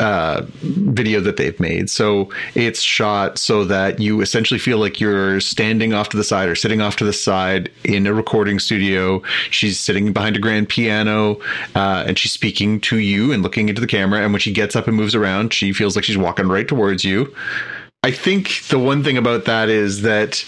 uh, video that they've made. So it's shot so that you essentially feel like you're standing off to the side or sitting off to the side in a recording studio. She's sitting behind a grand piano, uh, and she's speaking to you and looking into the camera. And when she gets up and moves around, she feels like she's walking right towards you. I think the one thing about that is that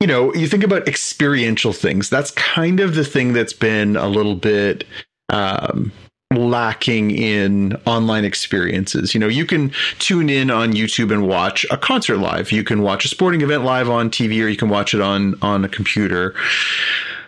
you know, you think about experiential things. That's kind of the thing that's been a little bit um, lacking in online experiences. You know, you can tune in on YouTube and watch a concert live. You can watch a sporting event live on TV, or you can watch it on on a computer.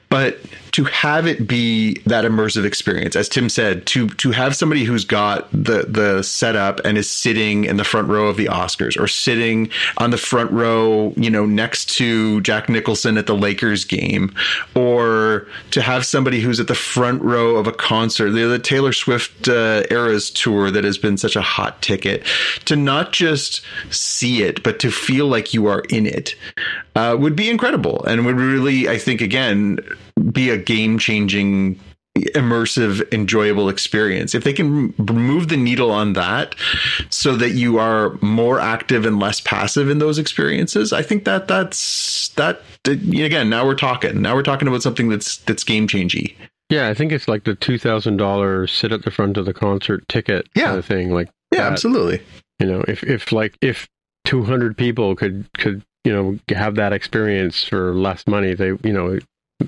But to have it be that immersive experience, as Tim said, to to have somebody who's got the the setup and is sitting in the front row of the Oscars or sitting on the front row, you know, next to Jack Nicholson at the Lakers game, or to have somebody who's at the front row of a concert, the, the Taylor Swift uh, Eras tour that has been such a hot ticket, to not just see it but to feel like you are in it, uh, would be incredible. And would really, I think, again, be a game changing immersive enjoyable experience if they can move the needle on that so that you are more active and less passive in those experiences i think that that's that again now we're talking now we're talking about something that's that's game changing Yeah, I think it's like the two thousand dollars sit at the front of the concert ticket Yeah. kind of thing. Like yeah that. absolutely you know, if if like if two hundred people could could you know have that experience for less money, they you know,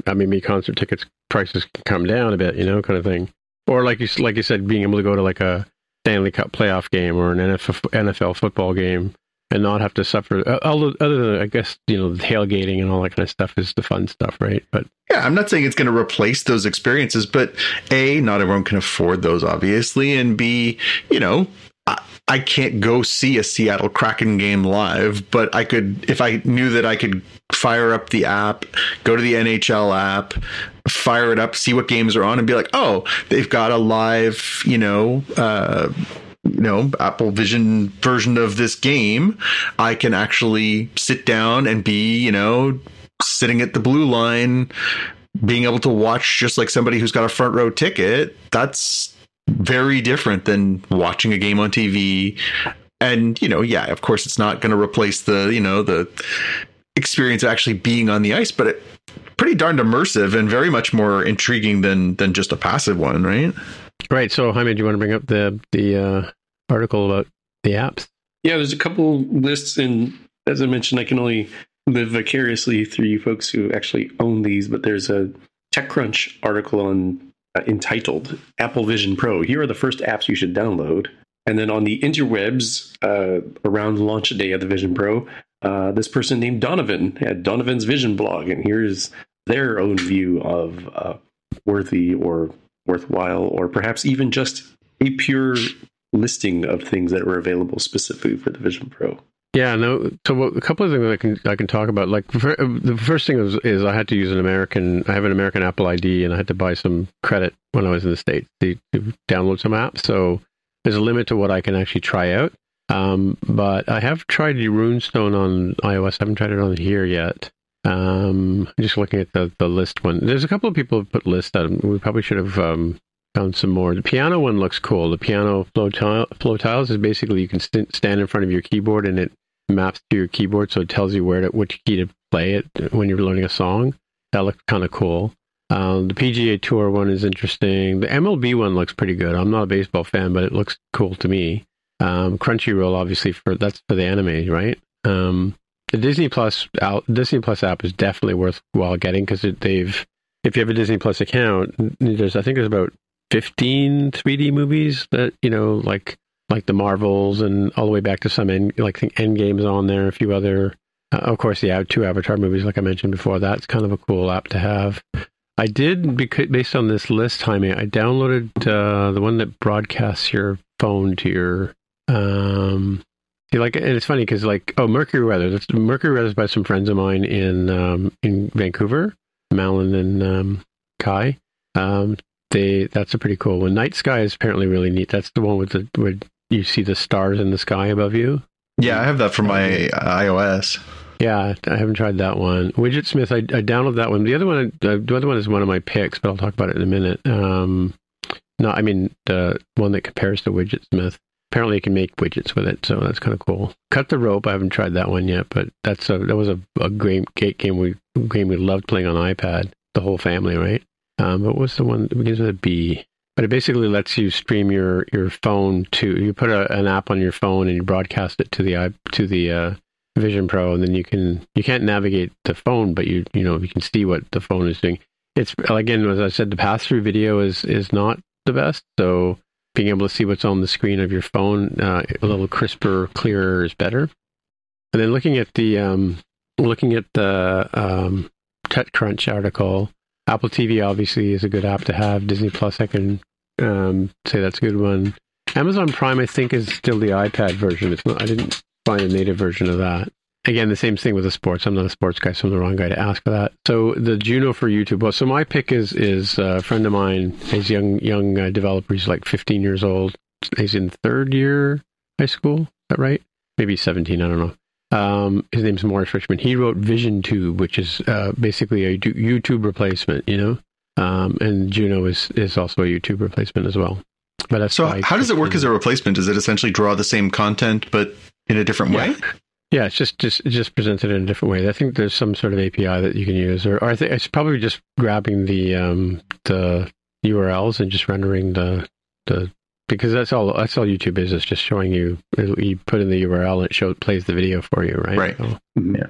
I mean, maybe concert tickets prices can come down a bit, you know, kind of thing. Or like you like you said, being able to go to like a Stanley Cup playoff game or an NFL, NFL football game and not have to suffer. other than I guess you know tailgating and all that kind of stuff is the fun stuff, right? But Yeah, I'm not saying it's going to replace those experiences, but A, not everyone can afford those, obviously. And B, you know, I, can't go see a Seattle Kraken game live, but I could, if I knew that I could fire up the app, go to the NHL app, fire it up, see what games are on, and be like, oh, they've got a live, you know, uh, you know apple vision version of this game. I can actually sit down and be you know sitting at the blue line being able to watch just like somebody who's got a front row ticket. That's very different than watching a game on tv and you know yeah of course it's not going to replace the you know the experience of actually being on the ice but it pretty darned immersive and very much more intriguing than than just a passive one right right. So, Jaime, do you want to bring up the the uh, article about the apps? Yeah, there's a couple lists, and as I mentioned, I can only live vicariously through you folks who actually own these. But there's a TechCrunch article on uh, entitled "Apple Vision Pro." Here are the first apps you should download. And then on the interwebs, uh, around launch day of the Vision Pro, uh, this person named Donovan had Donovan's Vision blog, and here's their own view of uh, worthy or worthwhile, or perhaps even just a pure listing of things that were available specifically for the Vision Pro. Yeah, no. So a couple of things I can I can talk about. Like for, the first thing is, is I had to use an American. I have an American Apple ID, and I had to buy some credit when I was in the states to, to download some apps. So there's a limit to what I can actually try out. Um, but I have tried RuneStone on iOS. I haven't tried it on here yet. Um, just looking at the, the list one. There's a couple of people who put lists out. We probably should have um, found some more. The piano one looks cool. The piano flow, tile, flow tiles is basically you can st- stand in front of your keyboard and it maps to your keyboard, so it tells you where to which key to play it when you're learning a song. That looks kind of cool. Um, the PGA Tour one is interesting. The MLB one looks pretty good. I'm not a baseball fan, but it looks cool to me. Um, Crunchyroll, obviously, for that's for the anime, right? Um, the Disney Plus out, Disney Plus app is definitely worthwhile getting because they've, if you have a Disney Plus account, there's I think there's about 15 3D movies that you know like like the Marvels and all the way back to some end, like think Endgame's on there, a few other, uh, of course, the two Avatar movies, like I mentioned before. That's kind of a cool app to have. I did because based on this list, Jaime, I downloaded uh, the one that broadcasts your phone to your. Um, see, like, and it's funny because like, oh, Mercury Weather. That's Mercury Weather is by some friends of mine in um, in Vancouver, Malin and um, Kai. Um, they that's a pretty cool one. Night Sky is apparently really neat. That's the one with the where you see the stars in the sky above you. yeah i have that for my ios Yeah, I haven't tried that one. Widgetsmith, I, I downloaded that one. The other one, the other one is one of my picks, but I'll talk about it in a minute. Um, no, I mean the one that compares to Widgetsmith. Apparently, you can make widgets with it, so that's kind of cool. Cut the rope. I haven't tried that one yet, but that's a that was a, a great game we game we loved playing on iPad. The whole family, right? Um, but what's the one that begins with a B? But it basically lets you stream your, your phone to you put a, an app on your phone and you broadcast it to the to the uh, Vision Pro, and then you can you can't navigate the phone, but you you know you can see what the phone is doing. It's again, as I said, the pass through video is is not the best. So being able to see what's on the screen of your phone uh, a little crisper, clearer is better. And then looking at the um, looking at the um, TechCrunch article, Apple TV obviously is a good app to have. Disney Plus, I can um, say that's a good one. Amazon Prime, I think, is still the iPad version. It's not. I didn't find a native version of that. Again, the same thing with the sports. I'm not a sports guy, so I'm the wrong guy to ask for that. So the Juno for YouTube. Well, so my pick is is a friend of mine. He's young young uh, developer. He's like 15 years old. He's in third year high school. Is that right? Maybe 17. I don't know. Um, his name's Morris Richmond. He wrote Vision Tube, which is uh, basically a YouTube replacement. You know, um, and Juno is is also a YouTube replacement as well. But So I how does it work as a replacement? Does it essentially draw the same content but in a different Yeah. way? Yeah, it's just just just presented in a different way. I think there's some sort of API that you can use, or, or I think it's probably just grabbing the um, the URLs and just rendering the the because that's all that's all YouTube is. It's just showing you you put in the URL and it shows plays the video for you, right? Right. So, Yeah.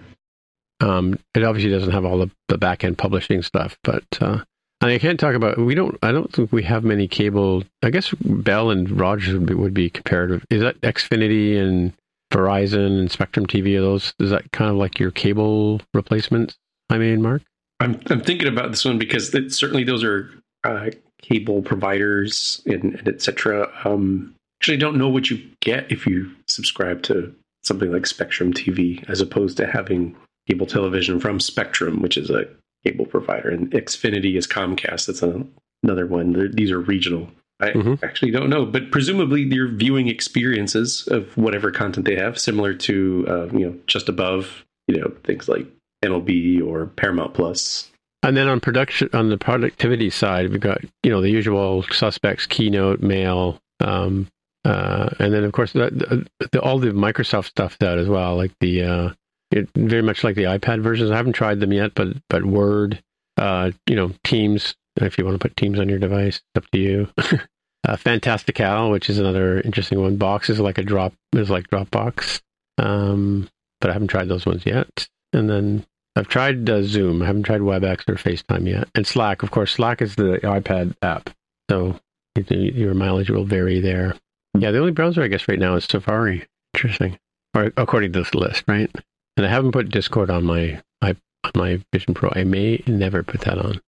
um, it obviously doesn't have all the, the back end publishing stuff, but uh, And I can't talk about. We don't. I don't think we have many cable. I guess Bell and Rogers would be, would be comparative. Is that Xfinity and Verizon and Spectrum TV? Are those? Is that kind of like your cable replacements? I mean, Mark. I'm I'm thinking about this one because it, certainly those are uh, cable providers and, and etc. Um, actually, don't know what you get if you subscribe to something like Spectrum TV, as opposed to having cable television from Spectrum, which is a cable provider, and Xfinity is Comcast. That's a, another one. They're, these are regional. I Mhm. actually don't know, but presumably their viewing experiences of whatever content they have, similar to uh, you know just above, you know things like MLB or Paramount Plus. And then on production, on the productivity side, we've got you know the usual suspects: Keynote, Mail, um, uh, and then of course the, the, all the Microsoft stuff out as well, like the uh, it, very much like the iPad versions. I haven't tried them yet, but but Word, uh, you know, Teams. If you want to put Teams on your device, it's up to you. <laughs> uh, Fantastical, which is another interesting one. Box is like a drop is like Dropbox, um, but I haven't tried those ones yet. And then I've tried uh, Zoom. I haven't tried WebEx or FaceTime yet. And Slack, of course. Slack is the iPad app, so your mileage will vary there. Yeah, the only browser I guess right now is Safari. Interesting, or according to this list, right? And I haven't put Discord on my my on my Vision Pro. I may never put that on.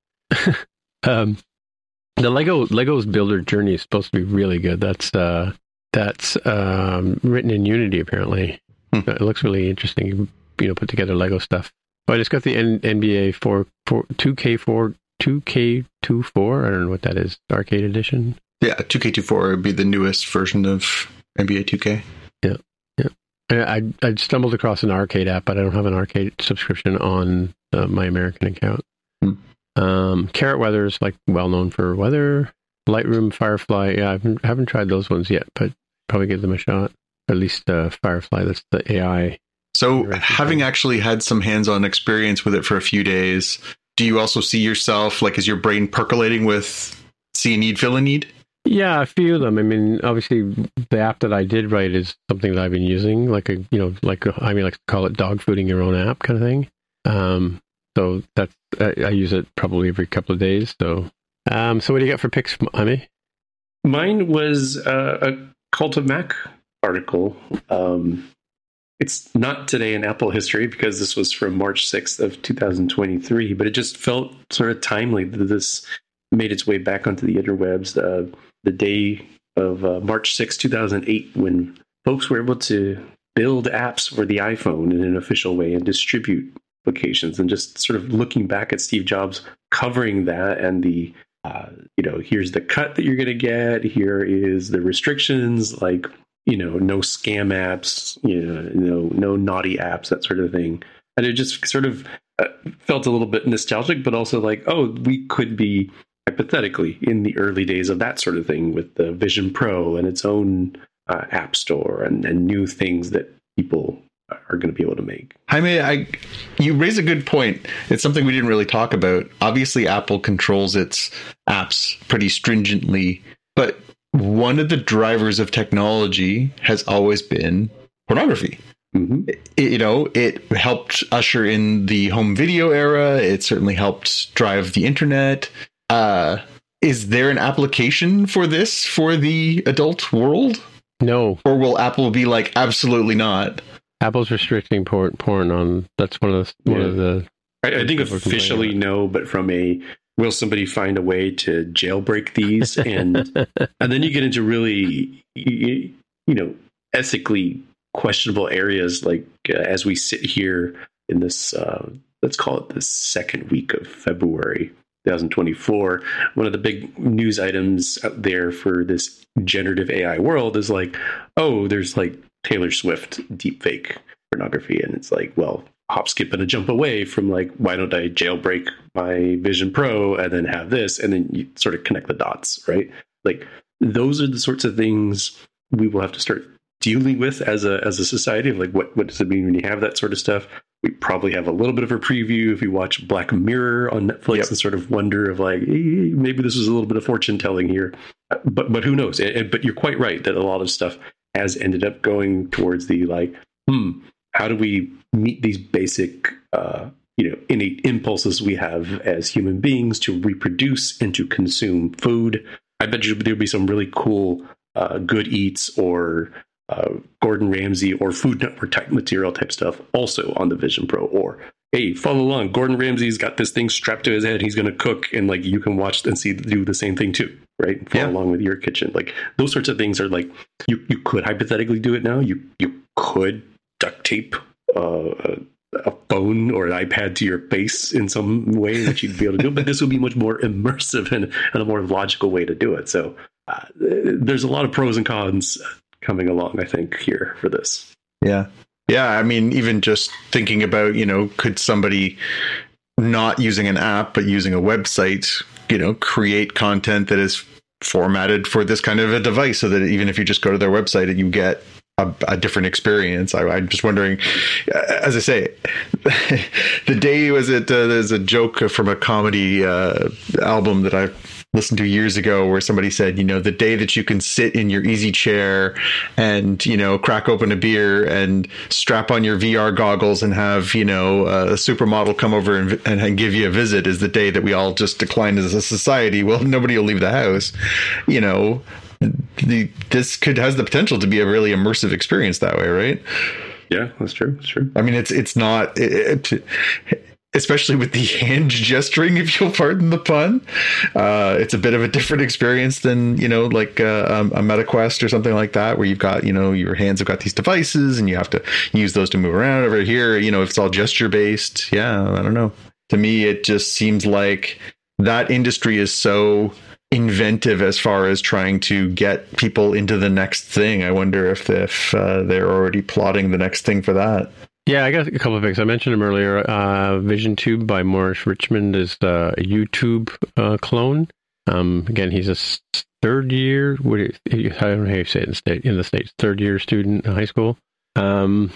<laughs> um, the Lego Lego's Builder Journey is supposed to be really good. That's uh, that's um, written in Unity apparently. Hmm. It looks really interesting. You, you know, put together Lego stuff. Oh, I just got the N- NBA 4, 4 2K4 2K24. I don't know what that is. Arcade edition. Yeah, 2K24 would be the newest version of NBA 2K. Yeah, yeah. I I stumbled across an arcade app, but I don't have an arcade subscription on uh, my American account. Hmm. Um, Carrot Weather is like well known for weather. Lightroom, Firefly. Yeah, I haven't, haven't tried those ones yet, but probably give them a shot. At least uh, Firefly. That's the AI. So, Right. having actually had some hands on experience with it for a few days, do you also see yourself, like, is your brain percolating with see a need, fill a need? Yeah, a few of them. I mean, obviously, the app that I did write is something that I've been using, like a you know, like a, I mean, like call it dog fooding your own app kind of thing. Um, so that's I, I use it probably every couple of days. So, um, so what do you got for picks, Jaime? Mine was uh, a Cult of Mac article. Um, it's not today in Apple history because this was from March 6th of 2023, but it just felt sort of timely that this made its way back onto the interwebs uh, the day of uh, March 6, 2008, when folks were able to build apps for the iPhone in an official way and distribute applications. And just sort of looking back at Steve Jobs covering that and the uh, you know, here's the cut that you're going to get. Here is the restrictions, like you know, no scam apps, you know, no no naughty apps, that sort of thing. And it just sort of uh, felt a little bit nostalgic, but also like, oh, we could be hypothetically in the early days of that sort of thing with the Vision Pro and its own uh, app store and, and new things that people are going to be able to make. Jaime, I you raise a good point. It's something we didn't really talk about. Obviously, Apple controls its apps pretty stringently, but one of the drivers of technology has always been pornography. Mm-hmm. It- you know, it helped usher in the home video era. It certainly helped drive the internet. Uh, is there an application for this for the adult world, No, or will Apple be like, absolutely not? Apple's restricting porn, porn on. That's one of the one of the. I, I think officially no, but from a will somebody find a way to jailbreak these? And <laughs> and then you get into really you, you know ethically questionable areas like uh, as we sit here in this uh, let's call it the second week of February 2024 one of the big news items out there for this generative AI world is like oh there's like Taylor Swift deepfake pornography. And it's like well hop skip and a jump away from like why don't I jailbreak my Vision Pro and then have this and then you sort of connect the dots right? Like those are the sorts of things we will have to start dealing with as a as a society. Of like what what does it mean when you have that sort of stuff? We probably have a little bit of a preview if you watch Black Mirror on Netflix Yep. and sort of wonder of like eh, maybe this was a little bit of fortune telling here. But but who knows? But you're quite right that a lot of stuff has ended up going towards the like hmm how do we meet these basic uh, you know innate impulses we have as human beings to reproduce and to consume food. I bet you there'd be some really cool uh, Good Eats or uh, Gordon Ramsay or Food Network type material type stuff also on the Vision Pro. Or hey, follow along. Gordon Ramsay's got this thing strapped to his head. He's going to cook, and like you can watch and see do the same thing too, right? Follow Yeah. along with your kitchen. Like those sorts of things are like you you could hypothetically do it now. You you could duct tape uh, a, phone or an iPad to your face in some way that you'd be able to do, but this would be much more <laughs> immersive and, and a more logical way to do it. So uh, there's a lot of pros and cons coming along, I think, here for this. Yeah. Yeah. I mean, even just thinking about, you know, could somebody not using an app, but using a website, you know, create content that is formatted for this kind of a device so that even if you just go to their website, you get a, a different experience. I, I'm just wondering, uh, as I say, <laughs> the day was it, uh, there's a joke from a comedy uh, album that I listened to years ago where somebody said, you know, the day that you can sit in your easy chair and, you know, crack open a beer and strap on your VR goggles and have, you know, a supermodel come over and, and give you a visit is the day that we all just decline as a society. Well, nobody will leave the house, you know. The, this could has the potential to be a really immersive experience that way, right? Yeah, that's true. That's true. I mean, it's it's not, it, it, especially with the <laughs> hand gesturing, if you'll pardon the pun. Uh, it's a bit of a different experience than you know, like uh, um, a MetaQuest or something like that, where you've got you know your hands have got these devices and you have to use those to move around. Over here, you know, if it's all gesture based, yeah, I don't know. To me, it just seems like that industry is so inventive as far as trying to get people into the next thing. I wonder if if uh, they're already plotting the next thing for that. Yeah, I got a couple of things. I mentioned them earlier. Uh, Vision Tube by Morris Richman is uh, a YouTube uh, clone. Um, again, he's a third year. I don't know how you say it in the state in the states. Third year student in high school. Um,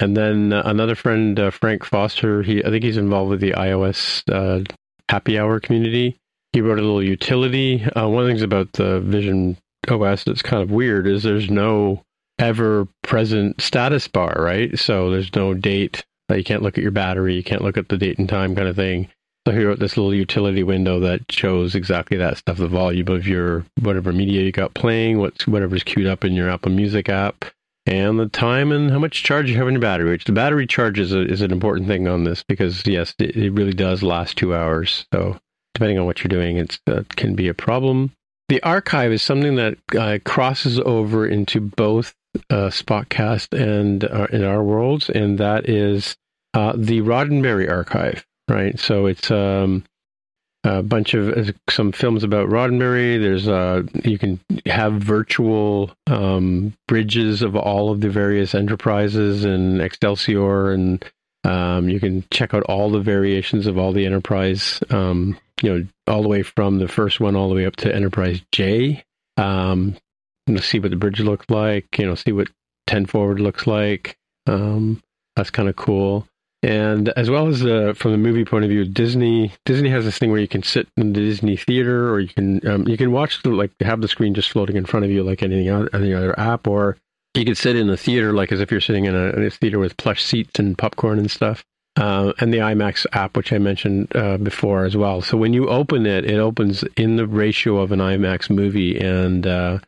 and then uh, another friend, uh, Frank Foster. He I think he's involved with the iOS uh, happy hour community. He wrote a little utility. Uh, one of the things about the Vision OS that's kind of weird is there's no ever present status bar, right? So there's no date. You can't look at your battery. You can't look at the date and time kind of thing. So he wrote this little utility window that shows exactly that stuff, the volume of your whatever media you got playing, what's whatever's queued up in your Apple Music app, and the time and how much charge you have in your battery. Which the battery charge is, a, is an important thing on this because yes, it, it really does last two hours. So depending on what you're doing, it uh, can be a problem. The archive is something that uh, crosses over into both uh, Spotcast and uh, in our worlds, and that is uh, the Roddenberry archive, right? So it's um, a bunch of uh, some films about Roddenberry. There's uh, you can have virtual um, bridges of all of the various enterprises and Excelsior, and um, you can check out all the variations of all the enterprise. Um, you know, all the way from the first one all the way up to Enterprise J. Um, see what the bridge looked like. You know, see what ten forward looks like. Um, that's kind of cool. And as well as uh, from the movie point of view, Disney Disney has this thing where you can sit in the Disney theater, or you can um, you can watch the, like have the screen just floating in front of you like any other, any other app, or you could sit in the theater like as if you're sitting in a, in a theater with plush seats and popcorn and stuff. Uh, and the IMAX app, which I mentioned uh, before as well. So when you open it, it opens in the ratio of an IMAX movie, and uh,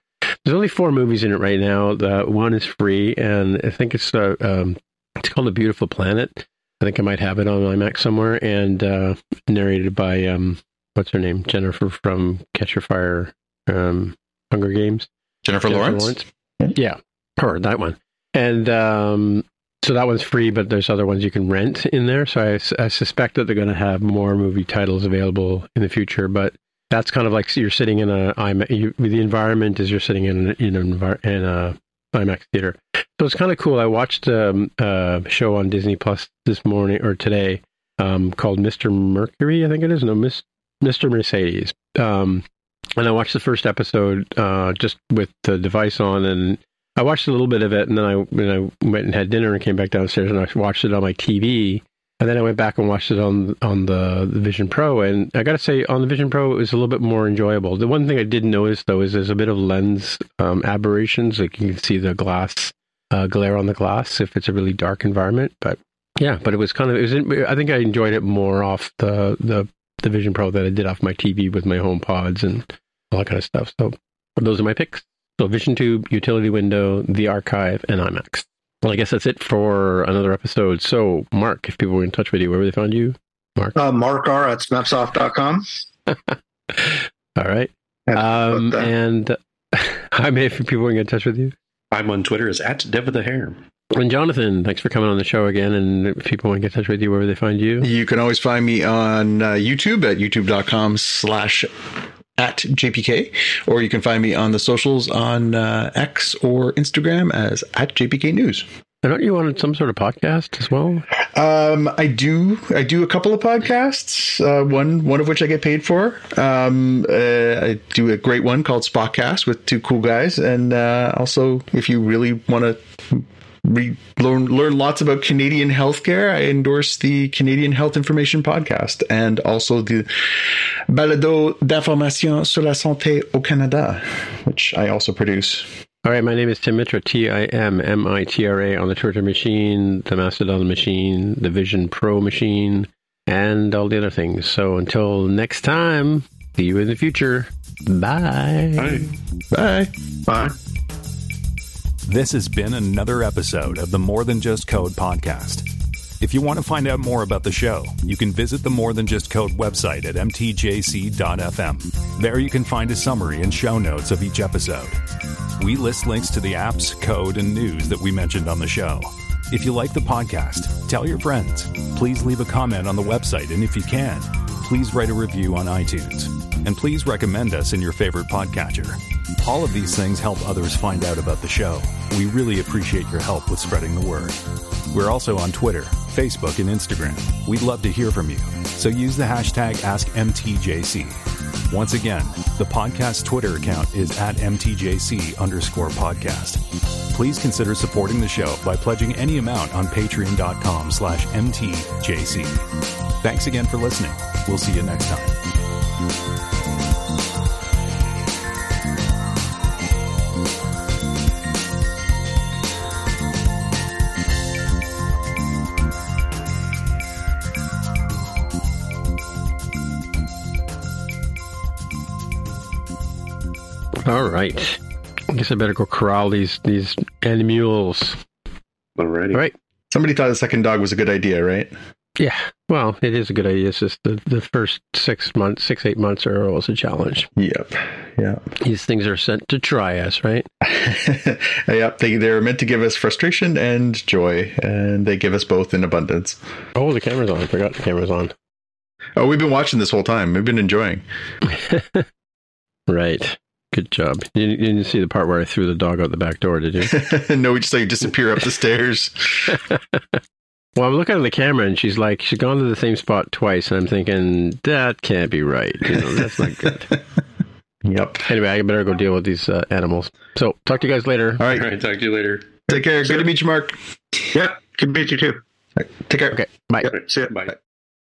there's only four movies in it right now. The one is free, and I think it's uh, um, it's called A Beautiful Planet. I think I might have it on IMAX somewhere, and uh, narrated by um, what's her name, Jennifer from Catching Fire, um, Hunger Games. Jennifer, Lawrence. Yeah, her that one, and um, so that one's free, but there's other ones you can rent in there. So I, I suspect that they're going to have more movie titles available in the future. But that's kind of like you're sitting in a. You, the environment is you're sitting in in an in a IMAX theater. So it's kind of cool. I watched um, a show on Disney Plus this morning or today um, called Mr. Mercury. I think it is no Miss, Mr. Mercedes. Um, and I watched the first episode uh, just with the device on and I watched a little bit of it, and then I, went and had dinner and came back downstairs and I watched it on my TV. And then I went back and watched it on on the, the Vision Pro, and I got to say, on the Vision Pro, it was a little bit more enjoyable. The one thing I did notice though is there's a bit of lens um, aberrations, like you can see the glass uh, glare on the glass if it's a really dark environment. But Yeah, but it was kind of it was. I think I enjoyed it more off the the the Vision Pro than I did off my TV with my Home Pods and all that kind of stuff. So those are my picks. So Vision Tube, Utility Window, the Archive, and IMAX. Well, I guess that's it for another episode. So, Mark, if people were in touch with you, where would they find you? Mark. Uh, Mark R at smapsoft.com. <laughs> All right. Um, But, uh, and <laughs> I may if people want to get in touch with you. I'm on Twitter as at Dev with the Hair. And Jonathan, thanks for coming on the show again. And if people want to get in touch with you, where would they find you? You can always find me on uh, YouTube at youtube.com slash at JPK, or you can find me on the socials on uh, X or Instagram as at JPK News. And aren't you on some sort of podcast as well? Um, I do. I do a couple of podcasts. Uh, one, one of which I get paid for. Um, uh, I do a great one called Spotcast with two cool guys, and uh, also, if you really want to re- learn learn lots about Canadian healthcare, I endorse the Canadian Health Information Podcast and also the Balado d'information sur la santé au Canada, which I also produce. All right, my name is Tim Mitra, T I M M I T R A, on the Twitter machine, the Mastodon machine, the Vision Pro machine, and all the other things. So until next time, see you in the future. Bye. Hi. Bye. Bye. This has been another episode of the More Than Just Code podcast. If you want to find out more about the show, you can visit the More Than Just Code website at mtjc.fm. There you can find a summary and show notes of each episode. We list links to the apps, code, and news that we mentioned on the show. If you like the podcast, tell your friends. Please leave a comment on the website, and if you can, please write a review on iTunes. And please recommend us in your favorite podcatcher. All of these things help others find out about the show. We really appreciate your help with spreading the word. We're also on Twitter, Facebook, and Instagram. We'd love to hear from you. So use the hashtag AskMTJC. Once again, the podcast Twitter account is at MTJC underscore podcast. Please consider supporting the show by pledging any amount on patreon.com slash MTJC. Thanks again for listening. We'll see you next time. <laughs> All right. I guess I better go corral these these animals. Alrighty. All right. Somebody thought the second dog was a good idea, right? Yeah. Well, it is a good idea. It's just the, the first six months, six, eight months are always a challenge. Yep. Yeah. These things are sent to try us, right? <laughs> yep. They, they're meant to give us frustration and joy, and they give us both in abundance. Oh, the camera's on. I forgot the camera's on. Oh, we've been watching this whole time. We've been enjoying. <laughs> Right. Good job. You, you didn't see the part where I threw the dog out the back door, did you? <laughs> no, we just like disappear up the stairs. <laughs> well, I'm looking at the camera and she's like, she's gone to the same spot twice. And I'm thinking, that can't be right. You know, that's not good. <laughs> Yep. anyway, I better go deal with these uh, animals. So, talk to you guys later. All right. All right. Talk to you later. Take care. Good to meet you, Mark. Yeah. Good to meet you too. All right, Take care. Okay. Bye. Yep. See ya. Bye.